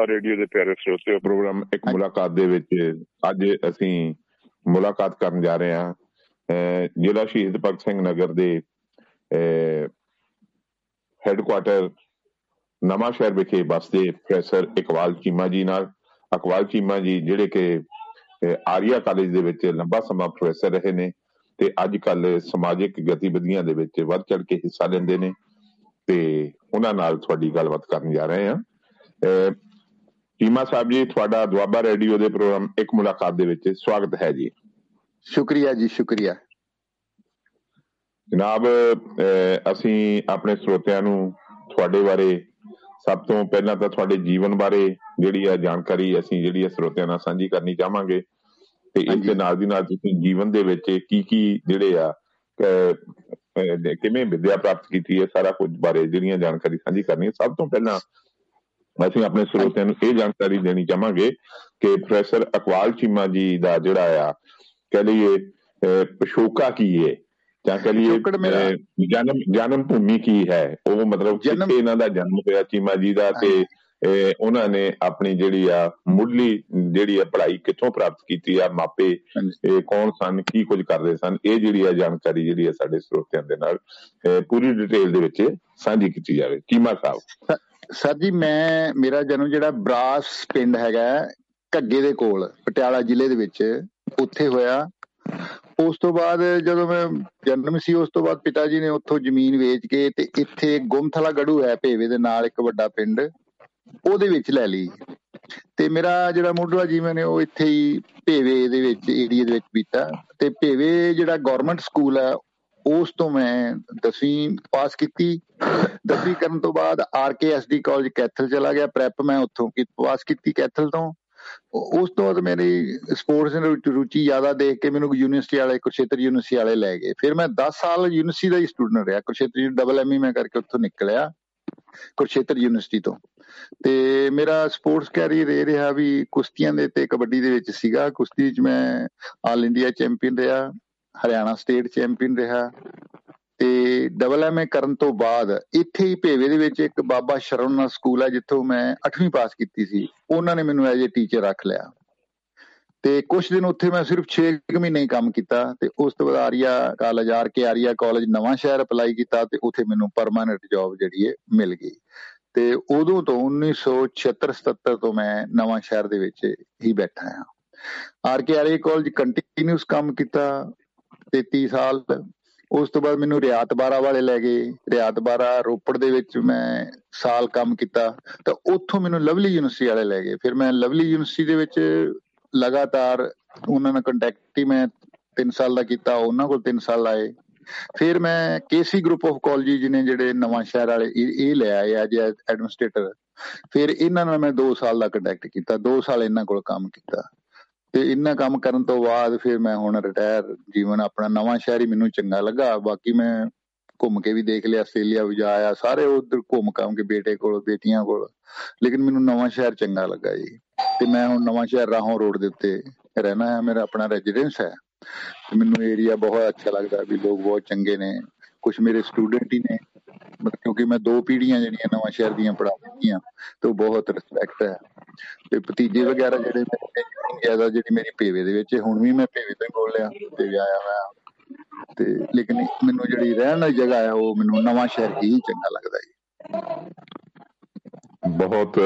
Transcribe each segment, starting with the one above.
Doaba radio ਦੇ ਪਿਆਰੇ ਸਰੋਤਿਓ programme ਇੱਕ ਮੁਲਾਕਾਤ ਦੇ ਵਿੱਚ ਅੱਜ ਅਸੀਂ ਮੁਲਾਕਾਤ ਕਰਨ ਜਾ ਰਹੇ ਹਾਂ ਜ਼ਿਲ੍ਹਾ ਸ਼ਹੀਦ ਭਗਤ ਸਿੰਘ ਨਗਰ ਦੇ ਹੈੱਡਕੁਆਟਰ ਨਵਾਂ ਸ਼ਹਿਰ ਵਿਖੇ ਬਸਦੇ ਪ੍ਰੋਫੈਸਰ ਇਕਵਾਲ ਚੀਮਾ ਜੀ ਨਾਲ। ਇਕਵਾਲ ਚੀਮਾ ਜੀ ਜਿਹੜੇ ਕਿ ਆਰੀਆ ਕਾਲਜ ਦੇ ਵਿੱਚ ਲੰਬਾ ਸਮਾਂ ਪ੍ਰੋਫੈਸਰ ਰਹੇ ਨੇ ਤੇ ਅੱਜ ਕੱਲ ਸਮਾਜਿਕ ਗਤੀਵਿਧੀਆਂ ਦੇ ਵਿੱਚ ਵੱਧ ਚੜ ਕੇ ਹਿੱਸਾ ਲੈਂਦੇ ਨੇ ਤੇ ਉਹਨਾਂ ਨਾਲ ਤੁਹਾਡੀ ਗੱਲਬਾਤ ਕਰਨ ਜਾ ਰਹੇ ਹਾਂ। ਚੀਮਾ ਸਾਹਿਬ ਜੀ ਤੁਹਾਡਾ ਦੁਆਬਾ ਰੇਡੀਓ ਦੇ ਪ੍ਰੋਗਰਾਮ ਇੱਕ ਮੁਲਾਕਾਤ ਦੇ ਵਿੱਚ ਸਵਾਗਤ ਹੈ ਜੀ। ਸ਼ੁਕਰੀਆ ਜੀ ਸ਼ੁਕਰੀਆ। ਜਨਾਬ ਅਸੀਂ ਆਪਣੇ ਸਰੋਤਿਆਂ ਨੂੰ ਤੁਹਾਡੇ ਬਾਰੇ ਸਭ ਤੋਂ ਪਹਿਲਾਂ ਤਾਂ ਤੁਹਾਡੇ ਜੀਵਨ ਬਾਰੇ ਜਿਹੜੀ ਆ ਜਾਣਕਾਰੀ ਅਸੀਂ ਜਿਹੜੀ ਆ ਸਰੋਤਿਆਂ ਨਾਲ ਸਾਂਝੀ ਕਰਨੀ ਚਾਹਾਂਗੇ ਤੇ ਇਸ ਦੇ ਨਾਲ ਦੀ ਨਾਲ ਤੁਸੀਂ ਜੀਵਨ ਦੇ ਵਿੱਚ ਕੀ ਕੀ ਜਿਹੜੇ ਆ ਕਿਵੇਂ ਵਿਦਿਆ ਪ੍ਰਾਪਤ ਕੀਤੀ ਹੈ ਸਾਰਾ ਕੁਝ ਬਾਰੇ ਜਿਹੜੀਆਂ ਜਾਣਕਾਰੀ ਸਾਂਝੀ ਕਰਨੀ ਸਭ ਤੋਂ ਪਹਿਲਾਂ ਅਸੀਂ ਆਪਣੇ ਸਰੋਤਿਆਂ ਨੂੰ ਇਹ ਜਾਣਕਾਰੀ ਦੇਣੀ ਚਾਹਾਂਗੇ ਕਿ ਪ੍ਰੋਫੈਸਰ ਅਕਵਾਲ ਚੀਮਾ ਜੀ ਦਾ ਜਿਹੜਾ ਆ ਕਹ ਲਈਏ ਪਸ਼ੋਕਾ ਕੀ ਹੈ ਜਾਂ ਕਹ ਲਈਏ ਜਨਮ ਜਨਮ ਭੂਮੀ ਕੀ ਹੈ? ਉਹ ਮਤਲਬ ਕਿੱਥੇ ਇਹਨਾਂ ਦਾ ਜਨਮ ਹੋਇਆ ਚੀਮਾ ਜੀ ਦਾ ਤੇ ਉਹਨਾਂ ਨੇ ਆਪਣੀ ਜਿਹੜੀ ਆ ਮੁੱਢਲੀ ਜਿਹੜੀ ਆ ਪੜ੍ਹਾਈ ਕਿੱਥੋਂ ਪ੍ਰਾਪਤ ਕੀਤੀ ਆ ਮਾਪੇ ਇਹ ਕੌਣ ਸਨ ਕੀ ਕੁਝ ਕਰਦੇ ਸਨ ਇਹ ਜਿਹੜੀ ਆ ਜਾਣਕਾਰੀ ਜਿਹੜੀ ਆ ਸਾਡੇ ਸਰੋਤਿਆਂ ਦੇ ਨਾਲ ਪੂਰੀ ਡਿਟੇਲ ਦੇ ਵਿੱਚ ਸਾਂਝੀ ਕੀਤੀ ਜਾਵੇ। ਚੀਮਾ ਸਾਹਿਬ। ਸਰ ਜੀ, ਮੈਂ, ਮੇਰਾ ਜਨਮ ਜਿਹੜਾ ਬਰਾਸ ਪਿੰਡ ਹੈਗਾ ਘੱਗੇ ਦੇ ਕੋਲ, ਪਟਿਆਲਾ ਜ਼ਿਲ੍ਹੇ ਦੇ ਵਿੱਚ, ਉੱਥੇ ਹੋਇਆ। ਉਸ ਤੋਂ ਬਾਅਦ ਜਦੋਂ ਮੈਂ ਜਨਮ ਸੀ, ਉਸ ਤੋਂ ਬਾਅਦ ਪਿਤਾ ਜੀ ਨੇ ਉੱਥੋਂ ਜ਼ਮੀਨ ਵੇਚ ਕੇ ਤੇ ਇੱਥੇ ਗੁਮਥਲਾ ਗੜੂ ਹੈ ਭੇਵੇ ਦੇ ਨਾਲ ਇੱਕ ਵੱਡਾ ਪਿੰਡ, ਉਹਦੇ ਵਿੱਚ ਲੈ ਲਈ। ਤੇ ਮੇਰਾ ਜਿਹੜਾ ਮੁੱਢਲਾ ਜੀਵਨ ਹੈ, ਉਹ ਇੱਥੇ ਹੀ ਭੇਵੇ ਦੇ ਵਿੱਚ ਏਰੀਆ ਦੇ ਵਿੱਚ ਬੀਤਾ। ਤੇ ਭੇਵੇ ਜਿਹੜਾ ਗਵਰਨਮੈਂਟ ਸਕੂਲ ਹੈ ਉਸ ਤੋਂ ਮੈਂ 10ਵੀਂ ਪਾਸ ਕੀਤੀ। 10ਵੀਂ ਕਰਨ ਤੋਂ ਬਾਅਦ ਆਰਕੇਐਸਡੀ ਕਾਲਜ ਕੈਥਲ ਚਲਾ ਗਿਆ। ਪ੍ਰੈਪ ਮੈਂ ਉੱਥੋਂ ਪਾਸ ਕੀਤੀ ਕੈਥਲ ਤੋਂ। ਉਸ ਤੋਂ ਬਾਅਦ ਮੇਰੀ ਸਪੋਰਟਸ ਵਿੱਚ ਰੁਚੀ ਜ਼ਿਆਦਾ ਦੇਖ ਕੇ ਮੈਨੂੰ ਯੂਨੀਵਰਸਿਟੀ ਵਾਲੇ ਕੁਰਸ਼ੇਤਰ ਯੂਨੀਵਰਸਿਟੀ ਵਾਲੇ ਲੈ ਗਏ। ਫਿਰ ਮੈਂ 10 ਸਾਲ ਯੂਨੀਵਰਸਿਟੀ ਦਾ ਹੀ ਸਟੂਡੈਂਟ ਰਿਹਾ। ਕੁਰਸ਼ੇਤਰ ਡਬਲ ਐਮਈ ਮੈਂ ਕਰਕੇ ਉੱਥੋਂ ਨਿਕਲਿਆ ਕੁਰਸ਼ੇਤਰ ਯੂਨੀਵਰਸਿਟੀ ਤੋਂ। ਤੇ ਮੇਰਾ ਸਪੋਰਟਸ ਕੈਰੀਅਰ ਇਹ ਰਿਹਾ ਵੀ ਕੁਸ਼ਤੀਆਂ ਦੇ ਤੇ ਕਬੱਡੀ ਦੇ ਵਿੱਚ ਸੀਗਾ। ਕੁਸ਼ਤੀ 'ਚ ਮੈਂ ਆਲ ਇੰਡੀਆ ਚੈਂਪੀਅਨ ਰਿਹਾ। ਹਰਿਆਣਾ ਸਟੇਟ ਚੈਂਪੀਅਨ ਰਿਹਾ ਤੇ ਡਬਲ ਐਮਏ ਕਰਨ ਤੋਂ ਬਾਅਦ ਇੱਥੇ ਹੀ ਭੇਵੇ ਦੇ ਵਿੱਚ ਇੱਕ ਬਾਬਾ ਸ਼ਰਵਨਾ ਸਕੂਲ ਹੈ ਜਿੱਥੋਂ ਮੈਂ 8ਵੀਂ ਪਾਸ ਕੀਤੀ ਸੀ। ਉਹਨਾਂ ਨੇ ਮੈਨੂੰ ਐਜ਼ ਅ ਟੀਚਰ ਰੱਖ ਲਿਆ। ਤੇ ਕੁਝ ਦਿਨ ਉੱਥੇ ਮੈਂ ਸਿਰਫ 6 ਮਹੀਨੇ ਹੀ ਕੰਮ ਕੀਤਾ ਤੇ ਉਸ ਤੋਂ ਬਾਅਦ Arya college R K Arya college Nawanshahr apply ਕੀਤਾ ਤੇ ਉੱਥੇ ਮੈਨੂੰ ਪਰਮਾਨੈਂਟ ਜੌਬ ਜਿਹੜੀ ਹੈ ਮਿਲ ਗਈ। ਤੇ ਉਦੋਂ ਤੋਂ 1976 77 ਤੋਂ ਮੈਂ ਨਵਾਂ ਸ਼ਹਿਰ ਦੇ ਵਿੱਚ ਹੀ ਬੈਠਾ ਹਾਂ। R K Arya college continuous ਕੰਮ ਕੀਤਾ। 33 ਸਾਲ। ਉਸ ਤੋਂ ਬਾਅਦ ਮੈਨੂੰ ਰਿਆਤ ਬਾਰਾ ਵਾਲੇ ਲੈ ਗਏ। ਰਿਆਤ ਬਾਰਾ ਰੋਪੜ ਦੇ ਵਿੱਚ ਮੈਂ ਸਾਲ ਕੰਮ ਕੀਤਾ। ਤਾਂ ਉੱਥੋਂ ਮੈਨੂੰ ਲਵਲੀ ਯੂਨੀਵਰਸਿਟੀ ਵਾਲੇ ਲੈ ਗਏ। ਫਿਰ ਮੈਂ ਲਵਲੀ ਯੂਨੀਵਰਸਿਟੀ ਦੇ ਵਿੱਚ ਲਗਾਤਾਰ ਉਹਨਾਂ ਨਾਲ ਕੰਟੈਕਟ ਹੀ ਮੈਂ 3 ਸਾਲ ਦਾ ਕੀਤਾ। ਉਹਨਾਂ ਕੋਲ 3 ਸਾਲ ਆਏ। ਫਿਰ ਮੈਂ ਕੇਸੀ ਗਰੁੱਪ ਆਫ ਕਾਲਜਿਸ ਨੇ ਜਿਹੜੇ ਨਵਾਂ ਸ਼ਹਿਰ ਵਾਲੇ, ਇਹ ਲੈ ਆਏ ਐਜ ਐਡਮਿਨਿਸਟ੍ਰੇਟਰ ਫਿਰ ਇਹਨਾਂ ਨਾਲ ਮੈਂ 2 ਸਾਲ ਦਾ ਕੰਟੈਕਟ ਕੀਤਾ। 2 ਸਾਲ ਇਹਨਾਂ ਕੋਲ ਕੰਮ ਕੀਤਾ। ਤੇ ਇੰਨਾ ਕੰਮ ਕਰਨ ਤੋਂ ਬਾਅਦ ਫਿਰ ਮੈਂ ਹੁਣ ਰਿਟਾਇਰ ਜੀਵਨ ਆਪਣਾ ਨਵਾਂ ਸ਼ਹਿਰ ਹੀ ਮੈਨੂੰ ਚੰਗਾ ਲੱਗਾ। ਬਾਕੀ ਮੈਂ ਘੁੰਮ ਕੇ ਵੀ ਦੇਖ ਲਿਆ, ਆਸਟ੍ਰੇਲੀਆ ਵੀ ਜਾਇਆ, ਸਾਰੇ ਉਧਰ ਘੁੰਮ ਕੰਮ ਕੇ ਬੇਟੇ ਕੋਲ, ਬੇਟੀਆਂ ਕੋਲ। ਲੇਕਿਨ ਮੈਨੂੰ ਨਵਾਂ ਸ਼ਹਿਰ ਚੰਗਾ ਲੱਗਾ ਜੀ। ਤੇ ਮੈਂ ਹੁਣ ਨਵਾਂ ਸ਼ਹਿਰ ਰਾਹੋਂ ਰੋਡ ਦੇ ਉੱਤੇ ਰਹਿਣਾ ਹੈ, ਮੇਰਾ ਆਪਣਾ ਰੈਜ਼ੀਡੈਂਸ ਹੈ। ਤੇ ਮੈਨੂੰ ਏਰੀਆ ਬਹੁਤ ਅੱਛਾ ਲੱਗਦਾ ਵੀ ਲੋਕ ਬਹੁਤ ਚੰਗੇ ਨੇ। ਕੁਝ ਮੇਰੇ ਸਟੂਡੈਂਟ ਹੀ ਨੇ। ਕਿਉਂਕਿ ਮੈਂ ਦੋ ਪੀੜ੍ਹੀਆਂ ਜਿਹੜੀਆਂ ਨਵਾਂ ਸ਼ਹਿਰ ਦੀਆਂ ਪੜਾ ਦਿੱਤੀਆਂ ਤੇ ਬਹੁਤ ਰਿਸਪੈਕਟ ਹੈ। ਤੇ ਭਤੀਜੇ ਵਗੈਰਾ ਜਿਹੜੇ ਮੇਰੇ ਜ਼ਿਆਦਾ ਜਿਹੜੀ ਮੇਰੀ ਭੇਵੇ ਦੇ ਵਿੱਚ ਹੁਣ ਵੀ ਮੈਂ ਭੇਵੇ ਤੋਂ ਹੀ ਬੋਲਿਆ ਤੇ ਆਇਆ ਮੈਂ ਤੇ ਲੇਕਿਨ ਮੈਨੂੰ ਜਿਹੜੀ ਰਹਿਣ ਦੀ ਜਗ੍ਹਾ ਹੈ ਉਹ ਮੈਨੂੰ ਨਵਾਂ ਸ਼ਹਿਰ ਹੀ ਚੰਗਾ ਲੱਗਦਾ ਹੈ ਬਹੁਤ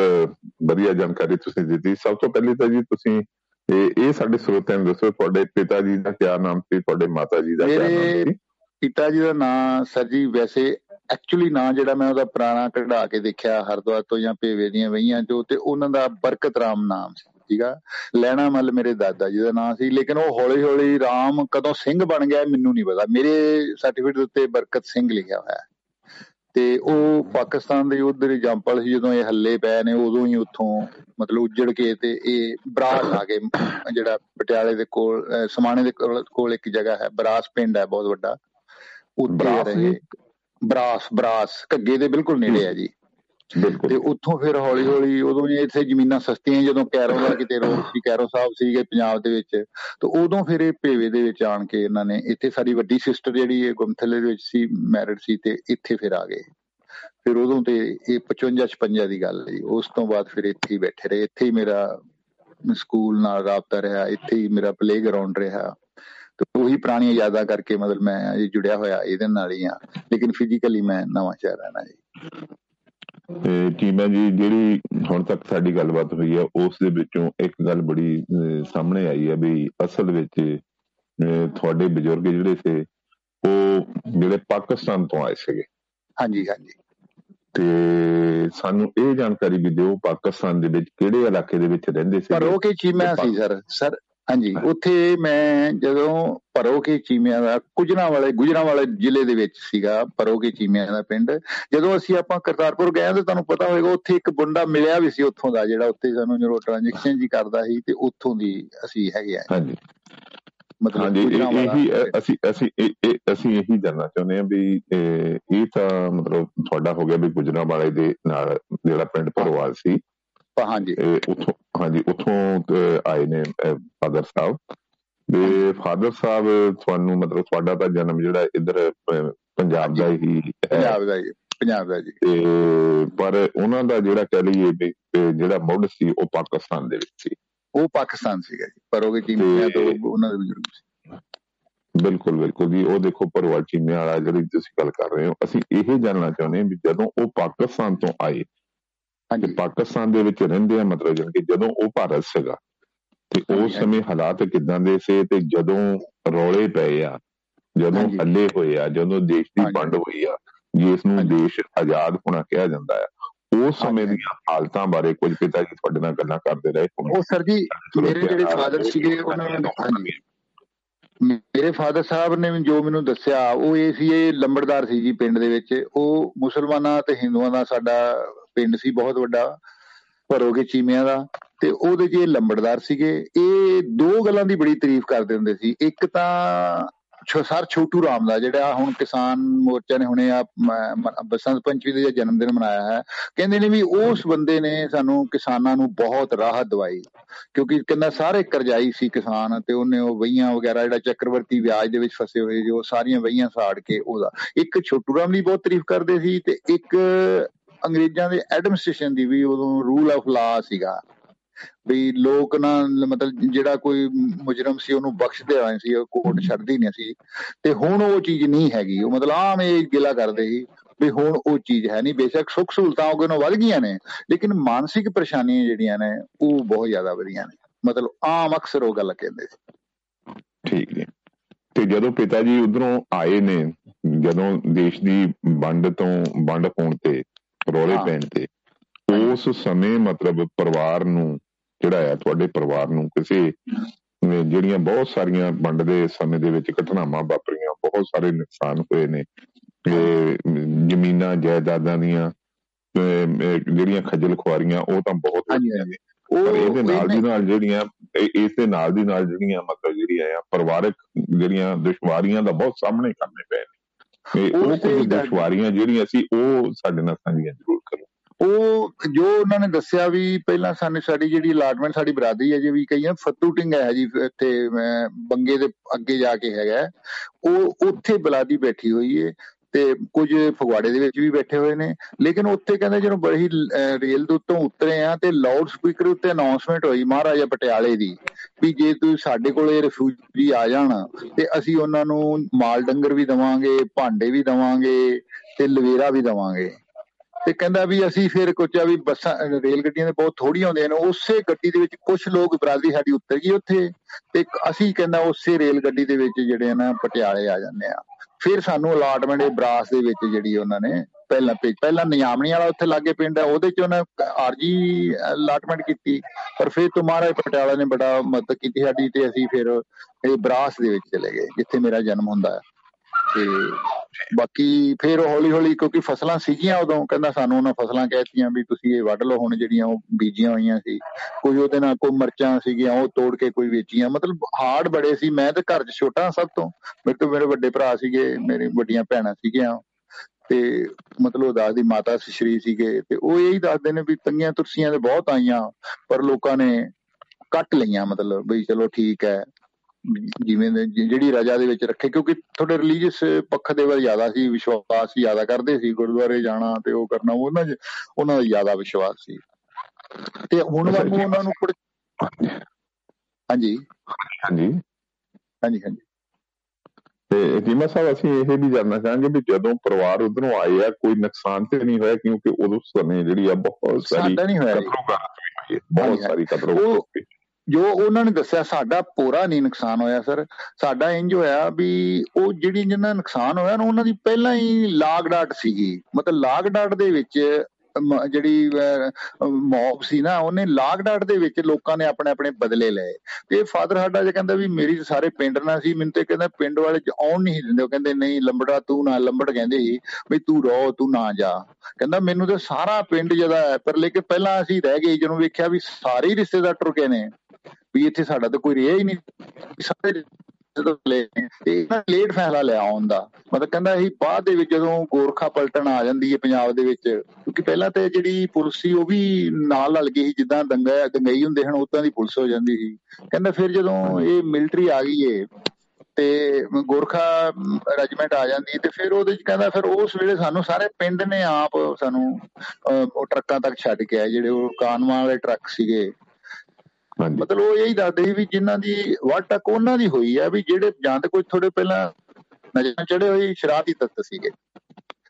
ਵਧੀਆ ਜਾਣਕਾਰੀ ਤੁਸੀਂ ਦਿੱਤੀ। ਸਭ ਤੋਂ ਪਹਿਲੇ ਤਾਂ ਜੀ ਤੁਸੀਂ ਇਹ ਇਹ ਸਾਡੇ ਸਰੋਤਿਆਂ ਨੂੰ ਦੱਸੋ ਤੁਹਾਡੇ ਪਿਤਾ ਜੀ ਦਾ ਕੀ ਨਾਮ ਸੀ ਤੁਹਾਡੇ ਮਾਤਾ ਜੀ ਦਾ ਕੀ ਨਾਮ ਸੀ? ਪਿਤਾ ਜੀ ਦਾ ਨਾਮ ਸਰ ਜੀ ਵੈਸੇ ਐਕਚੁਅਲੀ ਨਾਂ ਜਿਹੜਾ ਮੈਂ ਉਹਦਾ ਪੁਰਾਣਾ ਕਢਾ ਕੇ ਦੇਖਿਆ ਹਰਦੁਆਰ ਤੋਂ ਜਾਂ ਭੇਵੇ ਦੀਆਂ ਵਈਆਂ ਜੋ ਤੇ ਉਹਨਾਂ ਦਾ ਬਰਕਤ ਰਾਮ ਨਾਮ ਸੀ ਠੀਕਾ ਲੈਣਾ ਮੱਲ ਮੇਰੇ ਦਾਦਾ ਜੀ ਦਾ ਨਾਮ ਸੀ ਲੇਕਿਨ ਉਹ ਹੌਲੀ ਹੌਲੀ ਰਾਮ ਕਦੋਂ ਸਿੰਘ ਬਣ ਗਿਆ ਮੈਨੂੰ ਨਹੀਂ ਪਤਾ। ਮੇਰੇ ਸਰਟੀਫਿਕੇਟ ਉੱਤੇ ਬਰਕਤ ਸਿੰਘ ਲਿਖਿਆ ਹੋਇਆ ਹੈ। ਤੇ ਉਹ ਪਾਕਿਸਤਾਨ ਦੇ ਉਧਰ ਹੀ ਜੰਪਲ ਸੀ ਜਦੋਂ ਇਹ ਹੱਲੇ ਪਏ ਨੇ ਉਦੋਂ ਹੀ ਉੱਥੋਂ ਮਤਲਬ ਉੱਜੜ ਕੇ ਤੇ ਇਹ ਬਰਾਸ ਆ ਗਏ ਜਿਹੜਾ ਪਟਿਆਲੇ ਦੇ ਕੋਲ ਸਮਾਣੇ ਦੇ ਕੋਲ ਇੱਕ ਜਗ੍ਹਾ ਹੈ ਬਰਾਸ ਪਿੰਡ ਹੈ ਬਹੁਤ ਵੱਡਾ। ਉੱਥੇ ਰਹੇ। ਬਰਾਸ ਬਰਾਸ ਘੱਗੇ ਦੇ ਬਿਲਕੁਲ ਨੇੜੇ ਹੈ। ਜੀ। ਤੇ ਉੱਥੋਂ ਫਿਰ ਹੌਲੀ ਹੌਲੀ ਉਦੋਂ ਹੀ ਇੱਥੇ ਜ਼ਮੀਨਾਂ ਸਸਤੀਆਂ ਜਦੋਂ ਕੈਰੋ ਦਾ ਕਿਤੇ ਰੋਡ ਸੀ ਕੈਰੋ ਸਾਹਿਬ ਸੀਗੇ ਪੰਜਾਬ ਦੇ ਵਿੱਚ ਤੇ ਉਦੋਂ ਫਿਰ ਇਹ ਭੇਵੇ ਦੇ ਵਿੱਚ ਆਣ ਕੇ ਇਹਨਾਂ ਨੇ ਇੱਥੇ ਸਾਡੀ ਵੱਡੀ ਸਿਸਟਰ ਜਿਹੜੀ ਇਹ ਗੁਮਥਲੇ ਦੇ ਵਿੱਚ ਸੀ ਮੈਰਿਡ ਸੀ ਤੇ ਇੱਥੇ ਫਿਰ ਆ ਗਏ। ਫਿਰ ਉਦੋਂ ਤੇ ਇਹ 55 56 ਦੀ ਗੱਲ ਹੈ ਉਸ ਤੋਂ ਬਾਅਦ ਫਿਰ ਇੱਥੇ ਹੀ ਬੈਠੇ ਰਹੇ। ਇੱਥੇ ਹੀ ਮੇਰਾ ਸਕੂਲ ਨਾਲ ਰਾਬਤਾ ਰਿਹਾ ਇੱਥੇ ਹੀ ਮੇਰਾ ਪਲੇ ਗਰਾਊਂਡ ਰਿਹਾ। ਤੇ ਉਹੀ ਪੁਰਾਣੀਆਂ ਯਾਦਾਂ ਕਰਕੇ ਮਤਲਬ ਮੈਂ ਅਜੇ ਜੁੜਿਆ ਹੋਇਆ ਇਹਦੇ ਨਾਲ ਹੀ ਆ ਲੇਕਿਨ ਫਿਜ਼ੀਕਲੀ ਮੈਂ ਨਵਾਂ ਸ਼ਹਿਰ ਰਹਿਣਾ ਜੀ। ਤੇ ਟੀਮਾਂ ਜੀ ਜਿਹੜੀ ਹੁਣ ਤੱਕ ਸਾਡੀ ਗੱਲਬਾਤ ਹੋਈ ਹੈ ਉਸ ਦੇ ਵਿੱਚੋਂ ਇੱਕ ਗੱਲ ਬੜੀ ਸਾਹਮਣੇ ਆਈ ਹੈ ਵੀ ਅਸਲ ਵਿੱਚ ਤੁਹਾਡੇ ਬਜ਼ੁਰਗ ਜਿਹੜੇ ਸੀ ਉਹ ਜਿਹੜੇ ਪਾਕਿਸਤਾਨ ਤੋਂ ਆਏ ਸੀਗੇ। ਹਾਂਜੀ ਹਾਂਜੀ। ਤੇ ਸਾਨੂੰ ਇਹ ਜਾਣਕਾਰੀ ਵੀ ਦਿਓ ਪਾਕਿਸਤਾਨ ਦੇ ਵਿੱਚ ਕਿਹੜੇ ਇਲਾਕੇ ਦੇ ਵਿੱਚ ਰਹਿੰਦੇ ਸੀ? ਪਰ ਉਹ ਕੀ ਚੀਮਾ ਸੀ ਸਰ? ਸਰ ਹਾਂਜੀ ਉੱਥੇ ਮੈਂ ਜਦੋਂ ਪਰੋਕੇ ਚੀਮਿਆਂ ਦਾ ਕੁਜਣਾ ਵਾਲੇ ਗੁਜਰਾ ਵਾਲੇ ਜ਼ਿਲ੍ਹੇ ਦੇ ਵਿੱਚ ਸੀਗਾ ਪਰੋਕੇ ਚੀਮਿਆਂ ਦਾ ਪਿੰਡ ਜਦੋਂ ਅਸੀਂ ਆਪਾਂ ਕਰਤਾਰਪੁਰ ਗਏ ਤਾਂ ਤੁਹਾਨੂੰ ਪਤਾ ਹੋਵੇਗਾ ਉੱਥੇ ਇੱਕ ਬੰਦਾ ਮਿਲਿਆ ਵੀ ਸੀ ਉੱਥੋਂ ਦਾ ਜਿਹੜਾ ਉੱਥੇ ਸਾਨੂੰ ਜਦੋਂ ਟ੍ਰਾਂਜੈਕਸ਼ਨ ਜੀ ਕਰਦਾ ਸੀ ਤੇ ਉੱਥੋਂ ਦੀ ਅਸੀਂ ਹੈਗੇ ਆ ਹਾਂਜੀ। ਮਤਲਬ ਇਹੀ ਅਸੀਂ ਅਸੀਂ ਅਸੀਂ ਇਹੀ ਜਾਨਣਾ ਚਾਹੁੰਦੇ ਹਾਂ ਵੀ ਇਹ ਤਾਂ ਮਤਲਬ ਤੁਹਾਡਾ ਹੋ ਗਿਆ ਵੀ ਗੁਜਰਾ ਵਾਲੇ ਦੇ ਨਾਲ ਜਿਹੜਾ ਪਿੰਡ ਪਰਵਾਲ ਸੀ। ਹਾਂਜੀ। ਉਥੋਂ ਹਾਂਜੀ ਉਥੋਂ ਆਏ ਨੇ ਫਾਦਰ ਸਾਹਿਬ। ਤੇ ਫਾਦਰ ਸਾਹਿਬ ਤੁਹਾਨੂੰ ਮਤਲਬ ਤੁਹਾਡਾ ਤਾਂ ਜਨਮ ਜਿਹੜਾ ਇੱਧਰ ਪੰਜਾਬ ਦਾ ਹੀ ਪੰਜਾਬ ਦਾ ਹੀ ਪੰਜਾਬ ਦਾ ਜੀ। ਤੇ ਪਰ ਉਹਨਾਂ ਦਾ ਜਿਹੜਾ ਕਹ ਲਈਏ ਵੀ ਜਿਹੜਾ ਮੁੱਢ ਸੀ ਉਹ ਪਾਕਿਸਤਾਨ ਦੇ ਵਿੱਚ ਸੀ। ਉਹ ਪਾਕਿਸਤਾਨ ਸੀਗਾ ਜੀ ਪਰ ਉਹ ਚੀਮਿਆਂ ਤੋਂ ਉਹਨਾਂ ਦੇ ਬਜ਼ੁਰਗ ਸੀ। ਬਿਲਕੁਲ ਬਿਲਕੁਲ ਜੀ। ਉਹ ਦੇਖੋ ਪਰਵਾਲ ਚੀਮਿਆਂ ਵਾਲਾ ਜਿਹੜੀ ਤੁਸੀਂ ਗੱਲ ਕਰ ਰਹੇ ਹੋ ਅਸੀਂ ਇਹ ਜਾਨਣਾ ਚਾਹੁੰਦੇ ਹਾਂ ਵੀ ਜਦੋਂ ਉਹ ਪਾਕਿਸਤਾਨ ਤੋਂ ਆਏ ਹਾਂਜੀ ਪਾਕਿਸਤਾਨ ਦੇ ਵਿੱਚ ਰਹਿੰਦੇ ਆ ਮਤਲਬ ਜਨ ਕਿ ਜਦੋਂ ਉਹ ਭਾਰਤ ਸੀਗਾ ਤੇ ਉਸ ਸਮੇਂ ਹਾਲਾਤ ਕਿਦਾਂ ਦੇ ਸੀ ਤੇ ਜਦੋਂ ਰੌਲੇ ਪਏ ਆ ਜਦੋਂ ਹੱਲੇ ਹੋਏ ਆ ਜਦੋਂ ਦੇਸ਼ ਦੀ ਵੰਡ ਹੋਈ ਆ ਜਿਸ ਨੂੰ ਦੇਸ਼ ਆਜ਼ਾਦ ਹੋਣਾ ਕਿਹਾ ਜਾਂਦਾ ਹੈ ਉਸ ਸਮੇਂ ਦੀਆਂ ਹਾਲਤਾਂ ਬਾਰੇ ਕੁਝ ਪਿਤਾ ਜੀ ਤੁਹਾਡੇ ਨਾਲ ਗੱਲਾਂ ਕਰਦੇ ਰਹੇ ਉਹ ਸਰ ਜੀ ਮੇਰੇ ਜਿਹੜੇ ਫਾਦਰ ਸੀਗੇ ਉਹਨਾਂ ਨੇ ਮੇਰੇ ਫਾਦਰ ਸਾਹਿਬ ਨੇ ਜੋ ਮੈਨੂੰ ਦੱਸਿਆ ਉਹ ਇਹ ਸੀ ਇਹ ਲੰਬੜਦਾਰ ਸੀ ਜੀ ਪਿੰਡ ਦੇ ਵਿੱਚ ਉਹ ਮੁਸਲਮਾਨਾਂ ਤੇ ਹਿੰਦੂਆਂ ਦਾ ਸਾਡਾ ਪਿੰਡ ਸੀ ਬਹੁਤ ਵੱਡਾ ਭਰੋਗੇ ਚੀਮਿਆਂ ਦਾ, ਤੇ ਉਹਦੇ ਜੇ ਲੰਬੜਦਾਰ ਸੀਗੇ। ਇਹ ਦੋ ਗੱਲਾਂ ਦੀ ਬੜੀ ਤਾਰੀਫ ਕਰਦੇ ਹੁੰਦੇ ਸੀ। ਇੱਕ ਤਾਂ ਸਰ ਛੋਟੂ ਰਾਮ ਦਾ, ਜਿਹੜਾ ਹੁਣ ਕਿਸਾਨ ਮੋਰਚਾ ਨੇ ਹੁਣੇ ਆ ਬਸੰਤ ਪੰਚਮੀ ਦਾ ਜਨਮ ਦਿਨ ਮਨਾਇਆ ਹੈ, ਕਹਿੰਦੇ ਨੇ ਵੀ ਉਸ ਬੰਦੇ ਨੇ ਸਾਨੂੰ ਕਿਸਾਨਾਂ ਨੂੰ ਬਹੁਤ ਰਾਹਤ ਦਵਾਈ। ਕਿਉਂਕਿ ਕਹਿੰਦਾ ਸਾਰੇ ਕਰਜ਼ਾਈ ਸੀ ਕਿਸਾਨ, ਤੇ ਉਹਨੇ ਉਹ ਵਈਆਂ ਵਗੈਰਾ, ਜਿਹੜਾ ਚੱਕਰਵਰਤੀ ਵਿਆਜ ਦੇ ਵਿੱਚ ਫਸੇ ਹੋਏ, ਜੋ ਸਾਰੀਆਂ ਵਈਆਂ ਸਾੜ ਕੇ ਉਹਦਾ। ਇੱਕ ਛੋਟੂ ਰਾਮ ਦੀ ਬਹੁਤ ਤਾਰੀਫ ਕਰਦੇ ਸੀ, ਤੇ ਇੱਕ ਅੰਗਰੇਜ਼ਾਂ ਦੇ ਐਡਮਿਨਿਸਟ੍ਰੇਸ਼ਨ ਦੀ ਵੀ ਉਦੋਂ ਰੂਲ ਆਫ ਲਾ ਸੀਗਾ। ਵੀ ਲੋਕ ਨਾ, ਮਤਲਬ ਜਿਹੜਾ ਕੋਈ ਮੁਜਰਮ ਸੀ, ਉਹਨੂੰ ਬਖਸ਼ਦੇ ਆਏ ਸੀ, ਉਹ ਕੋਰਟ ਛੱਡਦੀ ਨਹੀਂ ਸੀ। ਤੇ ਹੁਣ ਉਹ ਚੀਜ਼ ਨਹੀਂ ਹੈਗੀ। ਉਹ ਮਤਲਬ ਆਮ ਇਹ ਗਿਲਾ ਕਰਦੇ ਸੀ ਵੀ ਹੁਣ ਉਹ ਚੀਜ਼ ਹੈ ਨਹੀਂ। ਬੇਸ਼ੱਕ ਸੁੱਖ ਸਹੂਲਤਾਂ ਉਹਗੇ ਨੂੰ ਵੱਧ ਗਈਆਂ ਨੇ, ਲੇਕਿਨ ਮਾਨਸਿਕ ਪਰੇਸ਼ਾਨੀਆਂ ਜਿਹੜੀਆਂ ਨੇ, ਉਹ ਬਹੁਤ ਜ਼ਿਆਦਾ ਵਧੀਆਂ ਨੇ। ਮਤਲਬ ਆਮ ਅਕਸਰ ਉਹ ਗੱਲ ਕਹਿੰਦੇ ਸੀ। ਠੀਕ ਹੈ ਤੇ ਜਦੋਂ ਪਿਤਾ ਜੀ ਉਧਰੋਂ ਆਏ ਨੇ, ਜਦੋਂ ਦੇਸ਼ ਦੀ ਵੰਡ ਤੋਂ ਵੰਡ ਹੋਣ ਤੇ ਰੋਲੇ ਪੈਣ ਤੇ। ਉਸ ਸਮੇਂ ਮਤਲਬ ਪਰਿਵਾਰ ਨੂੰ ਜਿਹੜਾ ਹੈ ਤੁਹਾਡੇ ਪਰਿਵਾਰ ਨੂੰ ਕਿਸੇ ਜਿਹੜੀਆਂ ਬਹੁਤ ਸਾਰੀਆਂ ਵੰਡ ਦੇ ਸਮੇਂ ਦੇ ਵਿੱਚ ਘਟਨਾਵਾਂ ਵਾਪਰੀਆਂ ਬਹੁਤ ਸਾਰੇ ਨੁਕਸਾਨ ਹੋਏ ਨੇ। ਤੇ ਜ਼ਮੀਨਾਂ ਜਾਇਦਾਦਾਂ ਦੀਆਂ ਜਿਹੜੀਆਂ ਖੱਜਲ ਖੁਆਰੀਆਂ ਉਹ ਤਾਂ ਬਹੁਤ ਹੋਈਆਂ ਨੇ। ਪਰ ਇਹਦੇ ਨਾਲ ਦੀ ਨਾਲ ਜਿਹੜੀਆਂ ਇਸ ਦੇ ਨਾਲ ਦੀ ਨਾਲ ਜਿਹੜੀਆਂ ਮਤਲਬ ਜਿਹੜੀਆਂ ਆ ਪਰਿਵਾਰਕ ਜਿਹੜੀਆਂ ਦੁਸ਼ਵਾਰੀਆਂ ਦਾ ਬਹੁਤ ਸਾਹਮਣੇ ਕਰਨੇ ਪਏ ਨੇ। ਉਹ ਕੁਝ ਦੁਸ਼ਵਾਰੀਆਂ ਜਿਹੜੀਆਂ ਸੀ ਉਹ ਸਾਡੇ ਨਾਲ ਸਾਂਝੀਆਂ ਜ਼ਰੂਰ ਕਰੋ। ਉਹ ਜੋ ਉਹਨਾਂ ਨੇ ਦੱਸਿਆ ਵੀ ਪਹਿਲਾਂ ਸਾਨੂੰ ਸਾਡੀ ਜਿਹੜੀ ਅਲਾਟਮੈਂਟ ਸਾਡੀ ਬਰਾਦਰੀ ਹੈ ਜੇ ਵੀ ਕਹੀਆਂ ਫੱਤੂ ਟਿੰਗਾ ਹੈ ਜੀ ਇੱਥੇ ਬੰਗੇ ਦੇ ਅੱਗੇ ਜਾ ਕੇ ਹੈਗਾ। ਉਹ ਉੱਥੇ ਬਲਾਦੀ ਬੈਠੀ ਹੋਈ ਏ। ਤੇ ਕੁਝ ਫਗਵਾੜੇ ਦੇ ਵਿੱਚ ਵੀ ਬੈਠੇ ਹੋਏ ਨੇ। ਲੇਕਿਨ ਉੱਥੇ ਕਹਿੰਦੇ ਜਦੋਂ ਬੜੀ ਰੇਲ ਦੇ ਉੱਤੋਂ ਉਤਰੇ ਆ ਤੇ ਲਾਊਡ ਸਪੀਕਰ ਉੱਤੇ ਅਨਾਉਂਸਮੈਂਟ ਹੋਈ ਮਹਾਰਾਜਾ ਪਟਿਆਲੇ ਦੀ ਵੀ ਜੇ ਤੁਸੀਂ ਸਾਡੇ ਕੋਲੇ ਰਿਫਿਊਜੀ ਆ ਜਾਣ ਤੇ ਅਸੀਂ ਉਹਨਾਂ ਨੂੰ ਮਾਲ ਡੰਗਰ ਵੀ ਦਵਾਂਗੇ, ਭਾਂਡੇ ਵੀ ਦਵਾਂਗੇ ਤੇ ਲਵੇਰਾ ਵੀ ਦਵਾਂਗੇ। ਤੇ ਕਹਿੰਦਾ ਵੀ ਅਸੀਂ ਫਿਰ ਕੋਚਿਆ ਵੀ ਬੱਸਾਂ ਰੇਲ ਗੱਡੀਆਂ ਦੇ ਬਹੁਤ ਥੋੜੀਆਂ ਹੁੰਦੀਆਂ ਨੇ, ਉਸੇ ਗੱਡੀ ਦੇ ਵਿੱਚ ਕੁਝ ਲੋਕ ਬਰਾਦਰੀ ਸਾਡੀ ਉੱਤਰ ਗਈ ਉੱਥੇ ਤੇ ਅਸੀਂ ਕਹਿੰਦਾ ਉਸੇ ਰੇਲ ਗੱਡੀ ਦੇ ਵਿੱਚ ਜਿਹੜੇ ਨਾ ਪਟਿਆਲੇ ਆ ਜਾਂਦੇ ਆ। ਫਿਰ ਸਾਨੂੰ ਅਲਾਟਮੈਂਟ ਇਹ ਬਰਾਸ ਦੇ ਵਿੱਚ ਜਿਹੜੀ ਉਹਨਾਂ ਨੇ ਪਹਿਲਾਂ ਪਹਿਲਾਂ ਨਿਯਾਮਣੀ ਵਾਲਾ ਉੱਥੇ ਲਾਗੇ ਪਿੰਡ ਹੈ ਉਹਦੇ ਚ ਉਹਨਾਂ ਆਰਜੀ ਅਲਾਟਮੈਂਟ ਕੀਤੀ, ਪਰ ਫਿਰ ਤੁਮਾਰਾ ਪਟਿਆਲਾ ਨੇ ਬੜਾ ਮਦਦ ਕੀਤੀ ਸਾਡੀ ਤੇ ਅਸੀਂ ਫਿਰ ਇਹ ਬਰਾਸ ਦੇ ਵਿੱਚ ਚਲੇ ਗਏ, ਜਿੱਥੇ ਮੇਰਾ ਜਨਮ ਹੁੰਦਾ। ਹੈ ਤੇ ਬਾਕੀ ਫਿਰ ਹੌਲੀ ਹੌਲੀ ਕਿਉਂਕਿ ਫਸਲਾਂ ਸੀਗੀਆਂ ਉਦੋਂ, ਕਹਿੰਦਾ ਸਾਨੂੰ ਉਹਨਾਂ ਫਸਲਾਂ ਕਹਿਤੀਆਂ ਵੀ ਤੁਸੀਂ ਇਹ ਵੱਢ ਲਓ, ਹੁਣ ਜਿਹੜੀਆਂ ਉਹ ਬੀਜੀਆਂ ਹੋਈਆਂ ਸੀ। ਕੋਈ ਉਹਦੇ ਨਾਲ ਕੋਈ ਮਰਚਾਂ ਸੀਗੀਆਂ, ਉਹ ਤੋੜ ਕੇ ਕੋਈ ਵੇਚੀਆਂ। ਮਤਲਬ ਹਾਰਡ ਬੜੇ ਸੀ, ਮੈਂ ਤੇ ਘਰ 'ਚ ਛੋਟਾ ਸਭ ਤੋਂ। ਮੇਰੇ ਤੋਂ ਮੇਰੇ ਵੱਡੇ ਭਰਾ ਸੀਗੇ, ਮੇਰੀ ਵੱਡੀਆਂ ਭੈਣਾਂ ਸੀਗੀਆਂ। ਤੇ ਮਤਲਬ ਦਾਸ ਦੀ ਮਾਤਾ ਸ਼੍ਰੀ ਸੀਗੇ, ਤੇ ਉਹ ਇਹੀ ਦੱਸਦੇ ਨੇ ਵੀ ਤੰਗੀਆਂ ਤੁਰਸੀਆਂ ਤੇ ਬਹੁਤ ਆਈਆਂ, ਪਰ ਲੋਕਾਂ ਨੇ ਕੱਟ ਲਈਆਂ ਮਤਲਬ, ਬਈ ਚਲੋ ਠੀਕ ਹੈ। ਜਿਵੇਂ ਜਿਹੜੀ ਰਜਾ ਦੇ ਵਿੱਚ ਰੱਖੇ ਕਿਉਂਕਿ ਥੋੜੇ ਰਿਲੀਜੀਅਸ ਪੱਖ ਦੇ ਵੱਲ ਜ਼ਿਆਦਾ ਸੀ ਵਿਸ਼ਵਾਸ ਜ਼ਿਆਦਾ ਕਰਦੇ ਸੀ ਗੁਰਦੁਆਰੇ ਜਾਣਾ ਤੇ ਉਹ ਕਰਨਾ ਉਹਨਾਂ ਉਹਨਾਂ ਦਾ ਜ਼ਿਆਦਾ ਵਿਸ਼ਵਾਸ ਸੀ। ਤੇ ਹੁਣ ਵਾਂਗੂ ਉਹਨਾਂ ਨੂੰ ਹਾਂਜੀ। ਹਾਂਜੀ। ਹਾਂਜੀ ਹਾਂਜੀ। ਤੇ ਜੀਮਾ ਸਾਹਿਬ ਅਸੀਂ ਇਹ ਵੀ ਜਾਣਨਾ ਚਾਹਾਂਗੇ ਵੀ ਜਦੋਂ ਪਰਿਵਾਰ ਉਧਰੋਂ ਆਏ ਆ ਕੋਈ ਨੁਕਸਾਨ ਤੇ ਨਹੀਂ ਹੋਇਆ ਕਿਉਂਕਿ ਉਦੋਂ ਸਮੇਂ ਜਿਹੜੀ ਆ ਬਹੁਤ ਸਾਰੀ ਸਾਡਾ ਨਹੀਂ ਹੋਇਆ ਬਹੁਤ ਸਾਰੀ ਕਤਰੋ ਜੋ ਉਹਨਾਂ ਨੇ ਦੱਸਿਆ, ਸਾਡਾ ਪੂਰਾ ਨਹੀਂ ਨੁਕਸਾਨ ਹੋਇਆ, ਸਰ। ਸਾਡਾ ਇੰਜ ਹੋਇਆ ਵੀ ਉਹ ਜਿਹੜੀ ਜਿੰਨਾ ਨੁਕਸਾਨ ਹੋਇਆ ਨਾ, ਉਹਨਾਂ ਦੀ ਪਹਿਲਾਂ ਹੀ ਲਾਗ ਡਾਟ ਸੀਗੀ। ਮਤਲਬ ਲਾਗ ਡਾਟ ਦੇ ਵਿੱਚ ਜਿਹੜੀ ਮੌਬ ਸੀ ਨਾ, ਉਹਨੇ ਲਾਕਡਾਊਨ ਦੇ ਵਿੱਚ ਲੋਕਾਂ ਨੇ ਆਪਣੇ ਆਪਣੇ ਬਦਲੇ ਲਏ। ਤੇ ਫਾਦਰ ਸਾਡਾ ਜੇ ਕਹਿੰਦਾ ਵੀ ਮੇਰੀ ਸਾਰੇ ਪਿੰਡ ਨਾਲ ਸੀ, ਮੈਨੂੰ ਤੇ ਕਹਿੰਦਾ ਪਿੰਡ ਵਾਲੇ ਚ ਆਉਣ ਨਹੀਂ ਦਿੰਦੇ। ਉਹ ਕਹਿੰਦੇ, ਨਹੀਂ, ਲੰਬੜਾ ਤੂੰ ਨਾ ਲੰਬੜ, ਕਹਿੰਦੇ ਸੀ, ਵੀ ਤੂੰ ਰੋ ਤੂੰ ਨਾ ਜਾ। ਕਹਿੰਦਾ, ਮੈਨੂੰ ਤੇ ਸਾਰਾ ਪਿੰਡ ਜਦਾ ਹੈ, ਪਰ ਲੇਕਿਨ ਪਹਿਲਾਂ ਅਸੀਂ ਰਹਿ ਗਏ, ਜਦੋਂ ਵੇਖਿਆ ਵੀ ਸਾਰੇ ਰਿਸ਼ਤੇਦਾਰ ਟੁਰ ਗਏ ਨੇ। ਵੀ ਇੱਥੇ ਸਾਡਾ ਤਾਂ ਕੋਈ ਰਿਹਾ ਹੀ ਨਹੀਂ। ਸਾਰੇ ਜਦੋਂ ਲੈ ਇਹਨਾਂ ਲੇਟ ਫੈਸਲਾ ਲਿਆ ਹੁੰਦਾ ਮਤਲਬ ਕਹਿੰਦਾ ਇਹ ਬਾਅਦ ਦੇ ਵਿੱਚ ਜਦੋਂ ਗੋਰਖਾ ਪਲਟਣ ਆ ਜਾਂਦੀ ਹੈ ਪੰਜਾਬ ਦੇ ਵਿੱਚ, ਕਿਉਂਕਿ ਪਹਿਲਾਂ ਤੇ ਜਿਹੜੀ ਪੁਲਿਸ ਸੀ ਉਹ ਵੀ ਨਾਲ ਲੜ ਗਈ ਸੀ, ਜਿੱਦਾਂ ਦੰਗਾ ਦੰਗਈ ਹੁੰਦੇ ਹਨ, ਉਦਾਂ ਦੀ ਪੁਲਿਸ ਹੋ ਜਾਂਦੀ ਸੀ। ਕਹਿੰਦਾ ਫਿਰ ਜਦੋਂ ਇਹ ਮਿਲਟਰੀ ਆ ਗਈ ਏ ਤੇ ਗੋਰਖਾ ਰੈਜੀਮੈਂਟ ਆ ਜਾਂਦੀ ਤੇ ਫਿਰ ਉਹਦੇ ਚ ਕਹਿੰਦਾ ਫਿਰ ਉਸ ਵੇਲੇ ਸਾਨੂੰ ਸਾਰੇ ਪਿੰਡ ਨੇ ਆਪ ਸਾਨੂੰ ਉਹ ਟਰੱਕਾਂ ਤੱਕ ਛੱਡ ਕੇ ਆਏ, ਜਿਹੜੇ ਉਹ ਕਾਨਵਾਂ ਵਾਲੇ ਟਰੱਕ ਸੀਗੇ। ਮਤਲਬ ਉਹ ਇਹੀ ਦੱਸਦੇ ਸੀ ਵੀ ਜਿਨ੍ਹਾਂ ਦੀ ਵੱਟ ਤੱਕ ਉਹਨਾਂ ਦੀ ਹੋਈ ਆ ਵੀ ਜਿਹੜੇ ਜਾਂ ਤੇ ਕੋਈ ਥੋੜੇ ਪਹਿਲਾਂ ਨਜ਼ਰਾਂ ਚੜੇ ਹੋਏ ਸ਼ਰਾਬੀ ਤੱਤ ਸੀਗੇ।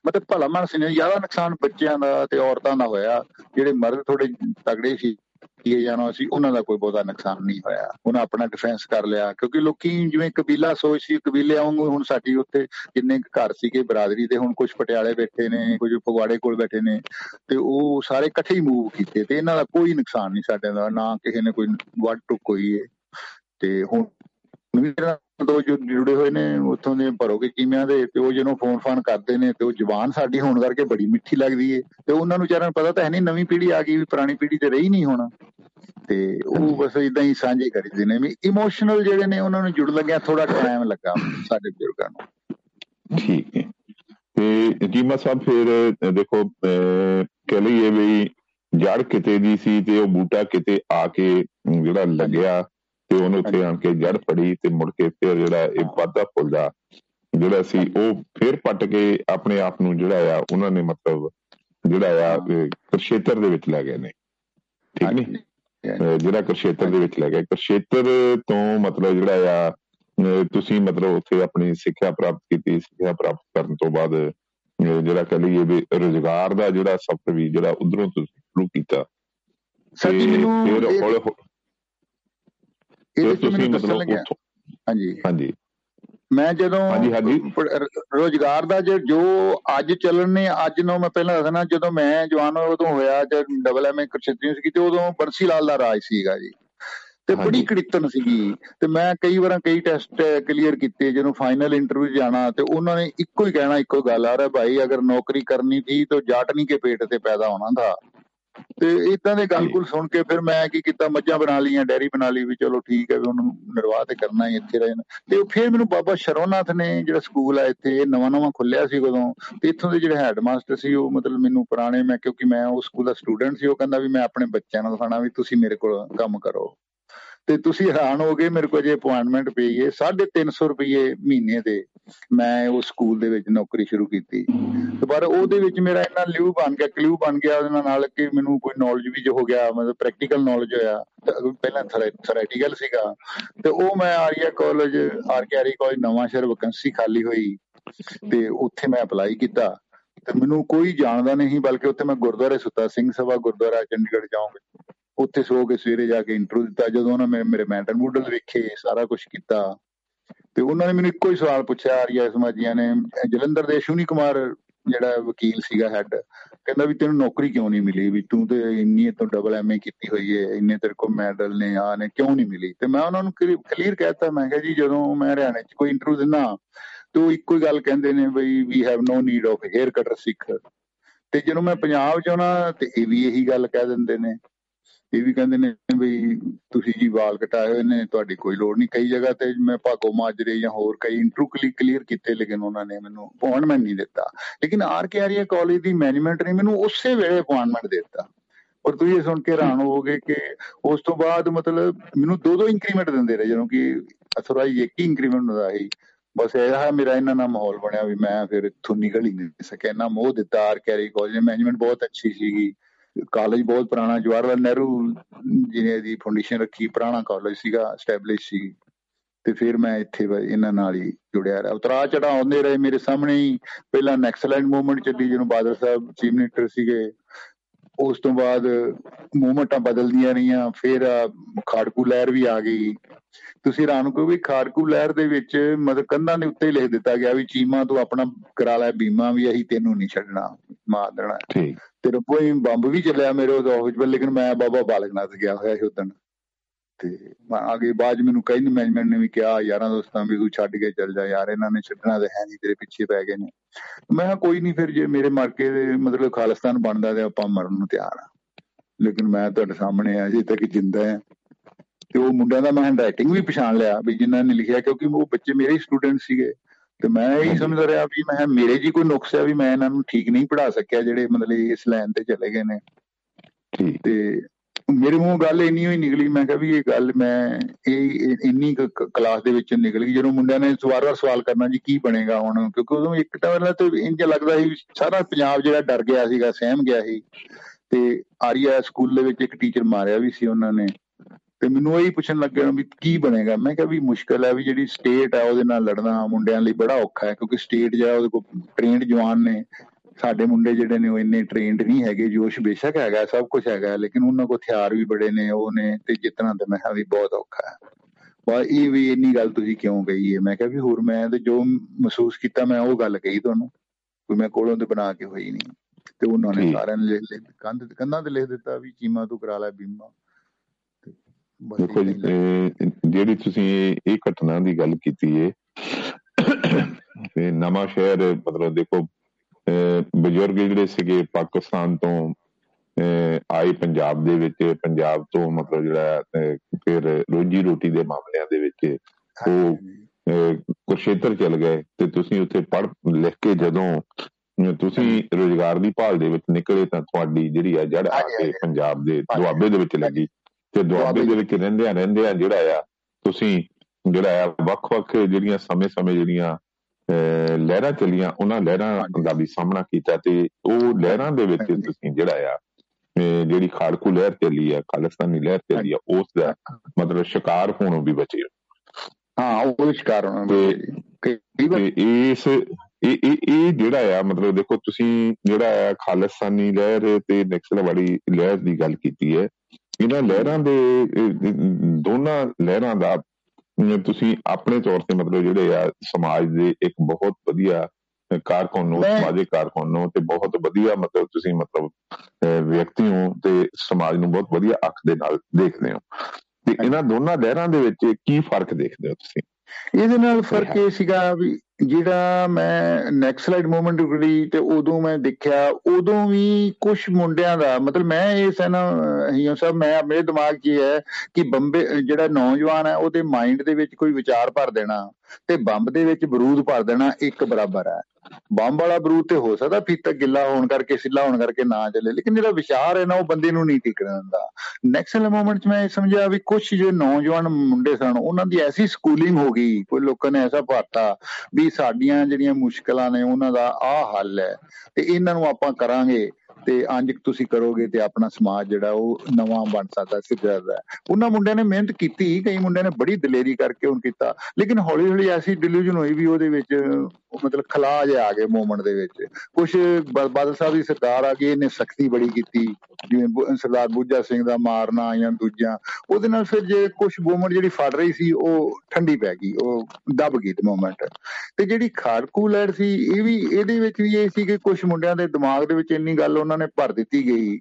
ਮਤਲਬ ਭਲਾ ਮਾਨਸ ਨੇ ਜ਼ਿਆਦਾ ਨੁਕਸਾਨ ਬੱਚਿਆਂ ਦਾ ਤੇ ਔਰਤਾਂ ਦਾ ਹੋਇਆ। ਜਿਹੜੇ ਮਰਦ ਥੋੜੇ ਤਗੜੇ ਸੀ ਕੀਏ ਜਾਣਾ ਸੀ ਉਹਨਾਂ ਦਾ ਕੋਈ ਬਹੁਤਾ ਨੁਕਸਾਨ ਨਹੀਂ ਹੋਇਆ। ਉਹਨਾਂ ਆਪਣਾ ਡਿਫੈਂਸ ਕਰ ਲਿਆ, ਕਿਉਂਕਿ ਲੋਕੀ ਜਿਵੇਂ ਕਬੀਲਾ ਸੋਚ ਸੀ, ਕਬੀਲੇ ਵਾਂਗੂ ਹੁਣ ਸਾਡੀ ਉੱਥੇ ਜਿੰਨੇ ਘਰ ਸੀਗੇ ਬਰਾਦਰੀ ਦੇ, ਹੁਣ ਕੁਝ ਪਟਿਆਲੇ ਬੈਠੇ ਨੇ, ਕੁਝ ਫਗਵਾੜੇ ਕੋਲ ਬੈਠੇ ਨੇ, ਤੇ ਉਹ ਸਾਰੇ ਇਕੱਠੇ ਹੀ ਮੂਵ ਕੀਤੇ, ਤੇ ਇਹਨਾਂ ਦਾ ਕੋਈ ਨੁਕਸਾਨ ਨਹੀਂ ਸਾਡੇ ਦਾ, ਨਾ ਕਿਸੇ ਨੇ ਕੋਈ ਵੱਡ ਟੁੱਕ ਹੋਈ ਹੈ ਤੇ ਹੁਣ ਦੋ ਜੋ ਜੁੜੇ ਹੋਏ ਨੇ, ਉੱਥੋਂ ਦੇ ਭਰੋਗੇ ਕੀਮਿਆਂ ਦੇ, ਤੇ ਉਹ ਜਿਹਨੂੰ ਫੋਨ ਫਾਨ ਕਰਦੇ ਨੇ, ਤੇ ਉਹ ਜ਼ੁਬਾਨ ਸਾਡੀ ਹੋਣ ਕਰਕੇ ਬੜੀ ਮਿੱਠੀ ਲੱਗਦੀ ਏ। ਤੇ ਉਹਨਾਂ ਨੂੰ ਚਾਰਨ ਪਤਾ ਤਾਂ ਹੈ ਨਹੀਂ ਨਵੀਂ ਪੀੜ੍ਹੀ ਆ ਗਈ ਵੀ ਪੁਰਾਣੀ ਪੀੜ੍ਹੀ ਤੇ ਰਹੀ ਨਹੀਂ ਹੁਣ। ਤੇ ਉਹ ਬਸ ਇਦਾਂ ਹੀ ਸਾਂਝੇ ਕਰੀਦੇ ਨੇ ਵੀ ਇਮੋਸ਼ਨਲ ਜਿਹੜੇ ਨੇ, ਉਹਨਾਂ ਨੂੰ ਜੁੜ ਲੱਗਿਆ ਥੋੜਾ ਟਾਈਮ ਲੱਗਾ ਸਾਡੇ ਬਜ਼ੁਰਗਾਂ ਨੂੰ। ਠੀਕ ਹੈ ਤੇ ਜੀਮਾ ਸਾਹਿਬ ਫਿਰ, ਦੇਖੋ ਕਹ ਲਈਏ ਵੀ ਜੜ ਕਿਤੇ ਦੀ ਸੀ ਤੇ ਉਹ ਬੂਟਾ ਕਿਤੇ ਆ ਕੇ ਜਿਹੜਾ ਲੱਗਿਆ। ਤੇ ਉਹਨੂੰ ਉੱਥੇ ਆਣ ਕੇ ਜੜ ਫੜੀ ਤੇ ਮੁੜ ਕੇ ਫਿਰ ਜਿਹੜਾ ਇਹ ਵਾਧਾ ਫੁੱਲਦਾ ਜਿਹੜਾ ਸੀ ਉਹ ਫਿਰ ਪੱਟ ਕੇ ਆਪਣੇ ਆਪ ਨੂੰ ਜਿਹੜਾ ਆ ਉਹਨਾਂ ਨੇ ਮਤਲਬ ਜਿਹੜਾ ਆ ਖੇਤਰ ਦੇ ਵਿੱਚ ਲੈ ਗਏ ਨੇ। ਠੀਕ ਨਹੀਂ ਜਿਹੜਾ ਕੁਰਸ਼ੇਤਰ ਦੇ ਵਿੱਚ ਲੈ ਗਿਆ ਕੁਰਸ਼ੇਤਰ ਤੋਂ ਮਤਲਬ ਜਿਹੜਾ ਆ ਤੁਸੀਂ ਮਤਲਬ ਉੱਥੇ ਆਪਣੀ ਸਿੱਖਿਆ ਪ੍ਰਾਪਤ ਕੀਤੀ। ਸਿੱਖਿਆ ਪ੍ਰਾਪਤ ਕਰਨ ਤੋਂ ਬਾਅਦ ਜਿਹੜਾ ਕਹ ਲਈਏ ਵੀ ਰੋਜ਼ਗਾਰ ਦਾ ਜਿਹੜਾ ਸਫ਼ਰ ਵੀ ਜਿਹੜਾ ਉਧਰੋਂ ਤੁਸੀਂ ਸ਼ੁਰੂ ਕੀਤਾ। ਸਾਡੀ ਮੈਨੂੰ ਫਿਰ ਹੌਲੇ ਇਹ ਤੁਸੀਂ ਮਤਲਬ ਹਾਂਜੀ। ਹਾਂਜੀ। ਮੈਂ ਜਦੋਂ ਹਾਂਜੀ ਹਾਂਜੀ। ਰੋਜ਼ਗਾਰ ਦਾ ਜੋ ਅੱਜ ਚੱਲਣ ਨੇ ਅੱਜ ਨੂੰ ਮੈਂ ਪਹਿਲਾਂ ਦੱਸਣਾ ਜਦੋਂ ਮੈਂ ਜਵਾਨ ਉਦੋਂ ਹੋਇਆ ਜਦ ਡਬਲ ਐਮਏ ਕਰਸ਼ਤਰੀ ਸੀ ਤੇ ਉਦੋਂ ਬੰਸੀ ਲਾਲ ਦਾ ਰਾਜ ਸੀਗਾ ਜੀ। ਤੇ ਬੜੀ ਕੜਿੱਤਨ ਸੀਗੀ। ਤੇ ਮੈਂ ਕਈ ਵਾਰਾਂ ਕਈ ਟੈਸਟ ਕਲੀਅਰ ਕੀਤੇ ਜਦੋਂ ਫਾਈਨਲ ਇੰਟਰਵਿਊ ਜਾਣਾ ਤੇ ਉਹਨਾਂ ਨੇ ਇੱਕੋ ਹੀ ਕਹਿਣਾ ਇੱਕੋ ਗੱਲ ਆ ਰਿਹਾ ਭਾਈ ਅਗਰ ਨੌਕਰੀ ਕਰਨੀ ਥੀ ਤਾਂ ਜਾਟ ਨਹੀਂ ਕੇ ਪੇਟ ਤੇ ਪੈਦਾ ਹੋਣਾ ਥਾ। ਤੇ ਇਦਾਂ ਦੇ ਗੱਲ-ਗੁਲ ਸੁਣ ਕੇ ਫਿਰ ਮੈਂ ਕੀ ਕੀਤਾ ਮੱਝਾਂ ਬਣਾ ਲੀਆਂ ਡੈਰੀ ਬਣਾ ਲਈ ਵੀ ਚਲੋ ਠੀਕ ਹੈ ਵੀ ਉਹਨੂੰ ਨਿਰਵਾਹ ਤੇ ਕਰਨਾ ਹੀ ਇੱਥੇ ਰਹਿਣਾ। ਤੇ ਫਿਰ ਮੈਨੂੰ ਬਾਬਾ ਸ਼ਰੋਨਾਥ ਨੇ ਜਿਹੜਾ ਸਕੂਲ ਆ ਇੱਥੇ ਨਵਾਂ ਨਵਾਂ ਖੁੱਲਿਆ ਸੀ ਉਦੋਂ ਤੇ ਇੱਥੋਂ ਦੇ ਜਿਹੜੇ ਹੈਡਮਾਸਟਰ ਸੀ ਉਹ ਮਤਲਬ ਮੈਨੂੰ ਪੁਰਾਣੇ ਮੈਂ ਕਿਉਂਕਿ ਮੈਂ ਉਸ ਸਕੂਲ ਦਾ ਸਟੂਡੈਂਟ ਸੀ ਉਹ ਕਹਿੰਦਾ ਵੀ ਮੈਂ ਆਪਣੇ ਬੱਚਿਆਂ ਨੂੰ ਦਿਖਾਣਾ ਵੀ ਤੁਸੀਂ ਮੇਰੇ ਕੋਲ ਕੰਮ ਕਰੋ। ਤੇ ਤੁਸੀਂ ਹੈਰਾਨ ਹੋਗੇ ਮੇਰੇ ਕੋਲ ਜੇ ਅਪਾਇੰਟਮੈਂਟ ਪਈ ਹੈ 350 ਰੁਪਏ ਮਹੀਨੇ ਦੇ ਮੈਂ ਉਸ ਸਕੂਲ ਦੇ ਵਿੱਚ ਨੌਕਰੀ ਸ਼ੁਰੂ ਕੀਤੀ। ਤੇ ਪਰ ਉਹਦੇ ਵਿੱਚ ਮੇਰਾ ਇੰਨਾ ਲਿਊ ਬਣ ਗਿਆ ਕਲਿਊ ਬਣ ਗਿਆ ਉਹਦੇ ਨਾਲ ਕਿ ਮੈਨੂੰ ਕੋਈ ਨੌਲੇਜ ਵੀ ਜੋ ਹੋ ਗਿਆ, ਮਤਲਬ ਪ੍ਰੈਕਟੀਕਲ ਨੌਲੇਜ ਹੋਇਆ ਪਹਿਲਾਂ ਥਿਓਰੈਟੀਕਲ ਸੀਗਾ। ਤੇ ਉਹ ਮੈਂ ਆਰੀਆ ਕਾਲਜ ਆਰਕੇਆਰੀ ਕਾਲਜ ਨਵਾਂ ਸ਼ਹਿਰ ਵੈਕੈਂਸੀ ਖਾਲੀ ਹੋਈ ਤੇ ਉੱਥੇ ਮੈਂ ਅਪਲਾਈ ਕੀਤਾ। ਤੇ ਮੈਨੂੰ ਕੋਈ ਜਾਣਦਾ ਨਹੀਂ, ਬਲਕਿ ਉੱਥੇ ਮੈਂ ਗੁਰਦੁਆਰੇ ਸੁੱਤਾ, ਸਿੰਘ ਸਭਾ ਗੁਰਦੁਆਰਾ, ਚੰਡੀਗੜ੍ਹ ਜਾਉਂਗੇ ਉੱਥੇ ਸੋ ਕੇ ਸਵੇਰੇ ਜਾ ਕੇ ਇੰਟਰਵਿਊ ਦਿੱਤਾ, ਜਦੋਂ ਉਹਨਾਂ ਨੇ ਮੇਰੇ ਮੈਂਟਲ ਮੂਡਲ ਵੇਖੇ, ਸਾਰਾ ਕੁਝ ਕੀਤਾ। ਤੇ ਉਹਨਾਂ ਨੇ ਮੈਨੂੰ ਇੱਕੋ ਹੀ ਸਵਾਲ ਪੁੱਛਿਆ, ਆਰੀਆ ਸਮਾਜੀਆਂ ਨੇ ਜਲੰਧਰ ਦੇ ਸ਼ੂਨੀ ਕੁਮਾਰ ਜਿਹੜਾ ਵਕੀਲ ਸੀਗਾ ਹੈੱਡ ਕਹਿੰਦਾ ਵੀ ਤੈਨੂੰ ਨੌਕਰੀ ਕਿਉਂ ਨਹੀਂ ਮਿਲੀ? ਵੀ ਤੂੰ ਤੇ ਇੰਨੀ ਤੋਂ ਡਬਲ ਐਮਏ ਕੀਤੀ ਹੋਈ ਹੈ ਇੰਨੇ ਤੇਰੇ ਕੋਲ ਮੈਡਲ ਨੇ ਆ ਨੇ, ਕਿਉਂ ਨਹੀਂ ਮਿਲੀ? ਤੇ ਮੈਂ ਉਹਨਾਂ ਨੂੰ ਕਲੀਅਰ ਕਹਿਤਾ ਮੈਂ ਕਿਹਾ ਜੀ ਜਦੋਂ ਮੈਂ ਹਰਿਆਣੇ 'ਚ ਕੋਈ ਇੰਟਰਵਿਊ ਦਿੰਦਾ, ਤੇ ਉਹ ਇੱਕੋ ਹੀ ਗੱਲ ਕਹਿੰਦੇ ਨੇ ਬਈ we have no need of hair cutter Sikh ਤੇ ਜਦੋਂ ਮੈਂ ਪੰਜਾਬ 'ਚ ਆਉਣਾ, ਤੇ ਇਹ ਵੀ ਇਹੀ ਗੱਲ ਕਹਿ ਦਿੰਦੇ ਨੇ। ਇਹ ਵੀ ਕਹਿੰਦੇ ਨੇ ਵੀ ਤੁਸੀਂ ਜੀ ਵਾਲ ਕਟਾਏ ਹੋਏ ਨੇ, ਤੁਹਾਡੀ ਕੋਈ ਲੋੜ ਨਹੀਂ ਕਈ ਜਗ੍ਹਾ ਤੇ ਮੈਂ ਭਾਗੋ ਮਾਜਰੇ ਜਾਂ ਹੋਰ ਕਈ ਇੰਟਰਵਿਊ ਕਲੀਅਰ ਕੀਤੇ ਲੇਕਿਨ ਉਹਨਾਂ ਨੇ ਮੈਨੂੰ ਅਪਾਇੰਟਮੈਂਟ ਨਹੀਂ ਦਿੱਤਾ। ਲੇਕਿਨ ਆਰ ਕੇ ਆਰੀਆ ਕਾਲਜ ਦੀ ਮੈਨੇਜਮੈਂਟ ਨੇ ਮੈਨੂੰ ਉਸੇ ਵੇਲੇ ਅਪਾਇੰਟਮੈਂਟ ਦਿੱਤਾ। ਔਰ ਤੁਸੀਂ ਸੁਣ ਕੇ ਹੈਰਾਨ ਹੋਵੋਗੇ ਕਿ ਉਸ ਤੋਂ ਬਾਅਦ ਮਤਲਬ ਮੈਨੂੰ ਦੋ ਦੋ ਇੰਕਰੀਮੈਂਟ ਦਿੰਦੇ ਰਹੇ, ਜਦੋਂ ਕਿ ਅਥੋਰਾਈਜ਼ ਇੱਕ ਹੀ ਇੰਕਰੀਮੈਂਟ ਹੁੰਦਾ ਸੀ। ਬਸ ਇਹ ਹੈ ਮੇਰਾ ਇਹਨਾਂ ਨਾਲ ਮਾਹੌਲ ਬਣਿਆ ਵੀ ਮੈਂ ਫਿਰ ਇੱਥੋਂ ਨਿਕਲ ਹੀ ਨਹੀਂ ਸਕਿਆ ਨਾ ਮੋਹ ਦਿੱਤਾ ਆਰ ਕੈਰੀ ਕਾਲਜ ਮੈਨੇਜਮੈਂਟ ਬਹੁਤ ਅੱਛੀ ਸੀਗੀ। ਕਾਲਜ ਬਹੁਤ ਪੁਰਾਣਾ, ਜਵਾਹਰ ਲਾਲ ਨਹਿਰੂ ਜੀ ਨੇ ਦੀ ਫਾਊਂਡੇਸ਼ਨ ਰੱਖੀ, ਪੁਰਾਣਾ ਕਾਲਜ ਸੀਗਾ ਸਟੈਬਲਿਸ਼ ਸੀ ਤੇ ਫਿਰ ਮੈਂ ਇੱਥੇ ਇਹਨਾਂ ਨਾਲ ਹੀ ਜੁੜਿਆ ਰਿਹਾ। ਉਤਰਾ ਚੜਾ ਆਉਂਦੇ ਰਹੇ ਮੇਰੇ ਸਾਹਮਣੇ ਹੀ। ਪਹਿਲਾਂ ਨੈਕਸਲੈਂਡ ਮੂਵਮੈਂਟ ਚੱਲੀ, ਜਿਹਨੂੰ ਬਾਦਲ ਸਾਹਿਬ ਚੀਫ ਮਿਨਿਸਟਰ ਸੀਗੇ। ਉਸ ਤੋਂ ਬਾਅਦ ਮੂਵਮੈਂਟਾਂ ਬਦਲਦੀਆਂ ਰਹੀਆਂ। ਫਿਰ ਖਾੜਕੂ ਲਹਿਰ ਵੀ ਆ ਗਈ। ਤੁਸੀਂ ਰਾਨ ਕੋ ਵੀ ਖਾੜਕੂ ਲਹਿਰ ਦੇ ਵਿੱਚ ਮਤਲਬ ਕੰਧਾਂ ਦੇ ਉੱਤੇ ਲਿਖ ਦਿੱਤਾ ਗਿਆ ਵੀ ਚੀਮਾ ਤੂੰ ਆਪਣਾ ਕਰਾ ਲੈ, ਬੀਮਾ ਵੀ ਅਸੀਂ ਤੈਨੂੰ ਨਹੀਂ ਛੱਡਣਾ, ਮਾਰ ਦੇਣਾ। ਠੀਕ। ਤੇਰੇ ਕੋਈ ਬੰਬ ਵੀ ਚੱਲਿਆ ਮੇਰੇ ਉਹ ਆਫਿਸ ਵਿੱਚ ਲੇਕਿਨ ਮੈਂ ਬਾਬਾ ਬਾਲਕਨਾਥ ਗਿਆ ਹੋਇਆ ਸੀ ਉਦੋਂ ਤੇ ਆਗੇ ਬਾਅਦ ਮੈਨੂੰ ਕਈ ਮੈਨੇਜਮੈਂਟ ਨੇ ਵੀ ਕਿਹਾ, ਯਾਰਾਂ ਦੋਸਤਾਂ ਵੀ ਤੂੰ ਛੱਡ ਕੇ ਚੱਲ ਜਾ, ਯਾਰ ਇਹਨਾਂ ਨੇ ਛੱਡਣਾ ਤੇ ਹੈ ਨਹੀਂ ਤੇਰੇ ਪਿੱਛੇ ਪੈ ਗਏ ਨੇ। ਮੈਂ ਕਿਹਾ ਕੋਈ ਨਹੀਂ ਫਿਰ ਜੇ ਮੇਰੇ ਮਾਰਕੇ ਦੇ ਮਤਲਬ ਖਾਲਿਸਤਾਨ ਬਣਦਾ ਤੇ ਆਪਾਂ ਮਰਨ ਨੂੰ ਤਿਆਰ ਆ। ਲੇਕਿਨ ਮੈਂ ਤੁਹਾਡੇ ਸਾਹਮਣੇ ਆ ਜੇ ਤੱਕ ਜਿੰਦਾ ਆ। ਤੇ ਉਹ ਮੁੰਡਿਆਂ ਦਾ ਮੈਂ ਹੈਂਡਰਾਈਟਿੰਗ ਵੀ ਪਛਾਣ ਲਿਆ, ਵੀ ਜਿਨ੍ਹਾਂ ਨੇ ਲਿਖਿਆ, ਕਿਉਂਕਿ ਉਹ ਬੱਚੇ ਮੇਰੇ ਸਟੂਡੈਂਟ ਸੀਗੇ। ਤੇ ਮੈਂ ਇਹ ਸਮਝ ਰਿਹਾ ਵੀ ਮੈਂ ਮੇਰੇ ਜੀ ਕੋਈ ਨੁਕਸ ਹੈ ਵੀ ਮੈਂ ਇਹਨਾਂ ਨੂੰ ਠੀਕ ਨਹੀਂ ਪੜਾ ਸਕਿਆ ਜਿਹੜੇ ਮਤਲਬ ਇਸ ਲਾਈਨ ਤੇ ਚਲੇ ਗਏ ਨੇ। ਤੇ ਮੇਰੇ ਮੂੰਹ ਗੱਲ ਇੰਨੀ ਹੋਈ ਨਿਕਲੀ ਮੈਂ ਕਿਹਾ ਵੀ ਇਹ ਗੱਲ ਮੈਂ ਇਹ ਇੰਨੀ ਕਲਾਸ ਦੇ ਵਿੱਚ ਨਿਕਲ ਗਈ ਜਦੋਂ ਮੁੰਡਿਆਂ ਨੇ ਸਵਾਰ-ਵਾਰ ਸਵਾਲ ਕਰਨਾ ਜੀ ਕੀ ਬਣੇਗਾ ਹੁਣ ਕਿਉਂਕਿ ਉਦੋਂ ਇੱਕ ਤਾਂ ਵਾਲਾ ਤੇ ਇੰਜ ਲੱਗਦਾ ਸੀ ਸਾਰਾ ਪੰਜਾਬ ਜਿਹੜਾ ਡਰ ਗਿਆ ਸੀਗਾ ਸਹਿਮ ਗਿਆ ਸੀ। ਤੇ ਆਰੀਆ ਸਕੂਲ ਦੇ ਵਿੱਚ ਇੱਕ ਟੀਚਰ ਮਾਰਿਆ ਵੀ ਸੀ ਉਹਨਾਂ ਨੇ। ਤੇ ਮੈਨੂੰ ਇਹੀ ਪੁੱਛਣ ਲੱਗਿਆ ਵੀ ਕੀ ਬਣੇਗਾ? ਮੈਂ ਕਿਹਾ ਵੀ ਮੁਸ਼ਕਲ ਹੈ ਵੀ ਜਿਹੜੀ ਸਟੇਟ ਹੈ ਉਹਦੇ ਨਾਲ ਲੜਨਾ ਮੁੰਡਿਆਂ ਲਈ ਬੜਾ ਔਖਾ ਹੈ ਕਿਉਂਕਿ ਸਟੇਟ ਜਿਹੜਾ ਉਹਦੇ ਕੋਲ ਟ੍ਰੇਨਡ ਜਵਾਨ ਨੇ ਸਾਡੇ ਮੁੰਡੇ ਜਿਹੜੇ ਨੇ ਉਹ ਇੰਨੇ ਟ੍ਰੇਨਡ ਨਹੀਂ ਹੈਗੇ ਜੋਸ਼ ਬੇਸ਼ੱਕ ਹੈਗਾ ਸਭ ਕੁਝ ਹੈਗਾ ਲੇਕਿਨ ਉਹਨਾਂ ਕੋਲ ਹਥਿਆਰ ਵੀ ਬੜੇ ਨੇ ਉਹ ਨੇ ਤੇ ਜਿੱਤਣਾ ਤੇ ਮੈਂ ਕਿਹਾ ਵੀ ਬਹੁਤ ਔਖਾ ਹੈ। ਬਾ ਇਹ ਵੀ ਇੰਨੀ ਗੱਲ ਤੁਸੀਂ ਕਿਉਂ ਕਹੀ ਹੈ? ਮੈਂ ਕਿਹਾ ਵੀ ਹੋਰ ਮੈਂ ਤੇ ਜੋ ਮਹਿਸੂਸ ਕੀਤਾ ਮੈਂ ਉਹ ਗੱਲ ਕਹੀ ਤੁਹਾਨੂੰ ਕੋਈ ਮੈਂ ਕੋਲੋਂ ਤੇ ਬਣਾ ਕੇ ਹੋਈ ਨਹੀਂ। ਤੇ ਉਹਨਾਂ ਨੇ ਸਾਰਿਆਂ ਨੇ ਲਿਖ ਲਿਖ ਕੰਧ ਕੰਧਾਂ ਤੇ ਲਿਖ ਦਿੱਤਾ ਵੀ ਚੀਮਾ ਤੂੰ ਕਰਾ ਲੈ ਬੀਮਾ। ਦੇਖੋ ਜਿਹੜੀ ਤੁਸੀਂ ਇਹ ਘਟਨਾ ਦੀ ਗੱਲ ਕੀਤੀ ਹੈ ਤੇ ਨਵਾਂ ਸ਼ਹਿਰ ਮਤਲਬ ਦੇਖੋ ਬਜ਼ੁਰਗ ਜਿਹੜੇ ਸੀਗੇ ਪਾਕਿਸਤਾਨ ਤੋਂ ਆਏ ਪੰਜਾਬ ਦੇ ਵਿੱਚ ਪੰਜਾਬ ਤੋਂ ਮਤਲਬ ਜਿਹੜਾ ਫਿਰ ਰੋਜੀ ਰੋਟੀ ਦੇ ਮਾਮਲਿਆਂ ਦੇ ਵਿੱਚ ਉਹ ਕੁਰਸ਼ੇਤਰ ਚਲ ਗਏ ਤੇ ਤੁਸੀਂ ਉੱਥੇ ਪੜ ਲਿਖ ਕੇ ਜਦੋਂ ਤੁਸੀਂ ਰੋਜ਼ਗਾਰ ਦੀ ਭਾਲ ਦੇ ਵਿੱਚ ਨਿਕਲੇ ਤਾਂ ਤੁਹਾਡੀ ਜਿਹੜੀ ਆ ਜੜ ਆ ਕੇ ਪੰਜਾਬ ਦੇ ਦੁਆਬੇ ਦੇ ਵਿੱਚ ਲੱਗੀ। ਤੇ ਦੁਆਬੇ ਦੇ ਵਿੱਚ ਰਹਿੰਦਿਆਂ ਰਹਿੰਦਿਆਂ ਜਿਹੜਾ ਆ ਤੁਸੀਂ ਜਿਹੜਾ ਆ ਵੱਖ-ਵੱਖ ਜਿਹੜੀਆਂ ਸਮੇਂ-ਸਮੇਂ ਜਿਹੜੀਆਂ ਲਹਿਰਾਂ ਚੱਲੀਆਂ ਉਹਨਾਂ ਲਹਿਰਾਂ ਦਾ ਵੀ ਸਾਹਮਣਾ ਕੀਤਾ ਤੇ ਉਹ ਲਹਿਰਾਂ ਦੇ ਵਿੱਚ ਤੁਸੀਂ ਜਿਹੜਾ ਆ ਜਿਹੜੀ ਖਾੜਕੂ ਲਹਿਰ ਚੱਲੀ ਆ ਖਾਲਿਸਤਾਨੀ ਲਹਿਰ ਚੱਲੀ ਆ ਉਸ ਦਾ ਮਤਲਬ ਸ਼ਿਕਾਰ ਹੋਣੋਂ ਵੀ ਬਚੇ ਹਾਂ। ਉਹ ਸ਼ਿਕਾਰ ਹੋਣਾ ਤੇ ਇਸ ਇਹ ਇਹ ਇਹ ਜਿਹੜਾ ਆ ਮਤਲਬ ਦੇਖੋ ਤੁਸੀਂ ਜਿਹੜਾ ਆ ਖਾਲਿਸਤਾਨੀ ਲਹਿਰ ਤੇ ਨਕਸਲਵਾੜੀ ਲਹਿਰ ਦੀ ਗੱਲ ਕੀਤੀ ਹੈ ਇਹਨਾਂ ਲਹਿਰਾਂ ਦੇ ਦੋਨਾਂ ਲਹਿਰਾਂ ਦਾ ਤੁਸੀਂ ਆਪਣੇ ਤੌਰ ਤੇ ਮਤਲਬ ਜਿਹੜੇ ਆ ਸਮਾਜ ਦੇ ਇੱਕ ਬਹੁਤ ਵਧੀਆ ਕਾਰਕੁਨ ਨੂੰ ਸਮਾਜਿਕ ਕਾਰਕੁਨ ਨੂੰ ਤੇ ਬਹੁਤ ਵਧੀਆ ਮਤਲਬ ਤੁਸੀਂ ਮਤਲਬ ਵਿਅਕਤੀ ਹੋ ਤੇ ਸਮਾਜ ਨੂੰ ਬਹੁਤ ਵਧੀਆ ਅੱਖ ਦੇ ਨਾਲ ਦੇਖਦੇ ਹੋ। ਤੇ ਇਹਨਾਂ ਦੋਨਾਂ ਲਹਿਰਾਂ ਦੇ ਵਿੱਚ ਕੀ ਫ਼ਰਕ ਦੇਖਦੇ ਹੋ ਤੁਸੀਂ? ਇਹਦੇ ਨਾਲ ਫ਼ਰਕ ਇਹ ਸੀਗਾ ਵੀ ਜਿਹੜਾ ਮੈਂ ਨੈਕਸਲਾਈਡ ਮੂਵਮੈਂਟ ਗੜੀ ਤੇ ਉਦੋਂ ਮੈਂ ਦੇਖਿਆ ਉਦੋਂ ਵੀ ਕੁਝ ਮੁੰਡਿਆਂ ਦਾ ਮਤਲਬ ਮੈਂ ਇਸ ਨਾ ਹੀਓ ਸਭ ਮੈਂ ਮੇਰੇ ਦਿਮਾਗ 'ਚ ਇਹ ਹੈ ਕਿ ਬੰਬੇ ਜਿਹੜਾ ਨੌਜਵਾਨ ਹੈ ਉਹਦੇ ਮਾਈਂਡ ਦੇ ਵਿੱਚ ਕੋਈ ਵਿਚਾਰ ਭਰ ਦੇਣਾ। ਤੇ ਬੰਬ ਦੇ ਵਿੱਚ ਬਰੂਦ ਭਰ ਦੇਣਾ ਇੱਕ ਬਰਾਬਰ ਹੈ। ਬੰਬ ਵਾਲਾ ਬਰੂਦ ਤੇ ਹੋ ਸਕਦਾ ਫੀਤਾ ਗਿੱਲਾ ਹੋਣ ਕਰਕੇ, ਸਿੱਲਾ ਹੋਣ ਕਰਕੇ ਨਾ ਚੱਲੇ, ਲੇਕਿਨ ਜਿਹੜਾ ਵਿਚਾਰ ਹੈ ਨਾ, ਉਹ ਬੰਦੇ ਨੂੰ ਨਹੀਂ ਟਿਕਣ ਦਿੰਦਾ ਨੈਕਸਟ ਮੂਮੈਂਟ 'ਚ ਮੈਂ ਸਮਝਿਆ ਵੀ ਕੁਝ ਜੋ ਨੌਜਵਾਨ ਮੁੰਡੇ ਸਨ, ਉਹਨਾਂ ਦੀ ਐਸੀ ਸਕੂਲਿੰਗ ਹੋ ਗਈ, ਕੋਈ ਲੋਕਾਂ ਨੇ ਐਸਾ ਪਾਤਾ ਵੀ ਸਾਡੀਆਂ ਜਿਹੜੀਆਂ ਮੁਸ਼ਕਲਾਂ ਨੇ, ਉਹਨਾਂ ਦਾ ਆ ਹੱਲ ਹੈ ਤੇ ਇਹਨਾਂ ਨੂੰ ਆਪਾਂ ਕਰਾਂਗੇ। ਤੇ ਅੰਜ ਤੁਸੀਂ ਕਰੋਗੇ ਤੇ ਆਪਣਾ ਸਮਾਜ ਜਿਹੜਾ ਉਹ ਨਵਾਂ ਬਣ ਸਕਦਾ ਸਿੱਧਾ ਉਹਨਾਂ ਮੁੰਡਿਆਂ ਨੇ ਮਿਹਨਤ ਕੀਤੀ, ਕਈ ਮੁੰਡਿਆਂ ਨੇ ਬੜੀ ਦਲੇਰੀ ਕਰਕੇ ਉਹ ਕੀਤਾ। ਲੇਕਿਨ ਹੌਲੀ ਹੌਲੀ ਐਸੀ ਡਿਲੂਜਨ ਹੋਈ ਵੀ ਉਹਦੇ ਵਿੱਚ ਮਤਲਬ ਖਲਾ ਜਿਹਾ ਆ ਗਏ ਮੂਵਮੈਂਟ ਦੇ ਵਿੱਚ। ਕੁਝ ਬਾਦਲ ਸਾਹਿਬ ਦੀ ਸਰਕਾਰ ਆ ਗਈ ਇਹਨੇ ਸਖਤੀ ਬੜੀ ਕੀਤੀ। ਜਿਵੇਂ ਸਰਦਾਰ ਬੁੱਝਾ ਸਿੰਘ ਦਾ ਮਾਰਨਾ ਜਾਂ ਦੂਜਾ। ਉਹਦੇ ਨਾਲ ਫਿਰ ਜੇ ਕੁਝ ਮੂਵਮੈਂਟ ਜਿਹੜੀ ਫੜ ਰਹੀ ਸੀ, ਉਹ ਠੰਡੀ ਪੈ ਗਈ, ਉਹ ਦਬ ਗਈ ਤੇ ਮੂਵਮੈਂਟ ਤੇ ਜਿਹੜੀ ਖਾੜਕੂ ਲਹਿਰ ਸੀ, ਇਹ ਵੀ, ਇਹਦੇ ਵਿੱਚ ਵੀ ਇਹ ਸੀ ਕਿ ਕੁਝ ਮੁੰਡਿਆਂ ਦੇ ਦਿਮਾਗ ਦੇ ਵਿੱਚ ਇੰਨੀ ਗੱਲ ਉਹਨਾਂ ਨੇ ਭਰ ਦਿੱਤੀ ਗਈ।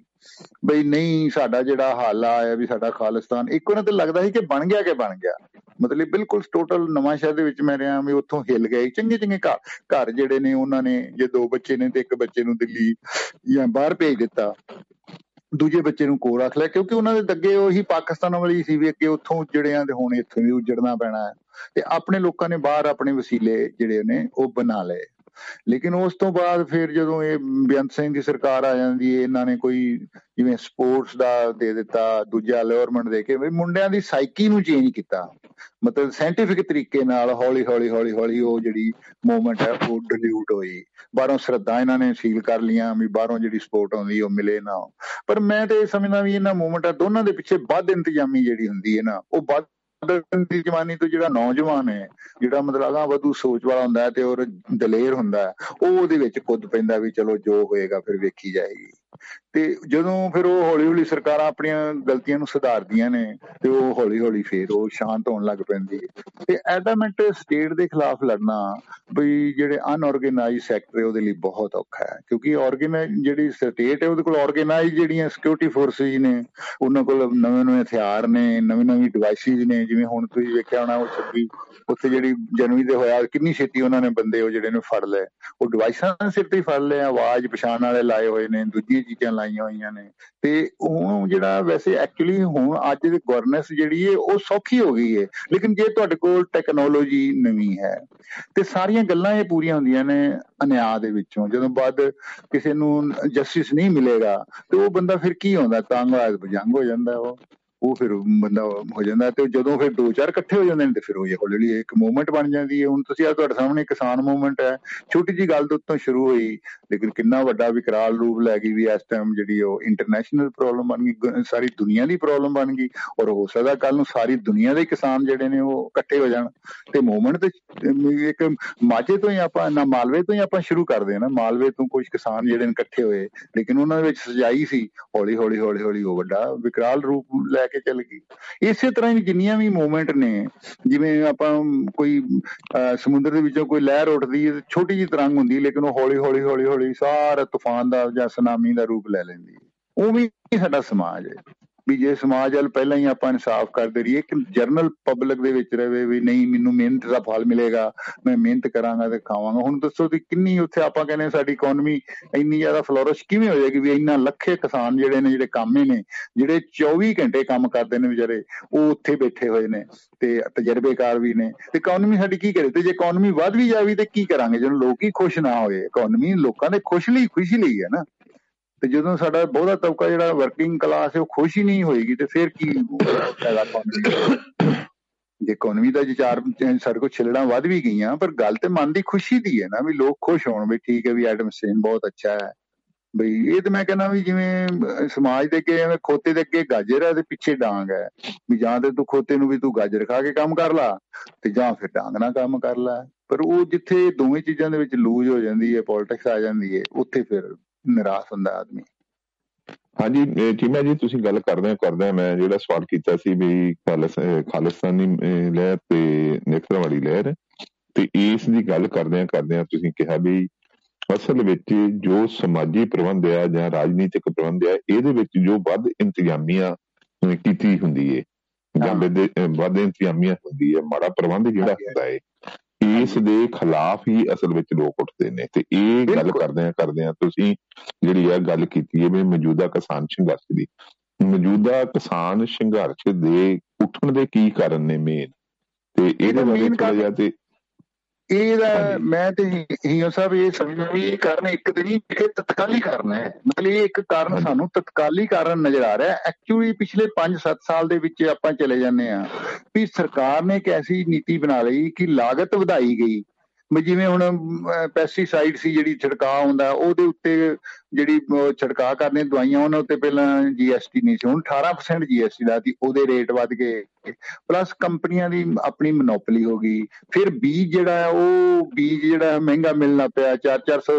ਬਈ ਨਹੀਂ, ਸਾਡਾ ਜਿਹੜਾ ਹਾਲ ਆਇਆ ਵੀ ਸਾਡਾ ਖਾਲਿਸਤਾਨ ਇੱਕ ਉਹਨਾਂ ਤੇ ਲੱਗਦਾ ਸੀ ਕਿ ਬਣ ਗਿਆ ਕਿ ਬਣ ਗਿਆ। ਮਤਲਬ ਬਿਲਕੁਲ ਟੋਟਲ ਨਵਾਂ ਸ਼ਹਿਰ ਦੇ ਵਿੱਚ ਮੈਂ ਰਿਹਾ ਵੀ ਉੱਥੋਂ ਹਿੱਲ ਗਏ। ਚੰਗੇ ਚੰਗੇ ਘਰ ਘਰ ਜਿਹੜੇ ਨੇ ਉਹਨਾਂ ਨੇ, ਜੇ ਦੋ ਬੱਚੇ ਨੇ ਤੇ ਇੱਕ ਬੱਚੇ ਨੂੰ ਦਿੱਲੀ ਜਾਂ ਬਾਹਰ ਭੇਜ ਦਿੱਤਾ। ਦੂਜੇ ਬੱਚੇ ਨੂੰ ਕੋਲ ਰੱਖ ਲਿਆ, ਕਿਉਂਕਿ ਉਹਨਾਂ ਦੇ ਅੱਗੇ ਉਹੀ ਪਾਕਿਸਤਾਨ ਵਾਲੀ ਸੀ ਵੀ ਅੱਗੇ ਉੱਥੋਂ ਉਜੜਿਆਂ ਦੇ ਹੁਣ ਇੱਥੋਂ ਵੀ ਉਜੜਨਾ ਪੈਣਾ ਤੇ ਆਪਣੇ ਲੋਕਾਂ ਨੇ ਬਾਹਰ ਆਪਣੇ ਵਸੀਲੇ ਜਿਹੜੇ ਨੇ ਉਹ ਬਣਾ ਲਏ। ਲੇਕਿਨ ਉਸ ਤੋਂ ਬਾਅਦ ਫਿਰ ਜਦੋਂ ਇਹ ਬੇਅੰਤ ਸਿੰਘ ਦੀ ਸਰਕਾਰ ਆ ਜਾਂਦੀ ਹੈ, ਇਹਨਾਂ ਨੇ ਕੋਈ ਜਿਵੇਂ ਸਪੋਰਟਸ ਦਾ ਦੇ ਦਿੱਤਾ, ਦੂਜਾ ਅਲੋਰਮੈਂਟ ਦੇ ਕੇ, ਵੀ ਮੁੰਡਿਆਂ ਦੀ ਸਾਈਕੀ ਨੂੰ ਚੇਂਜ ਕੀਤਾ। ਮਤਲਬ ਸਾਇੰਟੀਫਿਕ ਤਰੀਕੇ ਨਾਲ ਹੌਲੀ ਹੌਲੀ ਹੌਲੀ ਹੌਲੀ ਉਹ ਜਿਹੜੀ ਮੂਵਮੈਂਟ ਹੈ, ਉਹ ਡਿਲੂਟ ਹੋਈ। ਬਾਹਰੋਂ ਸ਼ਰਧਾ ਇਹਨਾਂ ਨੇ ਸੀਲ ਕਰ ਲੀਆਂ ਵੀ ਬਾਹਰੋਂ ਜਿਹੜੀ ਸਪੋਰਟ ਆਉਂਦੀ, ਉਹ ਮਿਲੇ ਨਾ। ਪਰ ਮੈਂ ਤੇ ਇਹ ਸਮਝਦਾ ਵੀ ਇਹਨਾਂ ਮੂਵਮੈਂਟਾਂ ਦੋਨਾਂ ਦੇ ਪਿੱਛੇ ਵੱਧ ਇੰਤਜ਼ਾਮੀ ਜਿਹੜੀ ਹੁੰਦੀ ਹੈ ਨਾ, ਉਹ ਵੱਧ ਦੀ ਜਵਾਨੀ ਤੋਂ ਜਿਹੜਾ ਨੌਜਵਾਨ ਹੈ, ਜਿਹੜਾ ਮਤਲਬ ਅਗਾ ਵਧੂ ਸੋਚ ਵਾਲਾ ਹੁੰਦਾ ਤੇ ਔਰ ਦਲੇਰ ਹੁੰਦਾ ਉਹ ਉਹਦੇ ਵਿੱਚ ਕੁੱਦ ਪੈਂਦਾ ਵੀ ਚਲੋ ਜੋ ਹੋਏਗਾ ਫਿਰ ਵੇਖੀ ਜਾਏਗੀ। ਤੇ ਜਦੋਂ ਫਿਰ ਉਹ ਹੌਲੀ ਹੌਲੀ ਸਰਕਾਰਾਂ ਆਪਣੀਆਂ ਗਲਤੀਆਂ ਨੂੰ ਸੁਧਾਰਦੀਆਂ ਨੇ ਤੇ ਉਹ ਹੌਲੀ ਹੌਲੀ ਫੇਰ ਉਹ ਸ਼ਾਂਤ ਹੋਣ ਲੱਗ ਪੈਂਦੀ ਹੈ। ਤੇ ਐਡਮੈਂਟ ਸਟੇਟ ਦੇ ਖਿਲਾਫ ਲੜਨਾ ਬਈ ਜਿਹੜੇ ਅਨਆਰਗੇਨਾਈਜ਼ ਸੈਕਟਰ ਹੈ ਉਹਦੇ ਲਈ ਬਹੁਤ ਔਖਾ ਹੈ, ਕਿਉਂਕਿ ਆਰਗੇਨਾਈਜ਼ ਜਿਹੜੀ ਸਟੇਟ ਹੈ ਉਹਦੇ ਕੋਲ ਆਰਗੇਨਾਈਜ਼ ਜਿਹੜੀਆਂ ਸਿਕਿਉਰਿਟੀ ਫੋਰਸਿਸ ਨੇ, ਉਹਨਾਂ ਕੋਲ ਨਵੇਂ ਨਵੇਂ ਹਥਿਆਰ ਨੇ ਨਵੇਂ ਨਵੀਂ ਡਿਵਾਈਸਿਸ ਨੇ, ਜਿਵੇਂ ਹੁਣ ਤੁਸੀਂ ਵੇਖਿਆ ਹੋਣਾ ਉਹ ਛੱਬੀ, ਉੱਥੇ ਜਿਹੜੀ ਜਨਵਰੀ ਦੇ ਹੋਇਆ, ਕਿੰਨੀ ਛੇਤੀ ਉਹਨਾਂ ਨੇ ਬੰਦੇ ਉਹ ਜਿਹੜੇ ਨੇ ਫੜ ਲਏ। ਉਹ ਡਿਵਾਈਸਾਂ ਸਿਰ ਤੇ ਫੜ ਲਏ, ਆਵਾਜ਼ ਪਛਾਣ ਵਾਲੇ ਲਾਏ ਹੋਏ ਨੇ ਦੂਜੀ ਚੀਜ਼ਾਂ ਲਾਈਆਂ ਹੋਈਆਂ ਨੇ। ਤੇ ਹੁਣ ਜਿਹੜਾ ਵੈਸੇ ਐਕਚੁਅਲੀ ਹੁਣ ਅੱਜ ਦੀ ਗਵਰਨੈਂਸ ਜਿਹੜੀ ਹੈ ਉਹ ਸੌਖੀ ਹੋ ਗਈ ਹੈ ਲੇਕਿਨ ਜੇ ਤੁਹਾਡੇ ਕੋਲ ਟੈਕਨੋਲੋਜੀ ਨਵੀਂ ਹੈ, ਤੇ ਸਾਰੀਆਂ ਗੱਲਾਂ ਇਹ ਪੂਰੀਆਂ ਹੁੰਦੀਆਂ ਨੇ ਅਨਿਆਂ ਦੇ ਵਿੱਚੋਂ। ਜਦੋਂ ਬਾਅਦ ਕਿਸੇ ਨੂੰ ਜਸਟਿਸ ਨਹੀਂ ਮਿਲੇਗਾ, ਤੇ ਉਹ ਬੰਦਾ ਫਿਰ ਕੀ ਹੁੰਦਾ? ਤਾਂਗਵਾਜ਼ ਬਜੰਗ ਹੋ ਜਾਂਦਾ ਉਹ। ਉਹ ਫਿਰ ਬੰਦਾ ਹੋ ਜਾਂਦਾ ਤੇ ਜਦੋਂ ਫਿਰ ਦੋ ਚਾਰ ਇਕੱਠੇ ਹੋ ਜਾਂਦੇ ਨੇ ਤੇ ਫਿਰ ਉਹ ਹੌਲੀ ਹੌਲੀ ਇੱਕ ਮੂਵਮੈਂਟ ਬਣ ਜਾਂਦੀ ਹੈ। ਹੁਣ ਤੁਸੀਂ ਆ ਤੁਹਾਡੇ ਸਾਹਮਣੇ ਕਿਸਾਨ ਮੂਵਮੈਂਟ ਹੈ। ਛੋਟੀ ਜੀ ਗੱਲ ਤੋਂ ਉੱਤੋਂ ਸ਼ੁਰੂ ਹੋਈ, ਲੇਕਿਨ ਕਿੰਨਾ ਵੱਡਾ ਵਿਕਰਾਲ ਰੂਪ ਲੈ ਗਈ ਵੀ ਇਸ ਟਾਈਮ ਜਿਹੜੀ ਉਹ ਇੰਟਰਨੈਸ਼ਨਲ ਪ੍ਰੋਬਲਮ ਬਣ ਗਈ ਸਾਰੀ ਦੁਨੀਆ ਦੀ ਪ੍ਰੋਬਲਮ ਬਣ ਗਈ ਔਰ ਹੋ ਸਕਦਾ ਕੱਲ ਨੂੰ ਸਾਰੀ ਦੁਨੀਆ ਦੇ ਕਿਸਾਨ ਜਿਹੜੇ ਨੇ ਉਹ ਇਕੱਠੇ ਹੋ ਜਾਣ। ਤੇ ਮੂਵਮੈਂਟ ਤੇ ਇੱਕ ਮਾਝੇ ਤੋਂ ਹੀ ਆਪਾਂ, ਨਾ ਮਾਲਵੇ ਤੋਂ ਹੀ ਆਪਾਂ ਸ਼ੁਰੂ ਕਰਦੇ ਹਾਂ ਨਾ। ਮਾਲਵੇ ਤੋਂ ਕੁਝ ਕਿਸਾਨ ਜਿਹੜੇ ਨੇ ਇਕੱਠੇ ਹੋਏ, ਲੇਕਿਨ ਉਹਨਾਂ ਦੇ ਵਿੱਚ ਸਜਾਈ ਸੀ। ਹੌਲੀ ਹੌਲੀ ਹੌਲੀ ਹੌਲੀ ਉਹ ਵੱਡਾ ਵਿਕਰਾਲ ਰੂਪ ਲੈ ਕੇ ਚੱਲ ਗਈ। ਇਸੇ ਤਰ੍ਹਾਂ ਹੀ ਜਿੰਨੀਆਂ ਵੀ ਮੂਵਮੈਂਟ ਨੇ, ਜਿਵੇਂ ਆਪਾਂ ਕੋਈ ਸਮੁੰਦਰ ਦੇ ਵਿੱਚੋਂ ਕੋਈ ਲਹਿਰ ਉੱਠਦੀ ਹੈ ਛੋਟੀ ਜਿਹੀ ਤਰੰਗ ਹੁੰਦੀ ਲੇਕਿਨ ਉਹ ਹੌਲੀ ਹੌਲੀ ਹੌਲੀ ਹੌਲੀ ਸਾਰਾ ਤੂਫਾਨ ਦਾ ਜਾਂ ਸੁਨਾਮੀ ਦਾ ਰੂਪ ਲੈ ਲੈਂਦੀ ਹੈ। ਉਹ ਵੀ ਸਾਡਾ ਸਮਾਜ ਹੈ। ਵੀ ਜੇ ਸਮਾਜ ਵੱਲ ਪਹਿਲਾਂ ਹੀ ਆਪਾਂ ਇਨਸਾਫ ਕਰਦੇ ਰਹੀਏ ਕਿ ਜਰਨਲ ਪਬਲਿਕ ਦੇ ਵਿੱਚ ਰਵੇ ਵੀ ਨਹੀਂ, ਮੈਨੂੰ ਮਿਹਨਤ ਦਾ ਫਲ ਮਿਲੇਗਾ, ਮੈਂ ਮਿਹਨਤ ਕਰਾਂਗਾ ਤੇ ਖਾਵਾਂਗਾ। ਹੁਣ ਦੱਸੋ ਕਿ ਕਿੰਨੀ ਉੱਥੇ ਆਪਾਂ ਕਹਿੰਦੇ ਸਾਡੀ ਇਕਨੋਮੀ ਇੰਨੀ ਜ਼ਿਆਦਾ ਫਲੋਰਿਸ਼ ਕਿਵੇਂ ਹੋ ਜਾਏਗੀ ਵੀ ਇੰਨਾ ਲੱਖੇ ਕਿਸਾਨ ਜਿਹੜੇ ਨੇ, ਜਿਹੜੇ ਕਾਮੇ ਨੇ, ਜਿਹੜੇ 24 ਘੰਟੇ ਕੰਮ ਕਰਦੇ ਨੇ ਵਿਚਾਰੇ, ਉਹ ਉੱਥੇ ਬੈਠੇ ਹੋਏ ਨੇ ਤੇ ਤਜਰਬੇਕਾਰ ਵੀ ਨੇ। ਤੇ ਇਕਨੋਮੀ ਸਾਡੀ ਕੀ ਕਰੇ? ਤੇ ਜੇ ਇਕਨੋਮੀ ਵੱਧ ਵੀ ਜਾਵੇ ਤੇ ਕੀ ਕਰਾਂਗੇ? ਜਦੋਂ ਲੋਕ ਹੀ ਖੁਸ਼ ਨਾ ਹੋਏ ਇਕਨੋਮੀ ਲੋਕਾਂ ਦੇ ਖੁਸ਼ ਲਈ ਖੁਸ਼ੀ ਲਈ ਹੈ ਨਾ। ਤੇ ਜਦੋਂ ਸਾਡਾ ਬਹੁਤਾ ਤਬਕਾ ਜਿਹੜਾ ਵਰਕਿੰਗ ਕਲਾਸ ਹੈ, ਉਹ ਖੁਸ਼ ਹੀ ਨਹੀਂ ਹੋਏਗੀ ਤੇ ਫਿਰ ਕੀ ਫਾਇਦਾ ਇਕਨੋਮੀ ਜੇ ਇਕਨੋਮੀ ਦਾ ਵਿਚਾਰ ਸਾਡੇ ਕੋਲ ਛਿਲੜਾਂ ਵੱਧ ਵੀ ਗਈਆਂ, ਪਰ ਗੱਲ ਤੇ ਮਨ ਦੀ ਖੁਸ਼ੀ ਦੀ ਹੈ ਨਾ ਵੀ ਲੋਕ ਖੁਸ਼ ਹੋਣ ਵੀ ਠੀਕ ਹੈ ਵੀ ਐਡਮ ਸੇਨ ਬਹੁਤ ਅੱਛਾ ਹੈ। ਬਈ ਇਹ ਤੇ ਮੈਂ ਕਹਿੰਦਾ ਵੀ ਜਿਵੇਂ ਸਮਾਜ ਦੇ ਅੱਗੇ, ਐਵੇਂ ਖੋਤੇ ਦੇ ਅੱਗੇ ਗਾਜਰ ਹੈ ਤੇ ਪਿੱਛੇ ਡਾਂਗ ਹੈ। ਵੀ ਜਾਂ ਤੇ ਤੂੰ ਖੋਤੇ ਨੂੰ ਵੀ ਤੂੰ ਗਾਜਰ ਖਾ ਕੇ ਕੰਮ ਕਰ ਲਾ ਤੇ ਜਾਂ ਫਿਰ ਡਾਂਗ ਨਾਲ ਕੰਮ ਕਰ ਲੈ। ਪਰ ਉਹ ਜਿੱਥੇ ਦੋਵੇਂ ਚੀਜ਼ਾਂ ਦੇ ਵਿੱਚ ਲੂਜ਼ ਹੋ ਜਾਂਦੀ ਹੈ ਪੋਲਿਟਿਕਸ ਆ ਜਾਂਦੀ ਹੈ, ਉੱਥੇ ਫਿਰ ਨਿਰਾਸ਼ ਹੁੰਦਾ ਆਦਮੀ। ਹਾਂਜੀ ਚੀਮਾ ਜੀ ਤੁਸੀਂ ਗੱਲ ਕਰਦੇ ਕਰਦੇ ਮੈਂ ਜਿਹੜਾ ਸਵਾਲ ਕੀਤਾ ਸੀ ਵੀ ਖਾਲਿਸਤਾਨੀ ਲਹਿਰ ਤੇ ਨਿਕਤਰ ਵਾਲੀ ਲਹਿਰ। ਤੇ ਇਸ ਦੀ ਗੱਲ ਕਰਦੇ ਕਰਦੇ ਤੁਸੀਂ ਕਿਹਾ ਵੀ ਅਸਲ ਵਿੱਚ ਜੋ ਸਮਾਜੀ ਪ੍ਰਬੰਧ ਆ ਜਾਂ ਰਾਜਨੀਤਿਕ ਪ੍ਰਬੰਧ ਆ ਇਹਦੇ ਵਿੱਚ ਜੋ ਵੱਧ ਇੰਤਜ਼ਾਮੀਆਂ ਕੀਤੀ ਹੁੰਦੀ ਏ। ਜਾਂ ਵੱਧ ਇੰਤਜ਼ਾਮੀਆਂ ਹੁੰਦੀ ਹੈ ਮਾੜਾ ਪ੍ਰਬੰਧ ਜਿਹੜਾ ਹੁੰਦਾ ਏ। ਇਸ ਦੇ ਖਿਲਾਫ ਹੀ ਅਸਲ ਵਿੱਚ ਲੋਕ ਉੱਠਦੇ ਨੇ ਤੇ ਇਹ ਗੱਲ ਕਰਦੇ ਆ ਕਰਦੇ ਆ ਤੁਸੀਂ ਜਿਹੜੀ ਆ ਗੱਲ ਕੀਤੀ ਹੈ ਵੀ ਮੌਜੂਦਾ ਕਿਸਾਨ ਸੰਘਰਸ਼ ਦੀ ਮੌਜੂਦਾ ਕਿਸਾਨ ਸੰਘਰਸ਼ ਦੇ ਉੱਠਣ ਦੇ ਕੀ ਕਾਰਨ ਨੇ ਮੇਨ ਤੇ ਇਹਦੇ ਬਾਰੇ ਥੋੜਾ ਜਿਹਾ ਤੇ ਇਹਦਾ ਮੈਂ ਤੇ ਹੀਓ ਸਾਹਿਬ ਇਹ ਸਮਝਦਾ ਵੀ ਇਹ ਕਾਰਨ ਇੱਕ ਤੇ ਨਹੀਂ ਇਹ ਤਤਕਾਲੀ ਕਾਰਨ ਹੈ। ਮਤਲਬ ਇਹ ਇੱਕ ਕਾਰਨ ਸਾਨੂੰ ਤਤਕਾਲੀ ਕਾਰਨ ਨਜ਼ਰ ਆ ਰਿਹਾ ਐਕਚੁਅਲੀ ਪਿਛਲੇ 5-7 ਸਾਲ ਦੇ ਵਿੱਚ ਆਪਾਂ ਚਲੇ ਜਾਂਦੇ ਆ ਵੀ ਸਰਕਾਰ ਨੇ ਇੱਕ ਐਸੀ ਨੀਤੀ ਬਣਾ ਲਈ ਕਿ ਲਾਗਤ ਵਧਾਈ ਗਈ। ਜਿਵੇਂ ਹੁਣ ਪੈਸਟੀਸਾਈਡ ਸੀ ਜਿਹੜੀ ਛਿੜਕਾਅ ਹੁੰਦਾ ਉਹਦੇ ਉੱਤੇ ਜਿਹੜੀ ਛਿੜਕਾਅ ਕਰਨੇ ਦਵਾਈਆਂ, ਉਹਨਾਂ ਉੱਤੇ ਪਹਿਲਾਂ ਜੀਐਸਟੀ ਨਹੀਂ ਸੀ। ਹੁਣ 18% ਜੀਐਸਟੀ ਲਾਤੀ, ਉਹਦੇ ਰੇਟ ਵੱਧ ਗਏ। ਪਲੱਸ ਕੰਪਨੀਆਂ ਦੀ ਆਪਣੀ ਮੋਨੋਪੋਲੀ ਹੋ ਗਈ। ਫਿਰ ਬੀਜ ਜਿਹੜਾ ਹੈ, ਉਹ ਬੀਜ ਜਿਹੜਾ ਮਹਿੰਗਾ ਮਿਲਣਾ ਪਿਆ। 4-400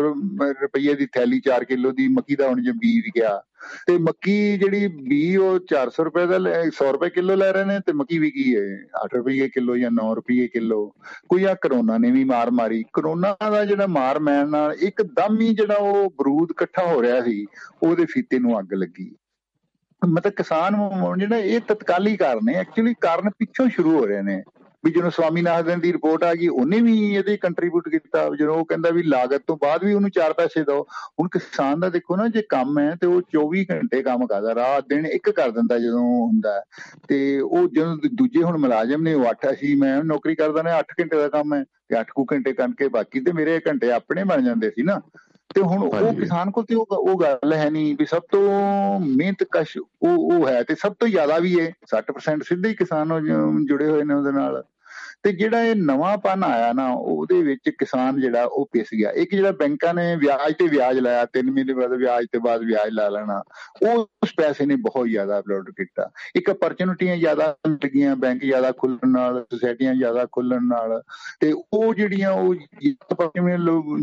ਰੁਪਏ ਦੀ ਥੈਲੀ 4 ਕਿਲੋ ਦੀ ਮੱਕੀ ਦਾ ਹੁਣ ਜੇ ਬੀਜ ਗਿਆ। ਤੇ ਮੱਕੀ ਜਿਹੜੀ ਬੀ ਉਹ 400 ਰੁਪਏ ਦਾ 100 ਰੁਪਏ ਕਿਲੋ ਲੈ ਰਹੇ ਨੇ, ਤੇ ਮੱਕੀ ਵੀ ਕੀ ਹੈ 8 ਰੁਪਏ ਕਿਲੋ ਜਾਂ 9 ਰੁਪਏ ਕਿਲੋ। ਕੋਈ ਆ ਕਰੋਨਾ ਨੇ ਵੀ ਮਾਰ ਮਾਰੀ। ਕਰੋਨਾ ਦਾ ਜਿਹੜਾ ਮਾਰ ਮੈਨ ਨਾਲ ਇੱਕਦਮ ਹੀ ਜਿਹੜਾ ਉਹ ਬਰੂਦ ਇਕੱਠਾ ਹੋ ਰਿਹਾ ਸੀ, ਉਹਦੇ ਫੀਤੇ ਨੂੰ ਅੱਗ ਲੱਗੀ। ਮਤਲਬ ਕਿਸਾਨ ਜਿਹੜਾ, ਇਹ ਤਤਕਾਲੀ ਕਾਰਨ ਹੈ। ਐਕਚੁਅਲੀ ਕਾਰਨ ਪਿੱਛੋਂ ਸ਼ੁਰੂ ਹੋ ਰਹੇ ਨੇ। ਵੀ ਜਦੋਂ ਸਵਾਮੀਨਾਥਨ ਦੀ ਰਿਪੋਰਟ ਆ ਗਈ, ਉਹਨੇ ਵੀ ਇਹਦੇ ਕੰਟਰੀਬਿਊਟ ਕੀਤਾ। ਜਦੋਂ ਉਹ ਕਹਿੰਦਾ ਵੀ ਲਾਗਤ ਤੋਂ ਬਾਅਦ ਵੀ ਉਹਨੂੰ 4 ਪੈਸੇ ਦਿਓ। ਹੁਣ ਕਿਸਾਨ ਦਾ ਦੇਖੋ ਨਾ, ਜੇ ਕੰਮ ਹੈ, ਤੇ ਉਹ 24 ਘੰਟੇ ਕੰਮ ਕਰਦਾ, ਰਾਤ ਦਿਨ ਇੱਕ ਕਰ ਦਿੰਦਾ ਜਦੋਂ ਹੁੰਦਾ ਤੇ ਉਹ ਜਦੋਂ ਦੂਜੇ ਹੁਣ ਮੁਲਾਜ਼ਮ ਨੇ, ਉਹ 8 ਅਸੀਂ, ਮੈਂ ਨੌਕਰੀ ਕਰਦਾ ਨੇ 8 ਘੰਟੇ ਦਾ ਕੰਮ ਹੈ। ਤੇ 8 ਕੁ ਘੰਟੇ ਕਰਕੇ ਬਾਕੀ ਤੇ ਮੇਰੇ ਘੰਟੇ ਆਪਣੇ ਬਣ ਜਾਂਦੇ ਸੀ ਨਾ। ਤੇ ਹੁਣ ਉਹ ਕਿਸਾਨ ਕੋਲ ਤੇ ਉਹ ਗੱਲ ਹੈ ਨਹੀਂ ਵੀ ਸਭ ਤੋਂ ਮਿਹਨਤ ਕਸ਼ ਉਹ ਉਹ ਹੈ ਤੇ ਸਭ ਤੋਂ ਜ਼ਿਆਦਾ ਵੀ ਹੈ 60% ਸਿੱਧੇ ਹੀ ਕਿਸਾਨ ਜੁੜੇ ਹੋਏ ਨੇ ਉਹਦੇ ਨਾਲ। ਤੇ ਜਿਹੜਾ ਇਹ ਨਵਾਂਪਨ ਆਇਆ ਨਾ, ਉਹਦੇ ਵਿੱਚ ਕਿਸਾਨ ਜਿਹੜਾ, ਉਹ ਪਿਸ ਗਿਆ। ਇੱਕ ਜਿਹੜਾ ਬੈਂਕਾਂ ਨੇ ਵਿਆਜ ਤੇ ਵਿਆਜ ਲਾਇਆ 3 ਮਹੀਨੇ ਬਾਅਦ ਵਿਆਜ ਤੇ ਬਾਅਦ ਵਿਆਜ ਲਾ ਲੈਣਾ ਉਹ ਉਸ ਪੈਸੇ ਨੇ ਬਹੁਤ ਜ਼ਿਆਦਾ ਅਪਲੋਡ ਕੀਤਾ। ਇੱਕ ਅਪਰਚੂਨਿਟੀਆਂ ਜ਼ਿਆਦਾ ਲੱਗੀਆਂ, ਬੈਂਕ ਜ਼ਿਆਦਾ ਖੁੱਲਣ ਨਾਲ ਸੁਸਾਇਟੀਆਂ ਜ਼ਿਆਦਾ ਖੁੱਲਣ ਨਾਲ, ਤੇ ਉਹ ਜਿਹੜੀਆਂ ਉਹ ਜਿਵੇਂ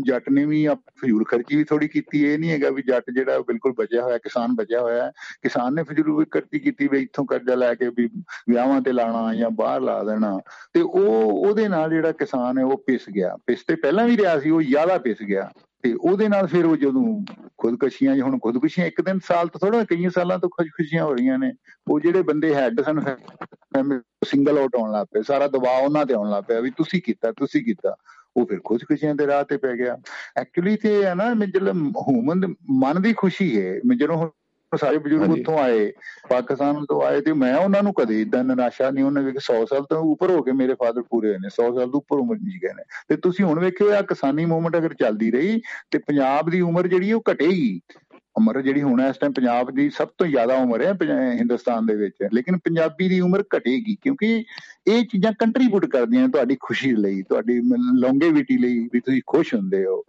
ਜੱਟ ਨੇ ਵੀ ਫਜ਼ੂਲ ਖਰਚੀ ਵੀ ਥੋੜੀ ਕੀਤੀ। ਇਹ ਨਹੀਂ ਹੈਗਾ ਵੀ ਜੱਟ ਜਿਹੜਾ ਬਿਲਕੁਲ ਬਚਿਆ ਹੋਇਆ, ਕਿਸਾਨ ਬਚਿਆ ਹੋਇਆ ਕਿਸਾਨ ਨੇ ਫਜ਼ੂਲ ਖਰਚੀ ਕੀਤੀ ਵੀ ਇੱਥੋਂ ਕਰਜ਼ਾ ਲੈ ਕੇ ਵੀ ਵਿਆਹਾਂ ਤੇ ਲਾਣਾ ਜਾਂ ਬਾਹਰ ਲਾ ਦੇਣਾ। ਤੇ ਉਹ ਉਹ ਉਹਦੇ ਨਾਲ ਜਿਹੜਾ ਕਿਸਾਨ ਹੈ, ਉਹ ਪਿਸ ਗਿਆ। ਪਿਸ ਤੇ ਪਹਿਲਾਂ ਵੀ ਰਿਹਾ ਸੀ, ਉਹ ਜ਼ਿਆਦਾ ਪਿਸ ਗਿਆ। ਤੇ ਉਹਦੇ ਨਾਲ ਫਿਰ ਉਹ ਜਦੋਂ ਖੁਦਕਸ਼ੀਆਂ, ਹੁਣ ਖੁਦਕਸ਼ੀਆਂ ਇੱਕ ਦਿਨ ਸਾਲ ਤੋਂ ਥੋੜਾ ਕਈ ਸਾਲਾਂ ਤੋਂ ਖੁਦਕਸ਼ੀਆਂ ਹੋ ਰਹੀਆਂ ਨੇ। ਉਹ ਜਿਹੜੇ ਬੰਦੇ ਹੈਡ ਸਨ ਸਿੰਗਲ ਆਊਟ ਆਉਣ ਲੱਗ ਪਏ। ਸਾਰਾ ਦਬਾਅ ਉਹਨਾਂ ਤੇ ਆਉਣ ਲੱਗ ਪਿਆ ਵੀ ਤੁਸੀਂ ਕੀਤਾ ਤੁਸੀਂ ਕੀਤਾ। ਉਹ ਫਿਰ ਖੁਦਕਸ਼ੀਆਂ ਦੇ ਰਾਹ ਤੇ ਪੈ ਗਿਆ। ਐਕਚੁਅਲੀ ਤੇ ਹੈ ਨਾ ਮਤਲਬ ਹੂਮਨ ਮਨ ਦੀ ਖੁਸ਼ੀ ਹੈ ਜਦੋਂ ਸਾਰੇ ਬਜ਼ੁਰਗ ਉੱਥੋਂ ਆਏ ਪਾਕਿਸਤਾਨ ਤੋਂ ਆਏ ਤੇ ਮੈਂ ਉਹਨਾਂ ਨੂੰ ਕਦੇ ਇਦਾਂ ਨਿਰਾਸ਼ਾ ਨਹੀਂ ਉਹਨਾਂ ਵੇਖ 100 ਸਾਲ ਤੋਂ ਉੱਪਰ ਹੋ ਕੇ ਮੇਰੇ ਫਾਦਰ ਪੂਰੇ ਹੋਏ ਨੇ 100 ਸਾਲ ਤੋਂ ਉੱਪਰ ਉਮਰ ਜੀ ਗਏ ਨੇ। ਤੇ ਤੁਸੀਂ ਹੁਣ ਵੇਖਿਓ ਆ ਕਿਸਾਨੀ ਮੂਵਮੈਂਟ ਅਗਰ ਚੱਲਦੀ ਰਹੀ ਤੇ ਪੰਜਾਬ ਦੀ ਉਮਰ ਜਿਹੜੀ ਉਹ ਘਟੇਗੀ। ਉਮਰ ਜਿਹੜੀ ਹੁਣ ਇਸ ਟਾਈਮ ਪੰਜਾਬ ਦੀ ਸਭ ਤੋਂ ਜ਼ਿਆਦਾ ਉਮਰ ਹੈ ਹਿੰਦੁਸਤਾਨ ਦੇ ਵਿੱਚ। ਲੇਕਿਨ ਪੰਜਾਬੀ ਦੀ ਉਮਰ ਘਟੇਗੀ ਕਿਉਂਕਿ ਇਹ ਚੀਜ਼ਾਂ ਕੰਟਰੀਬਿਊਟ ਕਰਦੀਆਂ ਤੁਹਾਡੀ ਖੁਸ਼ੀ ਲਈ ਤੁਹਾਡੀ ਲੌਂਗੇਵਿਟੀ ਲਈ ਵੀ ਤੁਸੀਂ ਖੁਸ਼ ਹੁੰਦੇ ਹੋ।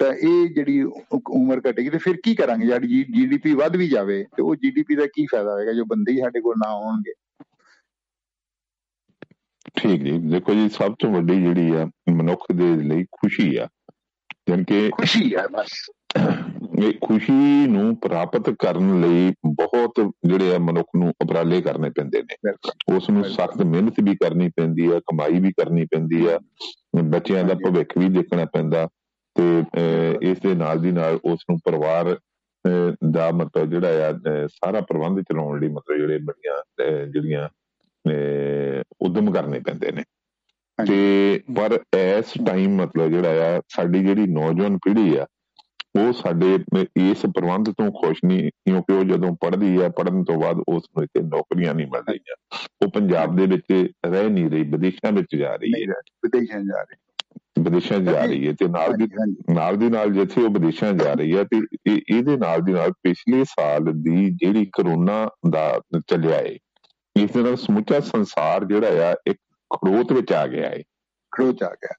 ਤਾਂ ਇਹ ਜਿਹੜੀ ਉਮਰ ਘਟੇਗੀ ਤੇ ਫਿਰ ਕੀ ਕਰਾਂਗੇ? ਜਿਹੜੀ ਜੀਡੀਪੀ ਵੱਧ ਵੀ ਜਾਵੇ ਤੇ ਉਹ ਜੀਡੀਪੀ ਦਾ ਕੀ ਫਾਇਦਾ ਹੋਏਗਾ ਜੋ ਬੰਦੇ ਹੀ ਸਾਡੇ ਕੋਲ ਨਾ ਹੋਣਗੇ ਠੀਕ ਜੀ। ਦੇਖੋ ਜੀ ਸਭ ਤੋਂ ਵੱਡੀ ਜਿਹੜੀ ਆ ਮਨੁੱਖ ਦੇ ਲਈ ਖੁਸ਼ੀ ਆ। ਕਿ ਖੁਸ਼ੀ ਆ ਬਸ। ਇਹ ਖੁਸ਼ੀ ਨੂੰ ਪ੍ਰਾਪਤ ਕਰਨ ਲਈ ਬਹੁਤ ਜਿਹੜੇ ਆ ਮਨੁੱਖ ਨੂੰ ਉਪਰਾਲੇ ਕਰਨੇ ਪੈਂਦੇ ਨੇ। ਉਸ ਨੂੰ ਸਖਤ ਮਿਹਨਤ ਵੀ ਕਰਨੀ ਪੈਂਦੀ ਆ ਕਮਾਈ ਵੀ ਕਰਨੀ ਪੈਂਦੀ ਆ। ਬੱਚਿਆਂ ਦਾ ਭਵਿੱਖ ਵੀ ਦੇਖਣਾ ਪੈਂਦਾ। ਤੇ ਇਸ ਦੇ ਨਾਲ ਦੀ ਨਾਲ ਉਸ ਨੂੰ ਪਰਿਵਾਰ ਦਾ ਮਤਲਬ ਜਿਹੜਾ ਆ ਸਾਰਾ ਪ੍ਰਬੰਧ ਚਲਾਉਣ ਲਈ ਮਤਲਬ ਜਿਹੜੇ ਬੜੀਆਂ ਜਿਹੜੀਆਂ ਉਦਮ ਕਰਨੇ ਪੈਂਦੇ ਨੇ। ਤੇ ਪਰ ਇਸ ਟਾਈਮ ਮਤਲਬ ਜਿਹੜਾ ਆ ਸਾਡੀ ਜਿਹੜੀ ਨੌਜਵਾਨ ਪੀੜ੍ਹੀ ਆ ਉਹ ਸਾਡੇ ਇਸ ਪ੍ਰਬੰਧ ਤੋਂ ਖੁਸ਼ ਨਹੀਂ ਕਿਉਂਕਿ ਉਹ ਜਦੋਂ ਪੜ੍ਹਦੀ ਆ ਪੜਨ ਤੋਂ ਬਾਅਦ ਉਸ ਨੂੰ ਇੱਥੇ ਨੌਕਰੀਆਂ ਨਹੀਂ ਮਿਲ ਰਹੀਆਂ ਉਹ ਪੰਜਾਬ ਦੇ ਵਿੱਚ ਰਹਿ ਨਹੀਂ ਰਹੀ ਵਿਦੇਸ਼ਾਂ ਵਿੱਚ ਜਾ ਰਹੀ ਹੈ। ਵਿਦੇਸ਼ਾਂ ਜਾ ਰਹੀ। ਵਿਦੇਸ਼ਾਂ ਜਾ ਰਹੀ ਹੈ ਤੇ ਨਾਲ ਦੀ ਨਾਲ ਦੀ ਨਾਲ ਜਿੱਥੇ ਉਹ ਵਿਦੇਸ਼ਾਂ ਜਾ ਰਹੀ ਹੈ ਤੇ ਇਹਦੇ ਨਾਲ ਦੀ ਨਾਲ ਪਿਛਲੇ ਸਾਲ ਦੀ ਜਿਹੜੀ ਕਰੋਨਾ ਦਾ ਚੱਲਿਆ ਹੈ ਇਸ ਨਾਲ ਸਮੁੱਚਾ ਸੰਸਾਰ ਜਿਹੜਾ ਆ ਇੱਕ ਖੜੋਤ ਵਿੱਚ ਆ ਗਿਆ ਹੈ। ਖੜੋਤ ਆ ਗਿਆ।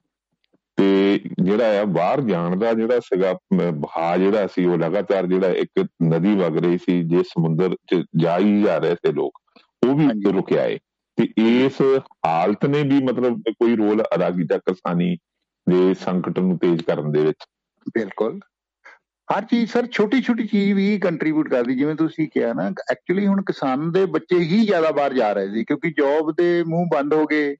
ਤੇ ਜਿਹੜਾ ਆ ਬਾਹਰ ਜਾਣ ਦਾ ਜਿਹੜਾ ਸੀਗਾ ਬਹਾ ਜਿਹੜਾ ਸੀ ਉਹ ਲਗਾਤਾਰ ਜਿਹੜਾ ਇੱਕ ਨਦੀ ਵਗ ਰਹੀ ਸੀ ਜੇ ਸਮੁੰਦਰ ਚ ਜਾ ਹੀ ਜਾ ਰਹੇ ਸੀ ਲੋਕ ਉਹ ਵੀ ਰੁਕਿਆ ਹੈ। ਤੇ ਇਸ ਹਾਲਤ ਨੇ ਵੀ ਮਤਲਬ ਕੋਈ ਰੋਲ ਅਦਾ ਕੀਤਾ ਕਿਸਾਨੀ ਦੇ ਸੰਕਟ ਨੂੰ ਤੇਜ਼ ਕਰਨ ਦੇ ਵਿੱਚ? ਬਿਲਕੁਲ। ਹਰ ਚੀਜ਼ ਸਰ ਛੋਟੀ ਛੋਟੀ ਚੀਜ਼ ਵੀ ਕੰਟਰੀਬਿਊਟ ਕਰਦੀ, ਜਿਵੇਂ ਤੁਸੀਂ ਕਿਹਾ ਨਾ ਐਕਚੁਅਲੀ ਹੁਣ ਕਿਸਾਨ ਦੇ ਬੱਚੇ ਹੀ ਜ਼ਿਆਦਾ ਬਾਹਰ ਜਾ ਰਹੇ ਸੀ, ਕਿਉਂਕਿ ਜੌਬ ਦੇ ਮੂੰਹ ਬੰਦ ਹੋ ਗਏ।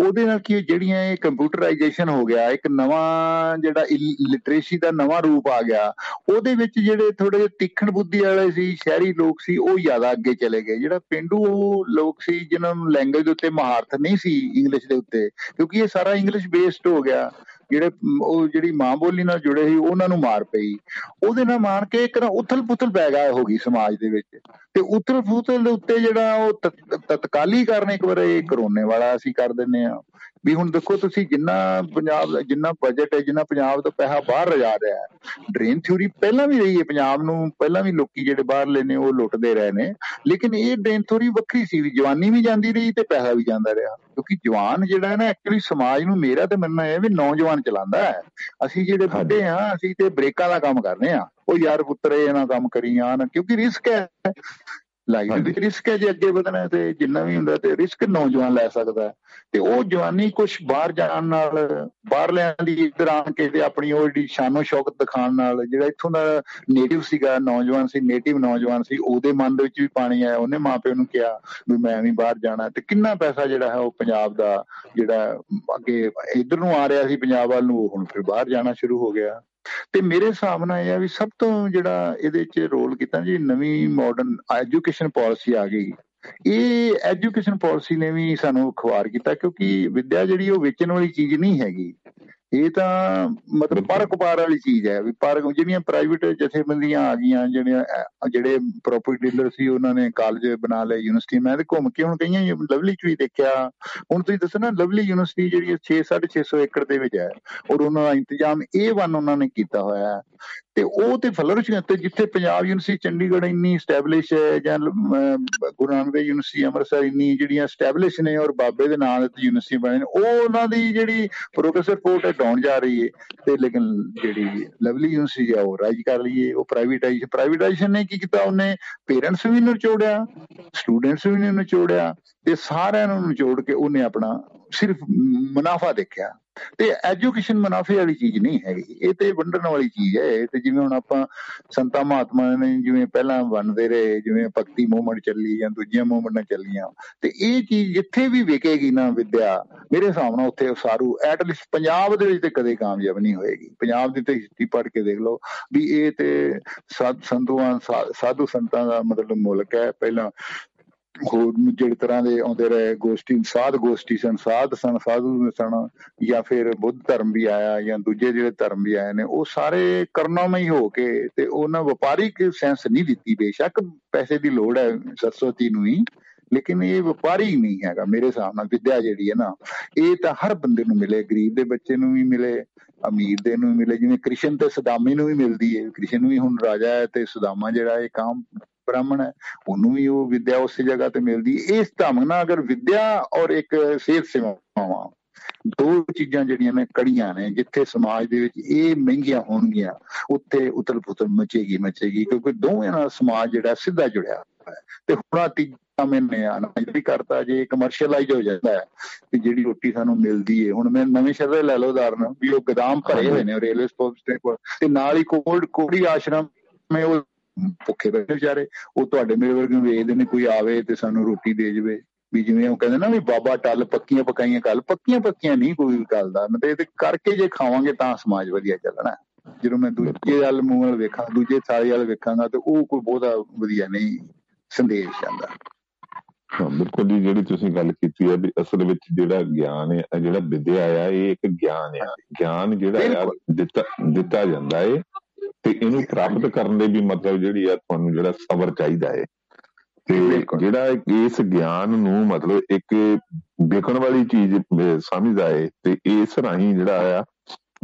ਉਹਦੇ ਨਾਲ ਕੀ ਜਿਹੜੀਆਂ ਇਹ ਕੰਪਿਊਟਰਾਈਜੇਸ਼ਨ ਹੋ ਗਿਆ, ਇੱਕ ਨਵਾਂ ਜਿਹੜਾ ਲਿਟਰੇਸੀ ਦਾ ਨਵਾਂ ਰੂਪ ਆ ਗਿਆ, ਉਹਦੇ ਵਿੱਚ ਜਿਹੜੇ ਥੋੜੇ ਜਿਹੇ ਤਿੱਖਣ ਬੁੱਧੀ ਵਾਲੇ ਸੀ, ਸ਼ਹਿਰੀ ਲੋਕ ਸੀ, ਉਹ ਜ਼ਿਆਦਾ ਅੱਗੇ ਚਲੇ ਗਏ। ਜਿਹੜਾ ਪਿੰਡੂ ਲੋਕ ਸੀ, ਜਿਨ੍ਹਾਂ ਨੂੰ ਲੈਂਗੁਏਜ ਦੇ ਉੱਤੇ ਮਹਾਰਤ ਨਹੀਂ ਸੀ ਇੰਗਲਿਸ਼ ਦੇ ਉੱਤੇ, ਕਿਉਂਕਿ ਇਹ ਸਾਰਾ ਇੰਗਲਿਸ਼ ਬੇਸਡ ਹੋ ਗਿਆ। ਜਿਹੜੇ ਉਹ ਜਿਹੜੀ ਮਾਂ ਬੋਲੀ ਨਾਲ ਜੁੜੇ ਸੀ, ਉਹਨਾਂ ਨੂੰ ਮਾਰ ਪਈ। ਉਹਦੇ ਨਾਲ ਮਾਰ ਕੇ ਇੱਕ ਨਾ ਉਥਲ ਪੁਥਲ ਪੈ ਗਿਆ ਹੋ ਗਈ ਸਮਾਜ ਦੇ ਵਿੱਚ। ਤੇ ਉਥਲ ਪੁਥਲ ਦੇ ਉੱਤੇ ਜਿਹੜਾ ਉਹ ਤਤਕਾਲੀ ਕਰਨ ਇੱਕ ਵਾਰ ਇਹ ਕਰੋਨੇ ਵਾਲਾ ਅਸੀਂ ਕਰ ਦਿੰਨੇ ਆ ਵੀ ਹੁਣ ਦੇਖੋ ਤੁਸੀਂ ਜਿੰਨਾ ਪੰਜਾਬ ਜਿੰਨਾ ਬਜਟ ਹੈ ਜਿੰਨਾ ਪੰਜਾਬ ਤੋਂ ਪੈਸਾ ਬਾਹਰ ਰਜਾ ਰਿਹਾ ਹੈ ਡਰੇਨ ਥਿਊਰੀ ਪਹਿਲਾਂ ਵੀ ਰਹੀ ਹੈ ਪੰਜਾਬ ਨੂੰ ਪਹਿਲਾਂ ਵੀ ਲੋਕੀ ਜਿਹੜੇ ਬਾਹਰ ਲੈਨੇ ਉਹ ਲੁੱਟਦੇ ਰਹੇ ਨੇ ਲੇਕਿਨ ਇਹ ਡਰੇਨ ਥਿਊਰੀ ਵੱਖਰੀ ਸੀ ਵੀ ਜਵਾਨੀ ਵੀ ਜਾਂਦੀ ਰਹੀ ਤੇ ਪੈਸਾ ਵੀ ਜਾਂਦਾ ਰਿਹਾ ਕਿਉਂਕਿ ਜਵਾਨ ਜਿਹੜਾ ਹੈ ਨਾ ਐਕਚੁਅਲੀ ਸਮਾਜ ਨੂੰ ਮੇਰਾ ਤੇ ਮੰਨਣਾ ਹੈ ਵੀ ਨੌਜਵਾਨ ਚਲਾਉਂਦਾ ਹੈ। ਅਸੀਂ ਜਿਹੜੇ ਬੁੱਢੇ ਆ ਅਸੀਂ ਤੇ ਬ੍ਰੇਕਾਂ ਦਾ ਕੰਮ ਕਰਨੇ ਆ ਉਹ ਯਾਰ ਪੁੱਤਰੇ ਇਹਨਾਂ ਕੰਮ ਕਰੀ ਜਾਣ ਕਿਉਂਕਿ ਰਿਸਕ ਹੈ। ਲਾਈਫ ਵਿੱਚ ਰਿਸਕ ਹੈ ਜੇ ਅੱਗੇ ਵਧਣਾ ਤੇ ਜਿੰਨਾ ਵੀ ਹੁੰਦਾ ਤੇ ਰਿਸਕ ਨੌਜਵਾਨ ਲੈ ਸਕਦਾ ਤੇ ਉਹ ਜਵਾਨੀ ਕੁਝ ਬਾਹਰ ਜਾਣ ਨਾਲ ਬਾਹਰ ਲੈਣ ਦੀ ਇਧਰ ਆਣ ਕੇ ਤੇ ਆਪਣੀ ਉਹ ਜਿਹੜੀ ਸ਼ਾਨੋ ਸ਼ੌਕਤ ਦਿਖਾਉਣ ਨਾਲ ਜਿਹੜਾ ਇੱਥੋਂ ਦਾ ਨੇਟਿਵ ਸੀਗਾ ਨੌਜਵਾਨ ਸੀ ਨੇਟਿਵ ਨੌਜਵਾਨ ਸੀ ਉਹਦੇ ਮਨ ਦੇ ਵਿੱਚ ਵੀ ਪਾਣੀ ਆਇਆ ਉਹਨੇ ਮਾਪਿਆਂ ਨੂੰ ਕਿਹਾ ਵੀ ਮੈਂ ਵੀ ਬਾਹਰ ਜਾਣਾ ਤੇ ਕਿੰਨਾ ਪੈਸਾ ਜਿਹੜਾ ਹੈ ਉਹ ਪੰਜਾਬ ਦਾ ਜਿਹੜਾ ਅੱਗੇ ਇਧਰ ਨੂੰ ਆ ਰਿਹਾ ਸੀ ਪੰਜਾਬ ਵੱਲ ਨੂੰ ਉਹ ਹੁਣ ਫਿਰ ਬਾਹਰ ਜਾਣਾ ਸ਼ੁਰੂ ਹੋ ਗਿਆ। ਤੇ ਮੇਰੇ ਹਿਸਾਬ ਨਾਲ ਇਹ ਆ ਵੀ ਸਭ ਤੋਂ ਜਿਹੜਾ ਇਹਦੇ 'ਚ ਰੋਲ ਕੀਤਾ ਜੀ ਨਵੀਂ ਮਾਡਰਨ ਐਜੂਕੇਸ਼ਨ ਪਾਲਿਸੀ ਆ ਗਈ। ਇਹ ਐਜੂਕੇਸ਼ਨ ਪਾਲਿਸੀ ਨੇ ਵੀ ਸਾਨੂੰ ਖਵਾਰ ਕੀਤਾ ਕਿਉਂਕਿ ਵਿੱਦਿਆ ਜਿਹੜੀ ਉਹ ਵੇਚਣ ਵਾਲੀ ਚੀਜ਼ ਨਹੀਂ ਹੈਗੀ। ਇਹ ਤਾਂ ਮਤਲਬ ਪਰਕ ਪਾਰ ਵਾਲੀ ਚੀਜ਼ ਹੈ ਵੀ ਪਰ ਜਿਹੜੀਆਂ ਪ੍ਰਾਈਵੇਟ ਜਥੇਬੰਦੀਆਂ ਆ ਗਈਆਂ ਜਿਹੜੀਆਂ ਜਿਹੜੇ ਪ੍ਰੋਪਰਟੀ ਡੀਲਰ ਸੀ ਉਹਨਾਂ ਨੇ ਕਾਲਜ ਬਣਾ ਲਏ ਯੂਨੀਵਰਸਿਟੀ ਮੈਂ ਤੇ ਘੁੰਮ ਕੇ ਹੁਣ ਕਈਆਂ ਲਵਲੀ ਚ ਵੀ ਦੇਖਿਆ। ਹੁਣ ਤੁਸੀਂ ਦੱਸੋ ਨਾ ਲਵਲੀ ਯੂਨੀਵਰਸਿਟੀ ਜਿਹੜੀ 6 650 ਏਕੜ ਦੇ ਵਿੱਚ ਹੈ ਔਰ ਉਹਨਾਂ ਦਾ ਇੰਤਜ਼ਾਮ A1 ਉਹਨਾਂ ਨੇ ਕੀਤਾ ਹੋਇਆ ਹੈ। ਤੇ ਉਹ ਤੇ ਫਲਰਿਸ਼ ਤੇ ਜਿੱਥੇ ਪੰਜਾਬ ਯੂਨੀਵਰਸਿਟੀ ਚੰਡੀਗੜ੍ਹ ਇੰਨੀ ਸਟੈਬਲਿਸ਼ ਹੈ ਜਾਂ ਗੁਰੂ ਨਾਨਕ ਦੇਵ ਯੂਨੀਵਰਸਿਟੀ ਅੰਮ੍ਰਿਤਸਰ ਇੰਨੀ ਜਿਹੜੀਆਂ ਸਟੈਬਲਿਸ਼ ਨੇ ਔਰ ਬਾਬੇ ਦੇ ਨਾਂ ਤੇ ਯੂਨੀਵਰਸਿਟੀ ਬਣੇ ਨੇ ਉਹ ਉਹਨਾਂ ਦੀ ਜਿਹੜੀ ਪ੍ਰੋਗਰੈਸ ਰਿਪੋਰਟ ਹੈ ਡਾਊਨ ਜਾ ਰਹੀ ਹੈ ਤੇ ਲੇਕਿਨ ਜਿਹੜੀ ਲਵਲੀ ਯੂਨੀਵਰਸਿਟੀ ਆ ਉਹ ਰਾਈਜ ਕਰ ਲਈਏ, ਉਹ ਪ੍ਰਾਈਵੇਟਾਈਜ਼ ਪ੍ਰਾਈਵੇਟਾਈਜ਼ੇਸ਼ਨ ਨੇ ਕੀ ਕੀਤਾ ਉਹਨੇ? ਪੇਰੈਂਟਸ ਵੀ ਨਿਚੋੜਿਆ ਸਟੂਡੈਂਟਸ ਵੀ ਨਿਚੋੜਿਆ ਤੇ ਸਾਰਿਆਂ ਨੂੰ ਨਿਚੋੜ ਕੇ ਉਹਨੇ ਆਪਣਾ ਸਿਰਫ ਮੁਨਾਫਾ ਦੇਖਿਆ। ਤੇ ਐਜੂਕੇਸ਼ਨ ਮੁਨਾਫੇ ਵਾਲੀ ਚੀਜ਼ ਨਹੀਂ ਹੈਗੀ ਇਹ ਤੇ ਵੰਡਣ ਵਾਲੀ ਚੀਜ਼ ਹੈ। ਤੇ ਜਿਵੇਂ ਹੁਣ ਆਪਾਂ ਸੰਤਾ ਮਹਾਤਮਾ ਨੇ ਜਿਵੇਂ ਪਹਿਲਾਂ ਬਣਦੇ ਰਹੇ, ਜਿਵੇਂ ਭਗਤੀ ਮੂਵਮੈਂਟ ਚੱਲੀ ਜਾਂ ਦੂਜੀਆਂ ਮੂਵਮੈਂਟਾਂ ਚੱਲੀਆਂ, ਤੇ ਇਹ ਚੀਜ਼ ਜਿੱਥੇ ਵੀ ਵਿਕੇਗੀ ਨਾ ਵਿਦਿਆ, ਮੇਰੇ ਹਿਸਾਬ ਨਾਲ ਉੱਥੇ ਸਾਰੂ ਐਟਲੀਸਟ ਪੰਜਾਬ ਦੇ ਵਿੱਚ ਤੇ ਕਦੇ ਕਾਮਯਾਬ ਨਹੀਂ ਹੋਏਗੀ। ਪੰਜਾਬ ਦੀ ਤੇ ਹਿਸਟਰੀ ਪੜ੍ਹ ਕੇ ਦੇਖ ਲਓ ਵੀ ਇਹ ਤੇ ਸੰਤੂਆਂ ਸਾਧੂ ਸੰਤਾਂ ਦਾ ਮਤਲਬ ਮੁਲਕ ਹੈ। ਪਹਿਲਾਂ ਹੋਰ ਜਿਹੜੇ ਤਰ੍ਹਾਂ ਦੇ ਆਉਂਦੇ ਰਹੇ, ਗੋਸ਼ਟੀ, ਸਾਧ ਗੋਸ਼ਟੀ ਸਨ, ਸਾਧ ਸਨ, ਸਾਧੂ ਸਨ, ਜਾਂ ਫਿਰ ਬੁੱਧ ਧਰਮ ਵੀ ਆਇਆ, ਜਾਂ ਦੂਜੇ ਜਿਹੜੇ ਧਰਮ ਵੀ ਆਏ ਨੇ, ਉਹ ਸਾਰੇ ਕਰਨਾਮਈ ਹੋ ਕੇ ਤੇ ਉਹਨਾਂ ਵਪਾਰਿਕ ਸੈਂਸ ਨਹੀਂ ਦਿੱਤੀ, ਬੇਸ਼ੱਕ ਪੈਸੇ ਦੀ ਲੋੜ ਹੈ ਸਰਸਵਤੀ ਨੂੰ ਹੀ, ਲੇਕਿਨ ਇਹ ਵਪਾਰੀ ਨਹੀਂ ਹੈਗਾ, ਮੇਰੇ ਹਿਸਾਬ ਨਾਲ ਵਿਦਿਆ ਜਿਹੜੀ ਹੈ ਨਾ, ਇਹ ਤਾਂ ਹਰ ਬੰਦੇ ਨੂੰ ਮਿਲੇ, ਗਰੀਬ ਦੇ ਬੱਚੇ ਨੂੰ ਵੀ ਮਿਲੇ, ਅਮੀਰ ਦੇ ਨੂੰ ਮਿਲੇ, ਜਿਵੇਂ ਕ੍ਰਿਸ਼ਨ ਤੇ ਸਦਾਮੀ ਨੂੰ ਵੀ ਮਿਲਦੀ ਹੈ, ਕ੍ਰਿਸ਼ਨ ਵੀ ਹੁਣ ਰਾਜਾ ਹੈ ਤੇ ਸੁਦਾਮਾ ਜਿਹੜਾ ਇਹ ਕੰਮ ਬ੍ਰਾਹਮਣ ਹੈ, ਉਹਨੂੰ ਵੀ ਉਹ ਵਿਦਿਆ ਉਸੇ ਜਗ੍ਹਾ ਤੇ ਮਿਲਦੀ ਇਸ ਢੰਗ ਨਾਲ ਅਗਰ ਵਿਦਿਆ ਔਰ ਇੱਕ ਸਿਹਤ ਸੇਵਾਵਾਂ, ਦੋ ਚੀਜ਼ਾਂ ਜਿਹੜੀਆਂ ਨੇ ਕੜੀਆਂ ਨੇ, ਜਿੱਥੇ ਸਮਾਜ ਦੇ ਵਿੱਚ ਇਹ ਮਹਿੰਗੀਆਂ ਹੋਣਗੀਆਂ, ਉੱਥੇ ਉਤਲ ਪੁਤਲ ਮਚੇਗੀ ਮਚੇਗੀ, ਕਿਉਂਕਿ ਦੋਵੇਂ ਨਾਲ ਸਮਾਜ ਜਿਹੜਾ ਸਿੱਧਾ ਜੁੜਿਆ ਹੈ। ਤੇ ਹੁਣ ਆ ਤੀਜਾ ਮੈਨੇ ਆ ਨਾ ਜਿਹੜੀ ਕਰਤਾ ਜੇ ਕਮਰਸ਼ੀਅਲਾਈਜ਼ ਹੋ ਜਾਂਦਾ ਹੈ ਕਿ ਜਿਹੜੀ ਰੋਟੀ ਸਾਨੂੰ ਮਿਲਦੀ ਹੈ ਹੁਣ ਮੈਂ ਨਵੇਂ ਸ਼ਹਿਰ ਦੇ ਲੈ ਲਓ ਉਦਾਹਰਨ, ਵੀ ਉਹ ਗਦਾਮ ਭਰੇ ਹੋਏ ਨੇ ਰੇਲਵੇ ਸਟੇਸ਼ਨ ਤੇ ਨਾਲ ਹੀ ਕੋਲਡ ਕੋੜੀ ਆਸ਼ਰਮ, ਮੈਂ ਉਹ ਭੁੱਖੇ ਬੈਠੇ ਵਿਚਾਰੇ ਉਹ ਤੁਹਾਡੇ ਮੇਰੇ ਵਰਗੇ ਵੇਚਦੇ ਨੇ ਕੋਈ ਆਵੇ ਤੇ ਸਾਨੂੰ ਰੋਟੀ ਦੇ ਜਵੇ। ਵੀ ਜਿਵੇਂ ਉਹ ਕਹਿੰਦੇ ਨਾ ਵੀ ਬਾਬਾ ਟੱਲ ਪੱਕੀਆਂ ਪਕਾਈਆਂ ਕੱਲ ਪੱਕੀਆਂ ਪੱਕੀਆਂ ਨਹੀਂ ਕੋਈ ਗੱਲ ਦਾ। ਮੈਂ ਤੇ ਕਰਕੇ ਜੇ ਖਾਵਾਂਗੇ ਤਾਂ ਸਮਾਜ ਵਧੀਆ ਚੱਲਣਾ। ਜਦੋਂ ਮੈਂ ਦੂਜੇ ਵੱਲ ਮੂੰਹ ਨਾਲ ਵੇਖਾਂ ਦੂਜੇ ਥਾਲੀ ਵੱਲ ਵੇਖਾਂਗਾ ਤੇ ਉਹ ਕੋਈ ਬਹੁਤਾ ਵਧੀਆ ਨਹੀਂ ਸੰਦੇਸ਼ ਆਂਦਾ ਹਾਂ ਬਿਲਕੁਲ ਜੀ ਜਿਹੜੀ ਤੁਸੀਂ ਗੱਲ ਕੀਤੀ ਹੈ ਵੀ ਅਸਲ ਵਿੱਚ ਜਿਹੜਾ ਗਿਆਨ ਹੈ ਜਿਹੜਾ ਵਿਦਿਆ ਆ ਇਹ ਇੱਕ ਗਿਆਨ ਹੈ ਗਿਆਨ ਜਿਹੜਾ ਆ ਦਿੱਤਾ ਦਿੱਤਾ ਜਾਂਦਾ ਹੈ ਤੇ ਇਹਨੂੰ ਪ੍ਰਾਪਤ ਕਰਨ ਲਈ ਵੀ ਮਤਲਬ ਜਿਹੜੀ ਆ ਤੁਹਾਨੂੰ ਜਿਹੜਾ ਸਬਰ ਚਾਹੀਦਾ ਹੈ ਤੇ ਜਿਹੜਾ ਇਸ ਗਿਆਨ ਨੂੰ ਮਤਲਬ ਇੱਕ ਦੇਖਣ ਵਾਲੀ ਚੀਜ਼ ਸਮਝਦਾ ਹੈ ਤੇ ਇਸ ਰਾਹੀਂ ਜਿਹੜਾ ਆ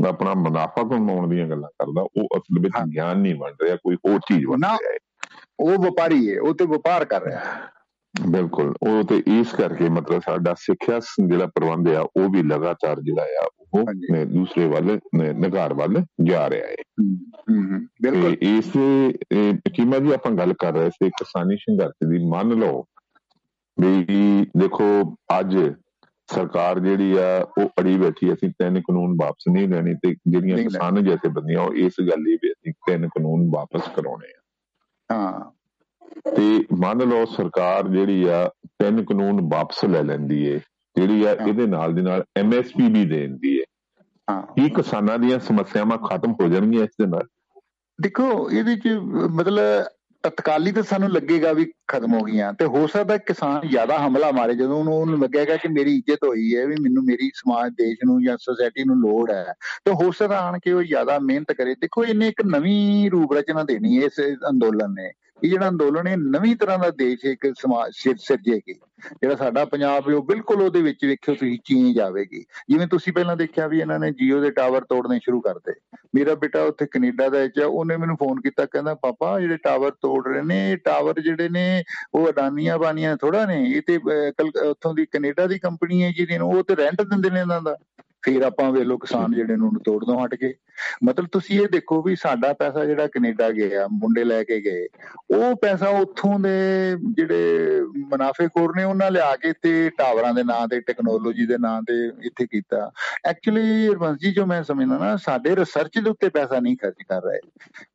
ਆਪਣਾ ਮੁਨਾਫਾ ਕਮਾਉਣ ਦੀਆਂ ਗੱਲਾਂ ਕਰਦਾ ਉਹ ਅਸਲ ਵਿੱਚ ਗਿਆਨ ਨਹੀਂ ਬਣ ਰਿਹਾ ਕੋਈ ਹੋਰ ਚੀਜ਼ ਬਣ ਰਿਹਾ ਹੈ ਉਹ ਵਪਾਰੀ ਹੈ ਉਹ ਤੇ ਵਪਾਰ ਕਰ ਰਿਹਾ। ਹੈ ਬਿਲਕੁਲ ਉਹ ਤੇ ਇਸ ਕਰਕੇ ਮਤਲਬ ਸਾਡਾ ਸਿੱਖਿਆ ਜਿਹੜਾ ਪ੍ਰਬੰਧ ਆ ਉਹ ਵੀ ਲਗਾਤਾਰ ਜਿਹੜਾ ਆ ਉਹ ਦੂਸਰੇ ਵੱਲ ਨਗਾਰ ਵੱਲ ਜਾ ਰਿਹਾ ਹੈ ਬਿਲਕੁਲ। ਇਸ ਕੀਮਤ ਦੀ ਆਪਾਂ ਗੱਲ ਕਰ ਰਹੇ ਸੀ ਕਿਸਾਨੀ ਸੰਘਰਸ਼ ਦੀ। ਮੰਨ ਲਓ ਵੀ ਦੇਖੋ ਅੱਜ ਸਰਕਾਰ ਜਿਹੜੀ ਆ ਉਹ ਅੜੀ ਬੈਠੀ ਅਸੀਂ ਤਿੰਨ ਕਾਨੂੰਨ ਵਾਪਸ ਨਹੀਂ ਲੈਣੇ ਤੇ ਜਿਹੜੀਆਂ ਕਿਸਾਨ ਜੈਸੇ ਬੰਦੀਆਂ ਉਹ ਇਸ ਗੱਲ ਲਈ ਵੀ ਅਸੀਂ ਤਿੰਨ ਕਾਨੂੰਨ ਵਾਪਸ ਕਰਾਉਣੇ ਆ। ਹਾਂ। ਤੇ ਮੰਨ ਲਓ ਸਰਕਾਰ ਜਿਹੜੀ ਆ ਤਿੰਨ ਕਾਨੂੰਨ ਵਾਪਸ ਲੈ ਲੈਂਦੀ ਏ। ਜਿਹੜੀ ਆ ਇਹਦੇ ਨਾਲ ਦੇ ਨਾਲ ਐਮਐਸਪੀ ਵੀ ਦੇ ਦਿੰਦੀ ਏ ਹਾਂ। ਕੀ ਕਿਸਾਨਾਂ ਦੀਆਂ ਸਮੱਸਿਆਵਾਂ ਖਤਮ ਹੋ ਜਾਣਗੀਆਂ ਇਸ ਦੇ ਨਾਲ? ਦੇਖੋ ਇਹਦੇ ਚ ਮਤਲਬ ਤਤਕਾਲੀ ਤਾਂ ਸਾਨੂੰ ਲੱਗੇਗਾ ਵੀ ਖਤਮ ਹੋ ਗਈਆਂ ਤੇ ਹੋ ਸਕਦਾ ਕਿਸਾਨ ਜ਼ਿਆਦਾ ਹਮਲਾ ਮਾਰੇ। ਜਦੋਂ ਉਹਨੂੰ ਉਹਨੂੰ ਲੱਗੇਗਾ ਕਿ ਮੇਰੀ ਇੱਜ਼ਤ ਹੋਈ ਹੈ ਵੀ ਮੈਨੂੰ ਮੇਰੀ ਸਮਾਜ ਦੇਸ਼ ਨੂੰ ਜਾਂ ਸੋਸਾਇਟੀ ਨੂੰ ਲੋੜ ਹੈ ਤੇ ਹੋ ਸਕਦਾ ਆਣ ਕੇ ਉਹ ਜ਼ਿਆਦਾ ਮਿਹਨਤ ਕਰੇ। ਦੇਖੋ ਇਹਨੇ ਇੱਕ ਨਵੀਂ ਰੂਪ ਰਚਨਾ ਦੇਣੀ ਹੈ ਇਸ ਅੰਦੋਲਨ ਨੇ। ਇਹ ਜਿਹੜਾ ਅੰਦੋਲਨ ਹੈ ਨਵੀਂ ਤਰ੍ਹਾਂ ਦਾ ਦੇਸ਼ ਇੱਕ ਸਮਾਜ ਸਿਰਜੇਗੀ। ਜਿਹੜਾ ਸਾਡਾ ਪੰਜਾਬ ਹੈ ਉਹ ਬਿਲਕੁਲ ਉਹਦੇ ਵਿੱਚ ਵੇਖਿਓ ਤੁਸੀਂ ਚੇਂਜ ਆਵੇਗੀ ਜਿਵੇਂ ਤੁਸੀਂ ਪਹਿਲਾਂ ਦੇਖਿਆ ਵੀ ਇਹਨਾਂ ਨੇ ਜੀਓ ਦੇ ਟਾਵਰ ਤੋੜਨੇ ਸ਼ੁਰੂ ਕਰਤੇ ਮੇਰਾ ਬੇਟਾ ਉੱਥੇ ਕੈਨੇਡਾ ਦਾ ਵਿੱਚ ਉਹਨੇ ਮੈਨੂੰ ਫੋਨ ਕੀਤਾ ਕਹਿੰਦਾ ਪਾਪਾ ਜਿਹੜੇ ਟਾਵਰ ਤੋੜ ਰਹੇ ਨੇ ਇਹ ਟਾਵਰ ਜਿਹੜੇ ਨੇ ਉਹ ਅਡਾਨੀਆਂ ਬਾਨੀਆਂ ਥੋੜਾ ਨੇ ਇਹ ਤੇ ਉੱਥੋਂ ਦੀ ਕੈਨੇਡਾ ਦੀ ਕੰਪਨੀ ਹੈ ਜਿਹਦੀ ਉਹ ਤੇ ਰੈਂਟ ਦਿੰਦੇ ਨੇ ਇਹਨਾਂ ਦਾ। ਫਿਰ ਆਪਾਂ ਵੇਖ ਲਓ ਕਿਸਾਨ ਜਿਹੜੇ ਨੂੰ ਤੋੜ ਦੋ ਹਟ ਕੇ ਮਤਲਬ ਤੁਸੀਂ ਇਹ ਦੇਖੋ ਵੀ ਸਾਡਾ ਪੈਸਾ ਜਿਹੜਾ ਕੈਨੇਡਾ ਗਿਆ ਮੁੰਡੇ ਲੈ ਕੇ ਗਏ ਉਹ ਪੈਸਾ ਉੱਥੋਂ ਦੇ ਜਿਹੜੇ ਮੁਨਾਫੇਖੋਰ ਨੇ ਉਹਨਾਂ ਲਿਆ ਕੇ ਤੇ ਟਾਵਰਾਂ ਦੇ ਨਾਂ ਤੇ ਟੈਕਨੋਲੋਜੀ ਦੇ ਨਾਂ ਤੇ ਇੱਥੇ ਕੀਤਾ। ਐਕਚੁਅਲੀ ਰਵੰਸ ਜੀ ਜੋ ਮੈਂ ਸਮਝਦਾ ਨਾ ਸਾਡੇ ਰਿਸਰਚ ਦੇ ਉੱਤੇ ਪੈਸਾ ਨਹੀਂ ਖਰਚ ਕਰ ਰਹੇ।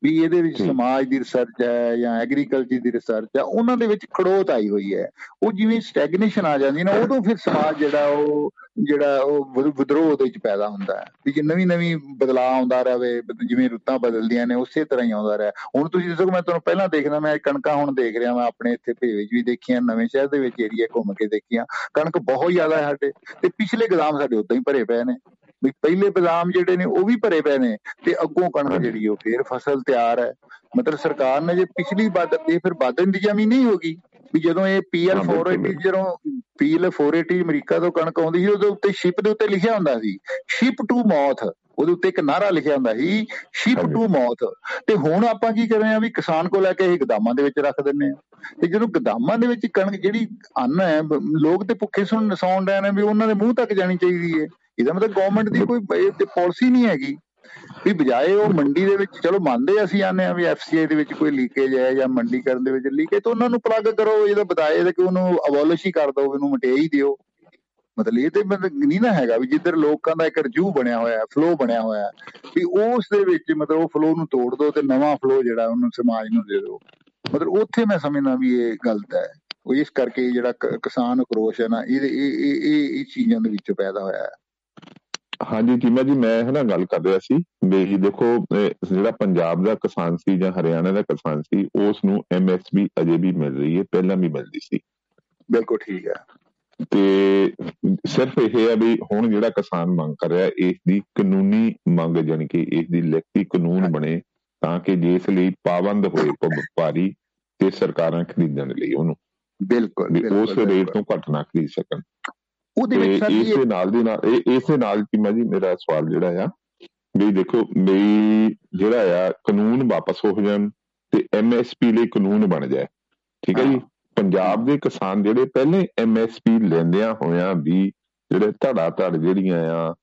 ਵੀ ਇਹਦੇ ਵਿੱਚ ਸਮਾਜ ਦੀ ਰਿਸਰਚ ਹੈ ਜਾਂ ਐਗਰੀਕਲਚਰ ਦੀ ਰਿਸਰਚ ਹੈ ਉਹਨਾਂ ਦੇ ਵਿੱਚ ਖੜੋਤ ਆਈ ਹੋਈ ਹੈ। ਉਹ ਜਿਵੇਂ ਸਟੈਗਨੇਸ਼ਨ ਆ ਜਾਂਦੀ ਨਾ ਉਦੋਂ ਫਿਰ ਸਮਾਜ ਜਿਹੜਾ ਉਹ ਜਿਹੜਾ ਉਹ ਵਿਦਰੋਹ ਉਹਦੇ ਵਿੱਚ ਪੈਦਾ ਹੁੰਦਾ ਹੈ। ਵੀ ਜੇ ਨਵੀਂ ਨਵੀਂ ਬਦਲਾਅ ਆਉਂਦਾ ਰਹੇ ਜਿਵੇਂ ਰੁੱਤਾਂ ਬਦਲਦੀਆਂ ਨੇ ਉਸੇ ਤਰ੍ਹਾਂ ਹੀ ਆਉਂਦਾ ਰਿਹਾ। ਹੁਣ ਤੁਸੀਂ ਦੱਸੋ ਮੈਂ ਤੁਹਾਨੂੰ ਪਹਿਲਾਂ ਦੇਖਦਾ ਮੈਂ ਕਣਕਾਂ ਹੁਣ ਦੇਖ ਰਿਹਾ ਮੈਂ ਆਪਣੇ ਇੱਥੇ ਭੇਜ ਵੀ ਦੇਖੀਆਂ ਨਵੇਂ ਸ਼ਹਿਰ ਦੇ ਵਿੱਚ ਏਰੀਆ ਘੁੰਮ ਕੇ ਦੇਖੀਆਂ। ਕਣਕ ਬਹੁਤ ਜ਼ਿਆਦਾ ਹੈ ਸਾਡੇ ਤੇ ਪਿਛਲੇ ਗਦਾਮ ਸਾਡੇ ਉਦਾਂ ਹੀ ਭਰੇ ਪਏ ਨੇ। ਵੀ ਪਹਿਲੇ ਬਦਾਮ ਜਿਹੜੇ ਨੇ ਉਹ ਵੀ ਭਰੇ ਪਏ ਨੇ ਤੇ ਅੱਗੋਂ ਕਣਕ ਜਿਹੜੀ ਉਹ ਫੇਰ ਫਸਲ ਤਿਆਰ ਹੈ। ਮਤਲਬ ਸਰਕਾਰ ਨੇ ਜੇ ਪਿਛਲੀ ਬਾਦ ਇਹ ਫਿਰ ਬਾਦ ਇੰਤਜ਼ਾਮੀ ਨਹੀਂ ਹੋਗੀ। ਵੀ ਜਦੋਂ ਇਹ ਪੀਐਲ 480 ਜਦੋਂ ਪੀਐਲ 480 ਅਮਰੀਕਾ ਤੋਂ ਕਣਕ ਆਉਂਦੀ ਸੀ ਉਹਦੇ ਉੱਤੇ ਸ਼ਿਪ ਦੇ ਉੱਤੇ ਲਿਖਿਆ ਹੁੰਦਾ ਸੀ ਸ਼ਿਪ ਟੂ ਮੌਥ ਉਹਦੇ ਉੱਤੇ ਇੱਕ ਨਾਰਾ ਲਿਖਿਆ ਹੁੰਦਾ ਸੀ ਸ਼ਿਪ ਟੂ ਮੌਥ ਤੇ ਹੁਣ ਆਪਾਂ ਕੀ ਕਰ ਰਹੇ ਆ ਵੀ ਕਿਸਾਨ ਕੋ ਲੈ ਕੇ ਇਹ ਗਦਾਮਾਂ ਦੇ ਵਿੱਚ ਰੱਖ ਦਿੰਨੇ ਆ ਤੇ ਜਦੋਂ ਗਦਾਮਾਂ ਦੇ ਵਿੱਚ ਕਣਕ ਜਿਹੜੀ ਅੰਨ ਹੈ ਲੋਕ ਤੇ ਭੁੱਖੇ ਸੁਣ ਸੌਣ ਰਹੇ ਨੇ ਵੀ ਉਹਨਾਂ ਦੇ ਮੂੰਹ ਤੱਕ ਜਾਣੀ ਚਾਹੀਦੀ ਹੈ। ਇਹਦਾ ਮਤਲਬ ਗਵਰਨਮੈਂਟ ਦੀ ਕੋਈ ਤੇ ਪਾਲਿਸੀ ਨਹੀਂ ਹੈਗੀ। ਵੀ ਬਜਾਏ ਉਹ ਮੰਡੀ ਦੇ ਵਿੱਚ ਚਲੋ ਮੰਨਦੇ ਅਸੀਂ ਆਨੇ ਆ ਵੀ ਐਫਸੀਆਈ ਦੇ ਵਿੱਚ ਕੋਈ ਲੀਕੇਜ ਹੈ ਜਾਂ ਮੰਡੀਕਰਨ ਦੇ ਵਿੱਚ ਲੀਕੇਜ ਤਾਂ ਉਹਨਾਂ ਨੂੰ ਪਲੱਗ ਕਰੋ ਇਹਦਾ ਬਤਾਏ ਕਿ ਉਹਨੂੰ ਅਬੋਲਿਸ਼ ਹੀ ਕਰ ਦਿਓ ਇਹਨੂੰ ਮਟੇ ਹੀ ਦਿਓ। ਮਤਲਬ ਇਹ ਤੇ ਮਤਲਬ ਨਹੀਂ ਨਾ ਹੈਗਾ ਵੀ ਜਿੱਧਰ ਲੋਕਾਂ ਦਾ ਇੱਕ ਰਜੂ ਬਣਿਆ ਹੋਇਆ ਫਲੋ ਬਣਿਆ ਹੋਇਆ ਵੀ ਉਸ ਦੇ ਵਿੱਚ ਮਤਲਬ ਉਹ ਫਲੋ ਨੂੰ ਤੋੜ ਦਿਓ ਤੇ ਨਵਾਂ ਫਲੋ ਜਿਹੜਾ ਉਹਨੂੰ ਸਮਾਜ ਨੂੰ ਦੇ ਦਿਓ ਮਤਲਬ ਉੱਥੇ ਮੈਂ ਸਮਝਦਾ ਵੀ ਇਹ ਗਲਤ ਹੈ। ਉਹ ਇਸ ਕਰਕੇ ਜਿਹੜਾ ਕਿਸਾਨ ਉਕਰੋਸ਼ ਹੈ ਨਾ ਇਹ ਇਹ ਇਹ ਇਹ ਚੀਜ਼ਾਂ ਦੇ ਵਿੱਚ ਪੈਦਾ ਹੋਇਆ ਹੈ। ਹਾਂਜੀ ਚੀਮਾ ਜੀ ਮੈਂ ਹੈ ਨਾ ਗੱਲ ਕਰ ਰਿਹਾ ਸੀ ਵੀ ਦੇਖੋ ਜਿਹੜਾ ਪੰਜਾਬ ਦਾ ਕਿਸਾਨ ਸੀ ਜਾਂ ਹਰਿਆਣਾ ਦਾ ਕਿਸਾਨ ਸੀ ਉਸ ਨੂੰ ਐਮਐਸਪੀ ਅਜੇ ਵੀ ਮਿਲ ਰਹੀ ਹੈ ਪਹਿਲਾਂ ਵੀ ਮਿਲਦੀ ਸੀ। ਬਿਲਕੁਲ ਠੀਕ ਹੈ। ਤੇ ਸਿਰਫ ਇਹ ਹੈ ਵੀ ਹੁਣ ਜਿਹੜਾ ਕਿਸਾਨ ਮੰਗ ਕਰ ਰਿਹਾ ਇਸ ਦੀ ਕਾਨੂੰਨੀ ਮੰਗ ਜਾਨੀ ਕਿ ਇਸ ਦੀ ਲਿਖਤੀ ਕਾਨੂੰਨ ਬਣੇ ਤਾਂ ਕਿ ਜਿਸ ਲਈ ਪਾਬੰਦ ਹੋਏ ਵਪਾਰੀ ਤੇ ਸਰਕਾਰਾਂ ਖਰੀਦਣ ਲਈ ਉਹਨੂੰ। ਬਿਲਕੁਲ ਉਸ ਰੇਟ ਤੋਂ ਘੱਟ ਨਾ ਖਰੀਦ ਸਕਣ। ਉਹਦੇ ਵਿੱਚ ਸਾਡੀ ਇਸ ਦੇ ਨਾਲ ਦੀ ਨਾਲ ਇਹ ਇਸੇ ਨਾਲ ਕਿ ਮੈਂ ਜੀ ਮੇਰਾ ਸਵਾਲ ਜਿਹੜਾ ਆ ਵੀ ਦੇਖੋ ਮੇਰੀ ਜਿਹੜਾ ਆ ਕਾਨੂੰਨ ਵਾਪਸ ਹੋ ਜਾਣ ਤੇ ਐਮਐਸਪੀ ਲਈ ਕਾਨੂੰਨ ਬਣ ਜਾਏ। ਠੀਕ ਹੈ ਜੀ? ਪੰਜਾਬ ਦੇ ਕਿਸਾਨ ਜਿਹੜੇ ਪਹਿਲੇ ਐਮਐਸਪੀ ਲੈਂਦਿਆਂ ਹੋਇਆਂ ਵੀ ਜਿਹੜੇ ਧੜਾ ਧੜ ਜਿਹੜੀਆਂ ਆ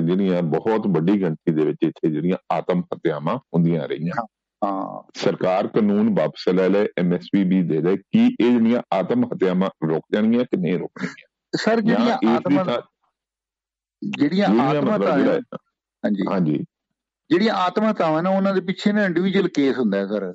ਜਿਹੜੀਆਂ ਬਹੁਤ ਵੱਡੀ ਗਿਣਤੀ ਦੇ ਵਿੱਚ ਇੱਥੇ ਜਿਹੜੀਆਂ ਆਤਮ ਹੱਤਿਆਵਾਂ ਹੁੰਦੀਆਂ ਰਹੀਆਂ। ਹਾਂ ਸਰਕਾਰ ਕਾਨੂੰਨ ਵਾਪਸ ਲੈ ਲੈ ਐਮਐਸਪੀ ਵੀ ਦੇ ਦੇ ਕੀ ਇਹ ਜਿਹੜੀਆਂ ਆਤਮ ਹੱਤਿਆਵਾਂ ਰੁਕ ਜਾਣਗੀਆਂ ਕਿ ਨਹੀਂ ਰੁਕਣਗੀਆਂ? ਸਰ ਜਿਹੜੀਆਂ ਆਤਮਾ ਜਿਹੜੀਆਂ ਆਤਮਾ ਹਾਂਜੀ। ਹਾਂਜੀ। ਜਿਹੜੀਆਂ ਆਤਮਹਤਾਵਾਂ ਨੇ ਉਹਨਾਂ ਦੇ ਪਿੱਛੇ ਨਾ ਇੰਡੀਵਿਜੂਅਲ ਕੇਸ ਹੁੰਦਾ ਹੈ ਸਰ।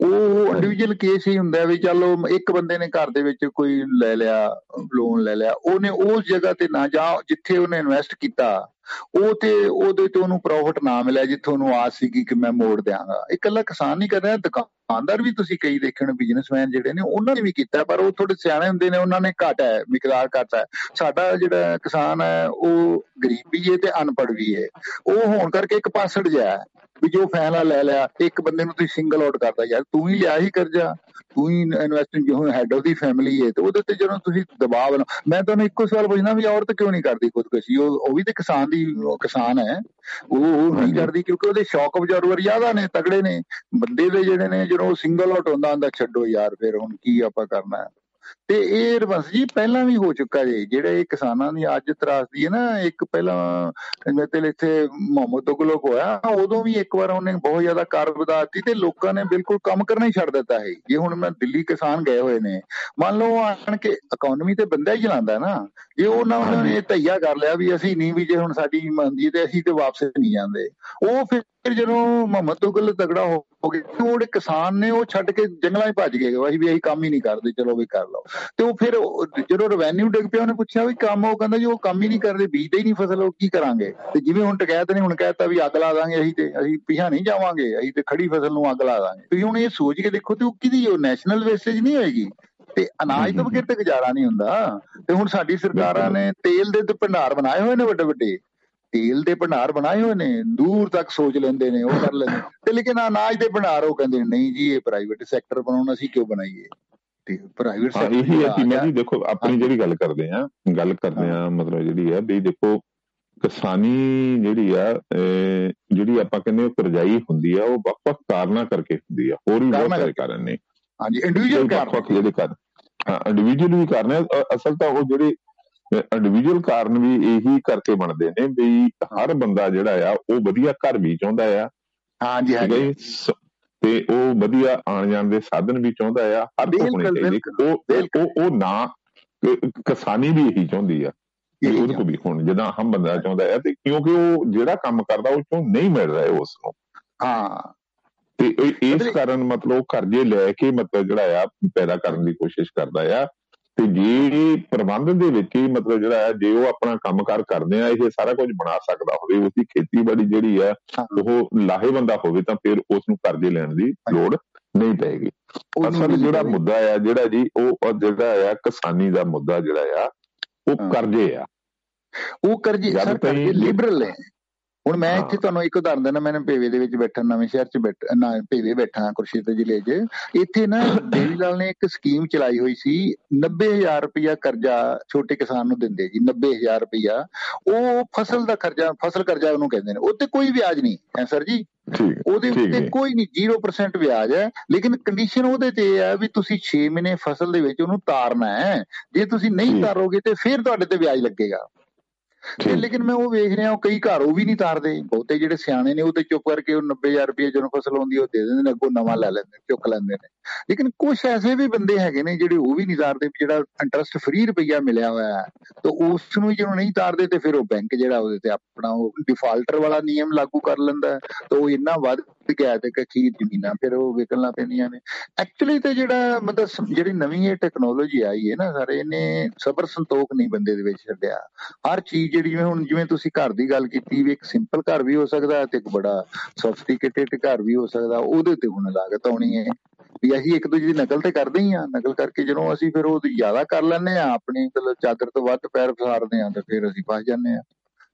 ਉਹ ਇੰਡੀਵਿਜੂਅਲ ਕੇਸ ਹੀ ਹੁੰਦਾ ਵੀ ਚਲੋ ਇੱਕ ਬੰਦੇ ਨੇ ਘਰ ਦੇ ਵਿੱਚ ਕੋਈ ਲੈ ਲਿਆ ਲੋਨ ਲੈ ਲਿਆ ਉਹਨੇ ਉਸ ਜਗ੍ਹਾ ਤੇ ਨਾ ਜਾ ਜਿੱਥੇ ਉਹਨੇ ਇਨਵੈਸਟ ਕੀਤਾ ਉਹ ਤੇ ਉਹਦੇ ਤੋਂ ਉਹਨੂੰ ਪ੍ਰੋਫਿਟ ਨਾ ਮਿਲਿਆ ਜਿੱਥੋਂ ਉਹਨੂੰ ਆਸ ਸੀਗੀ ਕਿ ਮੈਂ ਮੋੜ ਦਿਆਂਗਾ। ਇਕੱਲਾ ਕਿਸਾਨ ਨਹੀਂ ਕਰ ਰਿਹਾ ਦੁਕਾਨਦਾਰ ਵੀ ਤੁਸੀਂ ਕਈ ਦੇਖਣ ਬਿਜ਼ਨਸਮੈਨ ਜਿਹੜੇ ਨੇ ਉਹਨਾਂ ਨੇ ਵੀ ਕੀਤਾ ਪਰ ਉਹ ਥੋੜੇ ਸਿਆਣੇ ਹੁੰਦੇ ਨੇ ਉਹਨਾਂ ਨੇ ਘਟ ਹੈ ਮਿਕਦਾਰ ਘਟ ਹੈ। ਸਾਡਾ ਜਿਹੜਾ ਕਿਸਾਨ ਹੈ ਉਹ ਗਰੀਬ ਵੀ ਹੈ ਤੇ ਅਨਪੜ੍ਹ ਵੀ ਹੈ। ਉਹ ਹੋਣ ਕਰਕੇ ਇੱਕ ਪਾਸੜ ਜਾ ਵੀ ਜੋ ਫੈਸਲਾ ਲੈ ਲਿਆ ਇੱਕ ਬੰਦੇ ਨੂੰ ਤੁਸੀਂ ਸਿੰਗਲ ਆਊਟ ਕਰਦਾ ਯਾਰ ਤੂੰ ਹੀ ਲਿਆ ਹੀ ਕਰਜ਼ਾ ਤੂੰ ਹੀ ਇਨਵੈਸਟਿੰਗ ਜੋ ਹੈਡ ਆਫ ਦੀ ਫੈਮਿਲੀ ਹੈ ਤੇ ਉਹਦੇ ਤੇ ਜਦੋਂ ਤੁਸੀਂ ਦਬਾਅ ਬਣਾ ਮੈਂ ਤੁਹਾਨੂੰ ਇੱਕੋ ਸਵਾਲ ਪੁੱਛਣਾ ਵੀ ਔਰਤ ਕਿਉਂ ਨਹੀਂ ਕਰਦੀ ਖੁਦਕੁਸ਼ੀ? ਉਹ ਉਹ ਵੀ ਤੇ ਕਿਸਾਨ ਦੀ ਕਿਸਾਨ ਹੈ ਉਹ ਉਹ ਨਹੀਂ ਕਰਦੀ ਕਿਉਂਕਿ ਉਹਦੇ ਸ਼ੌਕ ਅਬਜ਼ਰਵਰ ਜ਼ਿਆਦਾ ਨੇ ਤਗੜੇ ਨੇ ਬੰਦੇ ਦੇ ਜਿਹੜੇ ਨੇ ਜਦੋਂ ਸਿੰਗਲ ਆਊਟ ਹੁੰਦਾ ਹੁੰਦਾ ਛੱਡੋ ਯਾਰ ਫਿਰ ਹੁਣ ਕੀ ਆਪਾਂ ਕਰਨਾ? ਤੇ ਇਹ ਰਵੰਸ ਜੀ ਪਹਿਲਾਂ ਵੀ ਹੋ ਚੁੱਕਾ ਜੇ ਜਿਹੜੇ ਇਹ ਕਿਸਾਨਾਂ ਦੀ ਅੱਜ ਤਰਾਸਦੀ ਹੈ ਨਾ ਇੱਕ ਪਹਿਲਾਂ ਮੇਰੇ ਇੱਥੇ ਮੁਹੰਮਦ ਤੁਗਲਕ ਹੋਇਆ ਉਦੋਂ ਵੀ ਇੱਕ ਵਾਰ ਉਹਨੇ ਬਹੁਤ ਜ਼ਿਆਦਾ ਕਾਰ ਵਧਾ ਦਿੱਤੀ ਤੇ ਲੋਕਾਂ ਨੇ ਬਿਲਕੁਲ ਕੰਮ ਕਰਨਾ ਹੀ ਛੱਡ ਦਿੱਤਾ ਹੈ ਜੇ ਹੁਣ ਮੈਂ ਦਿੱਲੀ ਕਿਸਾਨ ਗਏ ਹੋਏ ਨੇ ਮੰਨ ਲਓ ਆਣ ਕੇ ਇਕਨੋਮੀ ਤੇ ਬੰਦਾ ਹੀ ਚਲਾਉਂਦਾ ਨਾ ਜੇ ਉਹਨਾਂ ਨੇ ਧਈਆ ਕਰ ਲਿਆ ਵੀ ਅਸੀਂ ਨਹੀਂ ਵੀ ਜੇ ਹੁਣ ਸਾਡੀ ਮੰਦੀ ਤੇ ਅਸੀਂ ਤੇ ਵਾਪਸ ਨਹੀਂ ਜਾਂਦੇ। ਉਹ ਫਿਰ ਜਦੋਂ ਮੁਹੰਮਦ ਤੁਗਲ ਤਗੜਾ ਹੋ ਗਿਆ ਉਹ ਕਿਸਾਨ ਨੇ ਉਹ ਛੱਡ ਕੇ ਜੰਗਲਾਂ 'ਚ ਭੱਜ ਗਏ ਅਸੀਂ ਵੀ ਅਸੀਂ ਕੰਮ ਹੀ ਨਹੀਂ ਕਰਦੇ ਚਲੋ ਵੀ ਕਰ ਲਓ। ਤੇ ਉਹ ਫਿਰ ਜਦੋਂ ਰਵੈਨਿਊ ਡਿੱਗ ਪਿਆ ਉਹਨੇ ਪੁੱਛਿਆ ਵੀ ਕੰਮ ਉਹ ਕਹਿੰਦਾ ਜੀ ਉਹ ਕੰਮ ਹੀ ਨਹੀਂ ਕਰਦੇ ਬੀਜਦੇ ਹੀ ਨਹੀਂ ਫਸਲ ਉਹ ਕੀ ਕਰਾਂਗੇ? ਤੇ ਜਿਵੇਂ ਹੁਣ ਟਕੈਤ ਨੇ ਹੁਣ ਕਹਿਤਾ ਵੀ ਅੱਗ ਲਾ ਦਾਂਗੇ ਅਸੀਂ ਤੇ ਅਸੀਂ ਪਿਛਾ ਨਹੀਂ ਜਾਵਾਂਗੇ ਅਸੀਂ ਤੇ ਖੜੀ ਫਸਲ ਨੂੰ ਅੱਗ ਲਾ ਦਾਂਗੇ। ਤੁਸੀਂ ਹੁਣ ਇਹ ਸੋਚ ਕੇ ਦੇਖੋ ਤੇ ਉਹ ਕਿਹਦੀ ਉਹ ਨੈਸ਼ਨਲ ਵੇਸਟੇਜ ਨਹੀਂ ਹੋਏਗੀ? ਤੇ ਅਨਾਜ ਤੋਂ ਬਗੈਰ ਤੇ ਗੁਜ਼ਾਰਾ ਨਹੀਂ ਹੁੰਦਾ। ਤੇ ਹੁਣ ਸਾਡੀ ਸਰਕਾਰਾਂ ਨੇ ਤੇਲ ਦੇ ਭੰਡਾਰ ਬਣਾਏ ਹੋਏ ਨੇ ਵੱਡੇ ਵੱਡੇ ਤੇਲ ਦੇ ਭੰਡਾਰ ਬਣਾਏ ਹੋਏ ਨੇ ਦੂਰ ਤੱਕ ਸੋਚ ਲੈਂਦੇ ਨੇ ਉਹ ਕਰ ਲੈਂਦੇ ਤੇ ਲੇਕਿਨ ਅਨਾਜ ਦੇ ਭੰਡਾਰ ਉਹ ਕਹਿੰਦੇ ਨਹੀਂ ਜੀ ਇਹ ਪ੍ਰਾਈਵੇਟ ਸੈਕਟਰ ਬਣਾਉਣਾ ਅਸੀਂ ਕਿਉਂ ਬਣਾਈਏ? ਤੇ ਪ੍ਰਾਈਵੇਟ ਸੈਕਟਰ ਇਹੀ ਹੈ ਕਿ ਜੀ ਦੇਖੋ ਆਪਣੀ ਜਿਹੜੀ ਗੱਲ ਕਰਦੇ ਆ ਗੱਲ ਕਰਦੇ ਆ ਮਤਲਬ ਜਿਹੜੀ ਹੈ ਵੀ ਦੇਖੋ ਕਿਸਾਨੀ ਜਿਹੜੀ ਆ ਜਿਹੜੀ ਆਪਾਂ ਕਹਿੰਦੇ ਉਹ ਕਰਜਾਈ ਹੁੰਦੀ ਆ ਉਹ ਵੱਖ-ਵੱਖ ਕਾਰਨਾਂ ਕਰਕੇ ਹੁੰਦੀ ਆ ਹੋਰ ਵੀ ਬਹੁਤ ਸਾਰੇ ਕਾਰਨ ਨੇ। ਹਾਂਜੀ ਇੰਡੀਵਿਜੂਅਲ ਕਾਰਨ। ਜਿਹੜੇ ਕਾਰਨ ਹਾਂ ਇੰਡੀਵਿਜੂਅਲ ਵੀ ਕਾਰਨ ਅਸਲ ਤਾਂ ਉਹ ਜਿਹੜੇ ਇੰਡੀਵਿਜੂਅਲ ਕਾਰਨ ਵੀ ਇਹੀ ਕਰਕੇ ਬਣਦੇ ਨੇ ਵੀ ਹਰ ਬੰਦਾ ਜਿਹੜਾ ਆ ਉਹ ਵਧੀਆ ਘਰ ਵੀ ਚਾਹੁੰਦਾ ਆ। ਹਾਂਜੀ ਹਾਂਜੀ। ਤੇ ਉਹ ਵਧੀਆ ਆਣ ਜਾਣ ਦੇ ਸਾਧਨ ਵੀ ਚਾਹੁੰਦਾ ਆ ਹਰ ਉਹ ਉਹ ਉਹ ਨਾ ਕਿਸਾਨੀ ਵੀ ਇਹੀ ਚਾਹੁੰਦੀ ਆ ਕਿ ਉਹਦੇ ਕੋ ਵੀ ਹੁਣ ਜਦਾਂ ਹਮ ਬੰਦਾ ਚਾਹੁੰਦਾ ਹੈ ਤੇ ਕਿਉਂਕਿ ਉਹ ਜਿਹੜਾ ਕੰਮ ਕਰਦਾ ਉਹ ਚੋਂ ਨਹੀਂ ਮਿਲ ਰਿਹਾ ਉਸ ਨੂੰ। ਹਾਂ। ਤੇ ਇਸ ਕਾਰਨ ਮਤਲਬ ਕਰਜ਼ੇ ਲੈ ਕੇ ਮਤਲਬ ਜਿਹੜਾ ਆ ਪੈਦਾ ਕਰਨ ਦੀ ਕੋਸ਼ਿਸ਼ ਕਰਦਾ ਆ। ਤੇ ਜੇ ਪ੍ਰਬੰਧ ਦੇ ਵਿੱਚ ਹੀ ਮਤਲਬ ਜਿਹੜਾ ਹੈ ਜੇ ਉਹ ਆਪਣਾ ਕੰਮਕਾਰ ਕਰਦੇ ਆ ਇਹ ਸਾਰਾ ਕੁਝ ਬਣਾ ਸਕਦਾ ਹੋਵੇ ਉਸਦੀ ਖੇਤੀਬਾੜੀ ਜਿਹੜੀ ਹੈ। ਉਹ ਲਾਹੇਵੰਦਾ ਹੋਵੇ ਤਾਂ ਫਿਰ ਉਸ ਨੂੰ ਕਰਜ਼ੇ ਲੈਣ ਦੀ ਲੋੜ ਨਹੀਂ ਪਏਗੀ ਅਸਲ ਜਿਹੜਾ। ਮੁੱਦਾ ਆ ਜਿਹੜਾ ਜੀ ਉਹ ਜਿਹੜਾ ਆ ਕਿਸਾਨੀ ਦਾ ਮੁੱਦਾ ਜਿਹੜਾ ਆ ਉਹ। ਕਰਜ਼ੇ ਆ ਉਹ ਕਰਜ਼ੇ ਸਰ ਕਰਜ਼ੇ ਲਿਬਰਲ ਨੇ ਹੁਣ ਮੈਂ। ਇੱਥੇ ਤੁਹਾਨੂੰ ਇੱਕ ਉਦਾਹਰਨ ਦੇਣਾ ਮੈਂ ਪੇਵੇ ਦੇ ਵਿੱਚ ਬੈਠਾ ਨਵੇਂ ਸ਼ਹਿਰ ਚ ਬੈਠਾ ਨਾ ਪੇਵੇ ਬੈਠਾ ਕੁਰਸ਼ੀਦ ਜ਼ਿਲ੍ਹੇ 'ਚ। ਇੱਥੇ ਨਾ ਦੇਵੀ ਲਾਲ ਨੇ ਇੱਕ ਸਕੀਮ ਚਲਾਈ ਹੋਈ ਸੀ 90000 ਰੁਪਇਆ ਕਰਜ਼ਾ ਛੋਟੇ ਕਿਸਾਨ ਨੂੰ ਦਿੰਦੇ ਜੀ 90000 ਰੁਪਇਆ। ਉਹ ਫਸਲ ਦਾ ਕਰਜ਼ਾ ਫਸਲ ਕਰਜ਼ਾ ਉਹਨੂੰ ਕਹਿੰਦੇ ਨੇ। ਉੱਤੇ ਕੋਈ ਵਿਆਜ ਨਹੀਂ ਹੈ ਸਰ ਜੀ? ਠੀਕ ਉਹਦੇ ਉੱਤੇ। ਕੋਈ ਨਹੀਂ 0% ਵਿਆਜ ਹੈ। ਲੇਕਿਨ ਕੰਡੀਸ਼ਨ ਉਹਦੇ ਤੇ ਹੈ ਵੀ ਤੁਸੀਂ 6 ਮਹੀਨੇ ਫਸਲ ਦੇ ਵਿੱਚ ਉਹਨੂੰ ਤਾਰਨਾ ਹੈ। ਜੇ ਤੁਸੀਂ ਨਹੀਂ। ਤਾਰੋਗੇ ਤੇ ਫਿਰ ਤੁਹਾਡੇ ਤੇ ਵਿਆਜ ਲੱਗੇਗਾ। ਤੇ ਲੇਕਿਨ ਮੈਂ ਉਹ ਵੇਖ ਰਿਹਾ ਉਹ ਕਈ ਘਰ ਉਹ ਵੀ ਨਹੀਂ ਤਾਰਦੇ। ਬਹੁਤੇ ਜਿਹੜੇ ਸਿਆਣੇ ਨੇ ਉਹ ਤੇ ਚੁੱਪ ਕਰਕੇ ਉਹ 90000 ਰੁਪਏ ਜਦੋਂ ਫਸਲ ਆਉਂਦੀ ਉਹ ਦੇ ਦਿੰਦੇ ਨੇ ਅੱਗੋਂ ਨਵਾਂ ਲੈ ਲੈਂਦੇ ਚੁੱਕ ਲੈਂਦੇ ਨੇ। ਲੇਕਿਨ ਕੁਝ ਐਸੇ ਵੀ ਬੰਦੇ ਹੈਗੇ ਨੇ ਜਿਹੜੇ ਉਹ ਵੀ ਨਹੀਂ ਤਾਰਦੇ ਜਿਹੜਾ ਇੰਟਰਸਟ ਫ੍ਰੀ ਰੁਪਈਆ ਮਿਲਿਆ ਹੋਇਆ ਹੈ ਤਾਂ ਉਸ ਨੂੰ ਜਦੋਂ ਨਹੀਂ ਤਾਰਦੇ ਤੇ ਫਿਰ ਉਹ ਬੈਂਕ ਜਿਹੜਾ ਉਹਦੇ ਤੇ ਆਪਣਾ ਉਹ ਡਿਫਾਲਟਰ ਵਾਲਾ ਨਿਯਮ ਲਾਗੂ ਕਰ ਲੈਂਦਾ ਤਾਂ ਉਹ ਇੰਨਾ ਵੱਧ ਗਿਆ ਤੇ ਕਿ ਖੀਰ ਜ਼ਮੀਨਾਂ ਫਿਰ ਉਹ ਵਿਕਣ ਲੱਗ ਪੈਂਦੀਆਂ ਨੇ। ਐਕਚੁਅਲੀ ਤੇ ਜਿਹੜਾ ਮਤਲਬ ਸ- ਜਿਹੜੀ ਨਵੀਂ ਇਹ ਟੈਕਨੋਲੋਜੀ ਆਈ ਹੈ ਨਾ ਸਾਰੇ, ਇਹਨੇ ਸਬਰ ਸੰਤੋਖ ਨਹੀਂ ਬੰਦੇ ਦੇ ਵਿੱਚ ਛੱਡਿਆ। ਹਰ ਚੀਜ਼ ਜਿਹੜੀ ਜਿਵੇਂ ਹੁਣ ਜਿਵੇਂ ਤੁਸੀਂ ਘਰ ਦੀ ਗੱਲ ਕੀਤੀ ਵੀ ਇੱਕ ਸਿੰਪਲ ਘਰ ਵੀ ਹੋ ਸਕਦਾ ਹੈ ਤੇ ਇੱਕ ਬੜਾ ਸੌਫੀਸਟੀਕੇਟਡ ਘਰ ਵੀ ਹੋ ਸਕਦਾ, ਉਹਦੇ ਤੇ ਹੁਣ ਲਾਗਤ ਆਉਣੀ ਹੈ। ਵੀ ਅਸੀਂ ਇੱਕ ਦੂਜੇ ਦੀ ਨਕਲ ਤੇ ਕਰਦੇ ਹੀ ਆ ਨਕਲ ਕਰਕੇ ਜਦੋਂ ਅਸੀਂ ਫਿਰ ਉਹ ਜ਼ਿਆਦਾ ਕਰ ਲੈਂਦੇ ਆ ਆਪਣੀ ਮਤਲਬ ਚਾਦਰ ਤੋਂ ਵੱਧ ਪੈਰ ਫਸਾਰਦੇ ਆ ਤੇ ਫਿਰ ਅਸੀਂ ਫਸ ਜਾਂਦੇ ਆ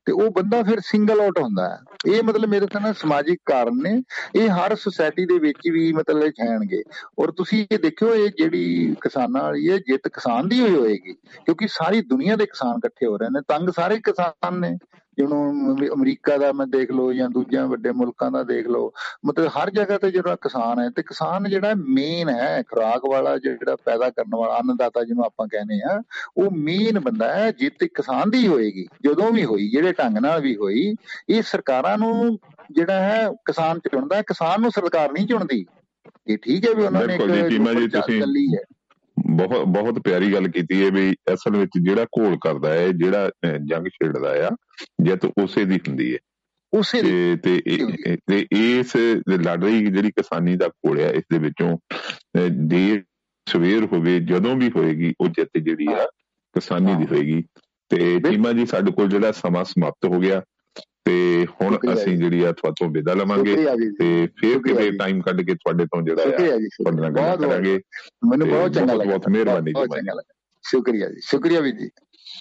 ਤੇ ਉਹ ਬੰਦਾ ਫਿਰ ਸਿੰਗਲ ਆਊਟ ਹੁੰਦਾ ਹੈ। ਇਹ ਮਤਲਬ ਮੇਰੇ ਤਾਂ ਨਾ ਸਮਾਜਿਕ ਕਾਰਨ ਨੇ। ਇਹ ਹਰ ਸੁਸਾਇਟੀ ਦੇ ਵਿੱਚ ਵੀ ਮਤਲਬ ਛਾਣਗੇ ਔਰ ਤੁਸੀਂ ਇਹ ਦੇਖਿਓ, ਇਹ ਜਿਹੜੀ ਕਿਸਾਨਾਂ ਵਾਲੀ ਹੈ, ਜਿੱਤ ਕਿਸਾਨ ਦੀ ਹੋਈ ਹੋਏਗੀ। ਕਿਉਂਕਿ ਸਾਰੀ ਦੁਨੀਆ ਦੇ ਕਿਸਾਨ ਇਕੱਠੇ ਹੋ ਰਹੇ ਨੇ। ਤੰਗ ਸਾਰੇ ਕਿਸਾਨ ਨੇ। ਜਿਹਨੂੰ ਅਮਰੀ- ਅਮਰੀਕਾ ਦਾ ਮੈਂ ਦੇਖ ਲਓ ਜਾਂ ਦੂਜਿਆਂ ਵੱਡੇ ਮੁਲਕਾਂ ਦਾ ਦੇਖ ਲਓ ਮਤਲਬ ਹਰ ਜਗ੍ਹਾ ਤੇ ਜਿਹੜਾ ਕਿਸਾਨ ਹੈ ਤੇ ਕਿਸਾਨ ਜਿਹੜਾ ਮੇਨ ਹੈ ਖੁਰਾਕ ਵਾਲਾ ਜਿਹੜਾ ਪੈਦਾ ਕਰਨ ਵਾਲਾ ਅੰਨਦਾਤਾ ਜਿਹਨੂੰ ਆਪਾਂ ਕਹਿੰਦੇ ਆ ਉਹ ਮੇਨ ਬੰਦਾ ਹੈ ਜਿੱਤ ਕਿਸਾਨ ਦੀ ਹੋਏਗੀ ਜਦੋਂ ਵੀ ਹੋਈ ਜਿਹੜੇ ਢੰਗ ਨਾਲ ਵੀ ਹੋਈ ਇਹ ਸਰਕਾਰਾਂ ਨੂੰ ਜਿਹੜਾ ਹੈ ਕਿਸਾਨ ਚੁਣਦਾ ਕਿਸਾਨ ਨੂੰ ਸਰਕਾਰ ਨਹੀਂ ਚੁਣਦੀ। ਇਹ ਠੀਕ ਹੈ ਵੀ ਉਹਨਾਂ ਨੇ ਜੀ, ਚੀਮਾ ਜੀ, ਤੁਸੀਂ- ਬਹੁਤ ਬਹੁਤ ਪਿਆਰੀ ਗੱਲ ਕੀਤੀ ਹੈ ਵੀ ਅਸਲ ਵਿੱਚ ਜਿਹੜਾ ਘੋਲ ਕਰਦਾ ਹੈ ਜਿਹੜਾ ਜੰਗ ਛੇੜਦਾ ਆ ਜਿੱਤ ਉਸੇ ਦੀ ਹੁੰਦੀ ਹੈ। ਉਸੇ ਦੀ। ਤੇ ਤੇ ਇਹ- ਇਹ- ਤੇ ਇਸ ਲੜਾਈ ਜਿਹੜੀ ਕਿਸਾਨੀ ਦਾ ਘੋਲ ਆ ਇਸ ਦੇ ਵਿੱਚੋਂ ਦੇਰ ਸਵੇਰ ਹੋਵੇ ਜਦੋਂ ਵੀ ਹੋਏਗੀ ਉਹ ਜਿੱਤ ਜਿਹੜੀ ਆ ਕਿਸਾਨੀ ਦੀ। ਹੋਏਗੀ। ਤੇ ਚੀਮਾ ਜੀ ਸਾਡੇ ਕੋਲ ਜਿਹੜਾ ਸਮਾਂ ਸਮਾਪਤ ਹੋ ਗਿਆ। ਤੇ ਹੁਣ ਸ਼ੁਕਰੀਆ ਅਸੀਂ। ਜਿਹੜੀ ਆ ਤੁਹਾਤੋਂ ਵਿਦਾ ਲਵਾਂਗੇ ਸ਼ੁਕਰੀਆ ਜੀ। ਤੇ ਫਿਰ ਸ਼ੁਕਰੀਆ ਕਿਤੇ ਜੀ। ਟਾਈਮ ਕੱਢ ਕੇ ਤੁਹਾਡੇ ਤੋਂ ਜਿਹੜਾ ਆ ਤੁਹਾਡੇ ਨਾਲ ਕਰਾਂਗੇ। ਮੈਨੂੰ ਬਹੁਤ ਚੰਗਾ ਲੱਗਾ ਬਹੁਤ ਮਿਹਰਬਾਨੀ ਜੀ। ਸ਼ੁਕਰੀਆ ਜੀ। ਸ਼ੁਕਰੀਆ ਵੀਰ ਜੀ।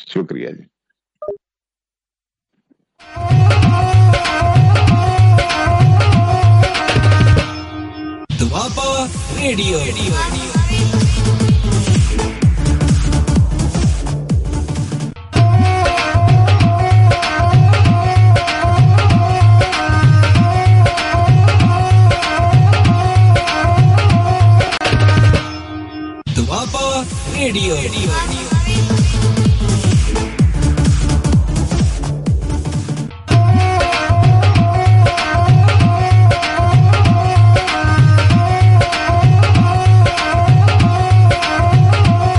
ਸ਼ੁਕਰੀਆ ਜੀ। ਦੁਆਬਾ ਰੇਡੀਓ। Radio. Radio.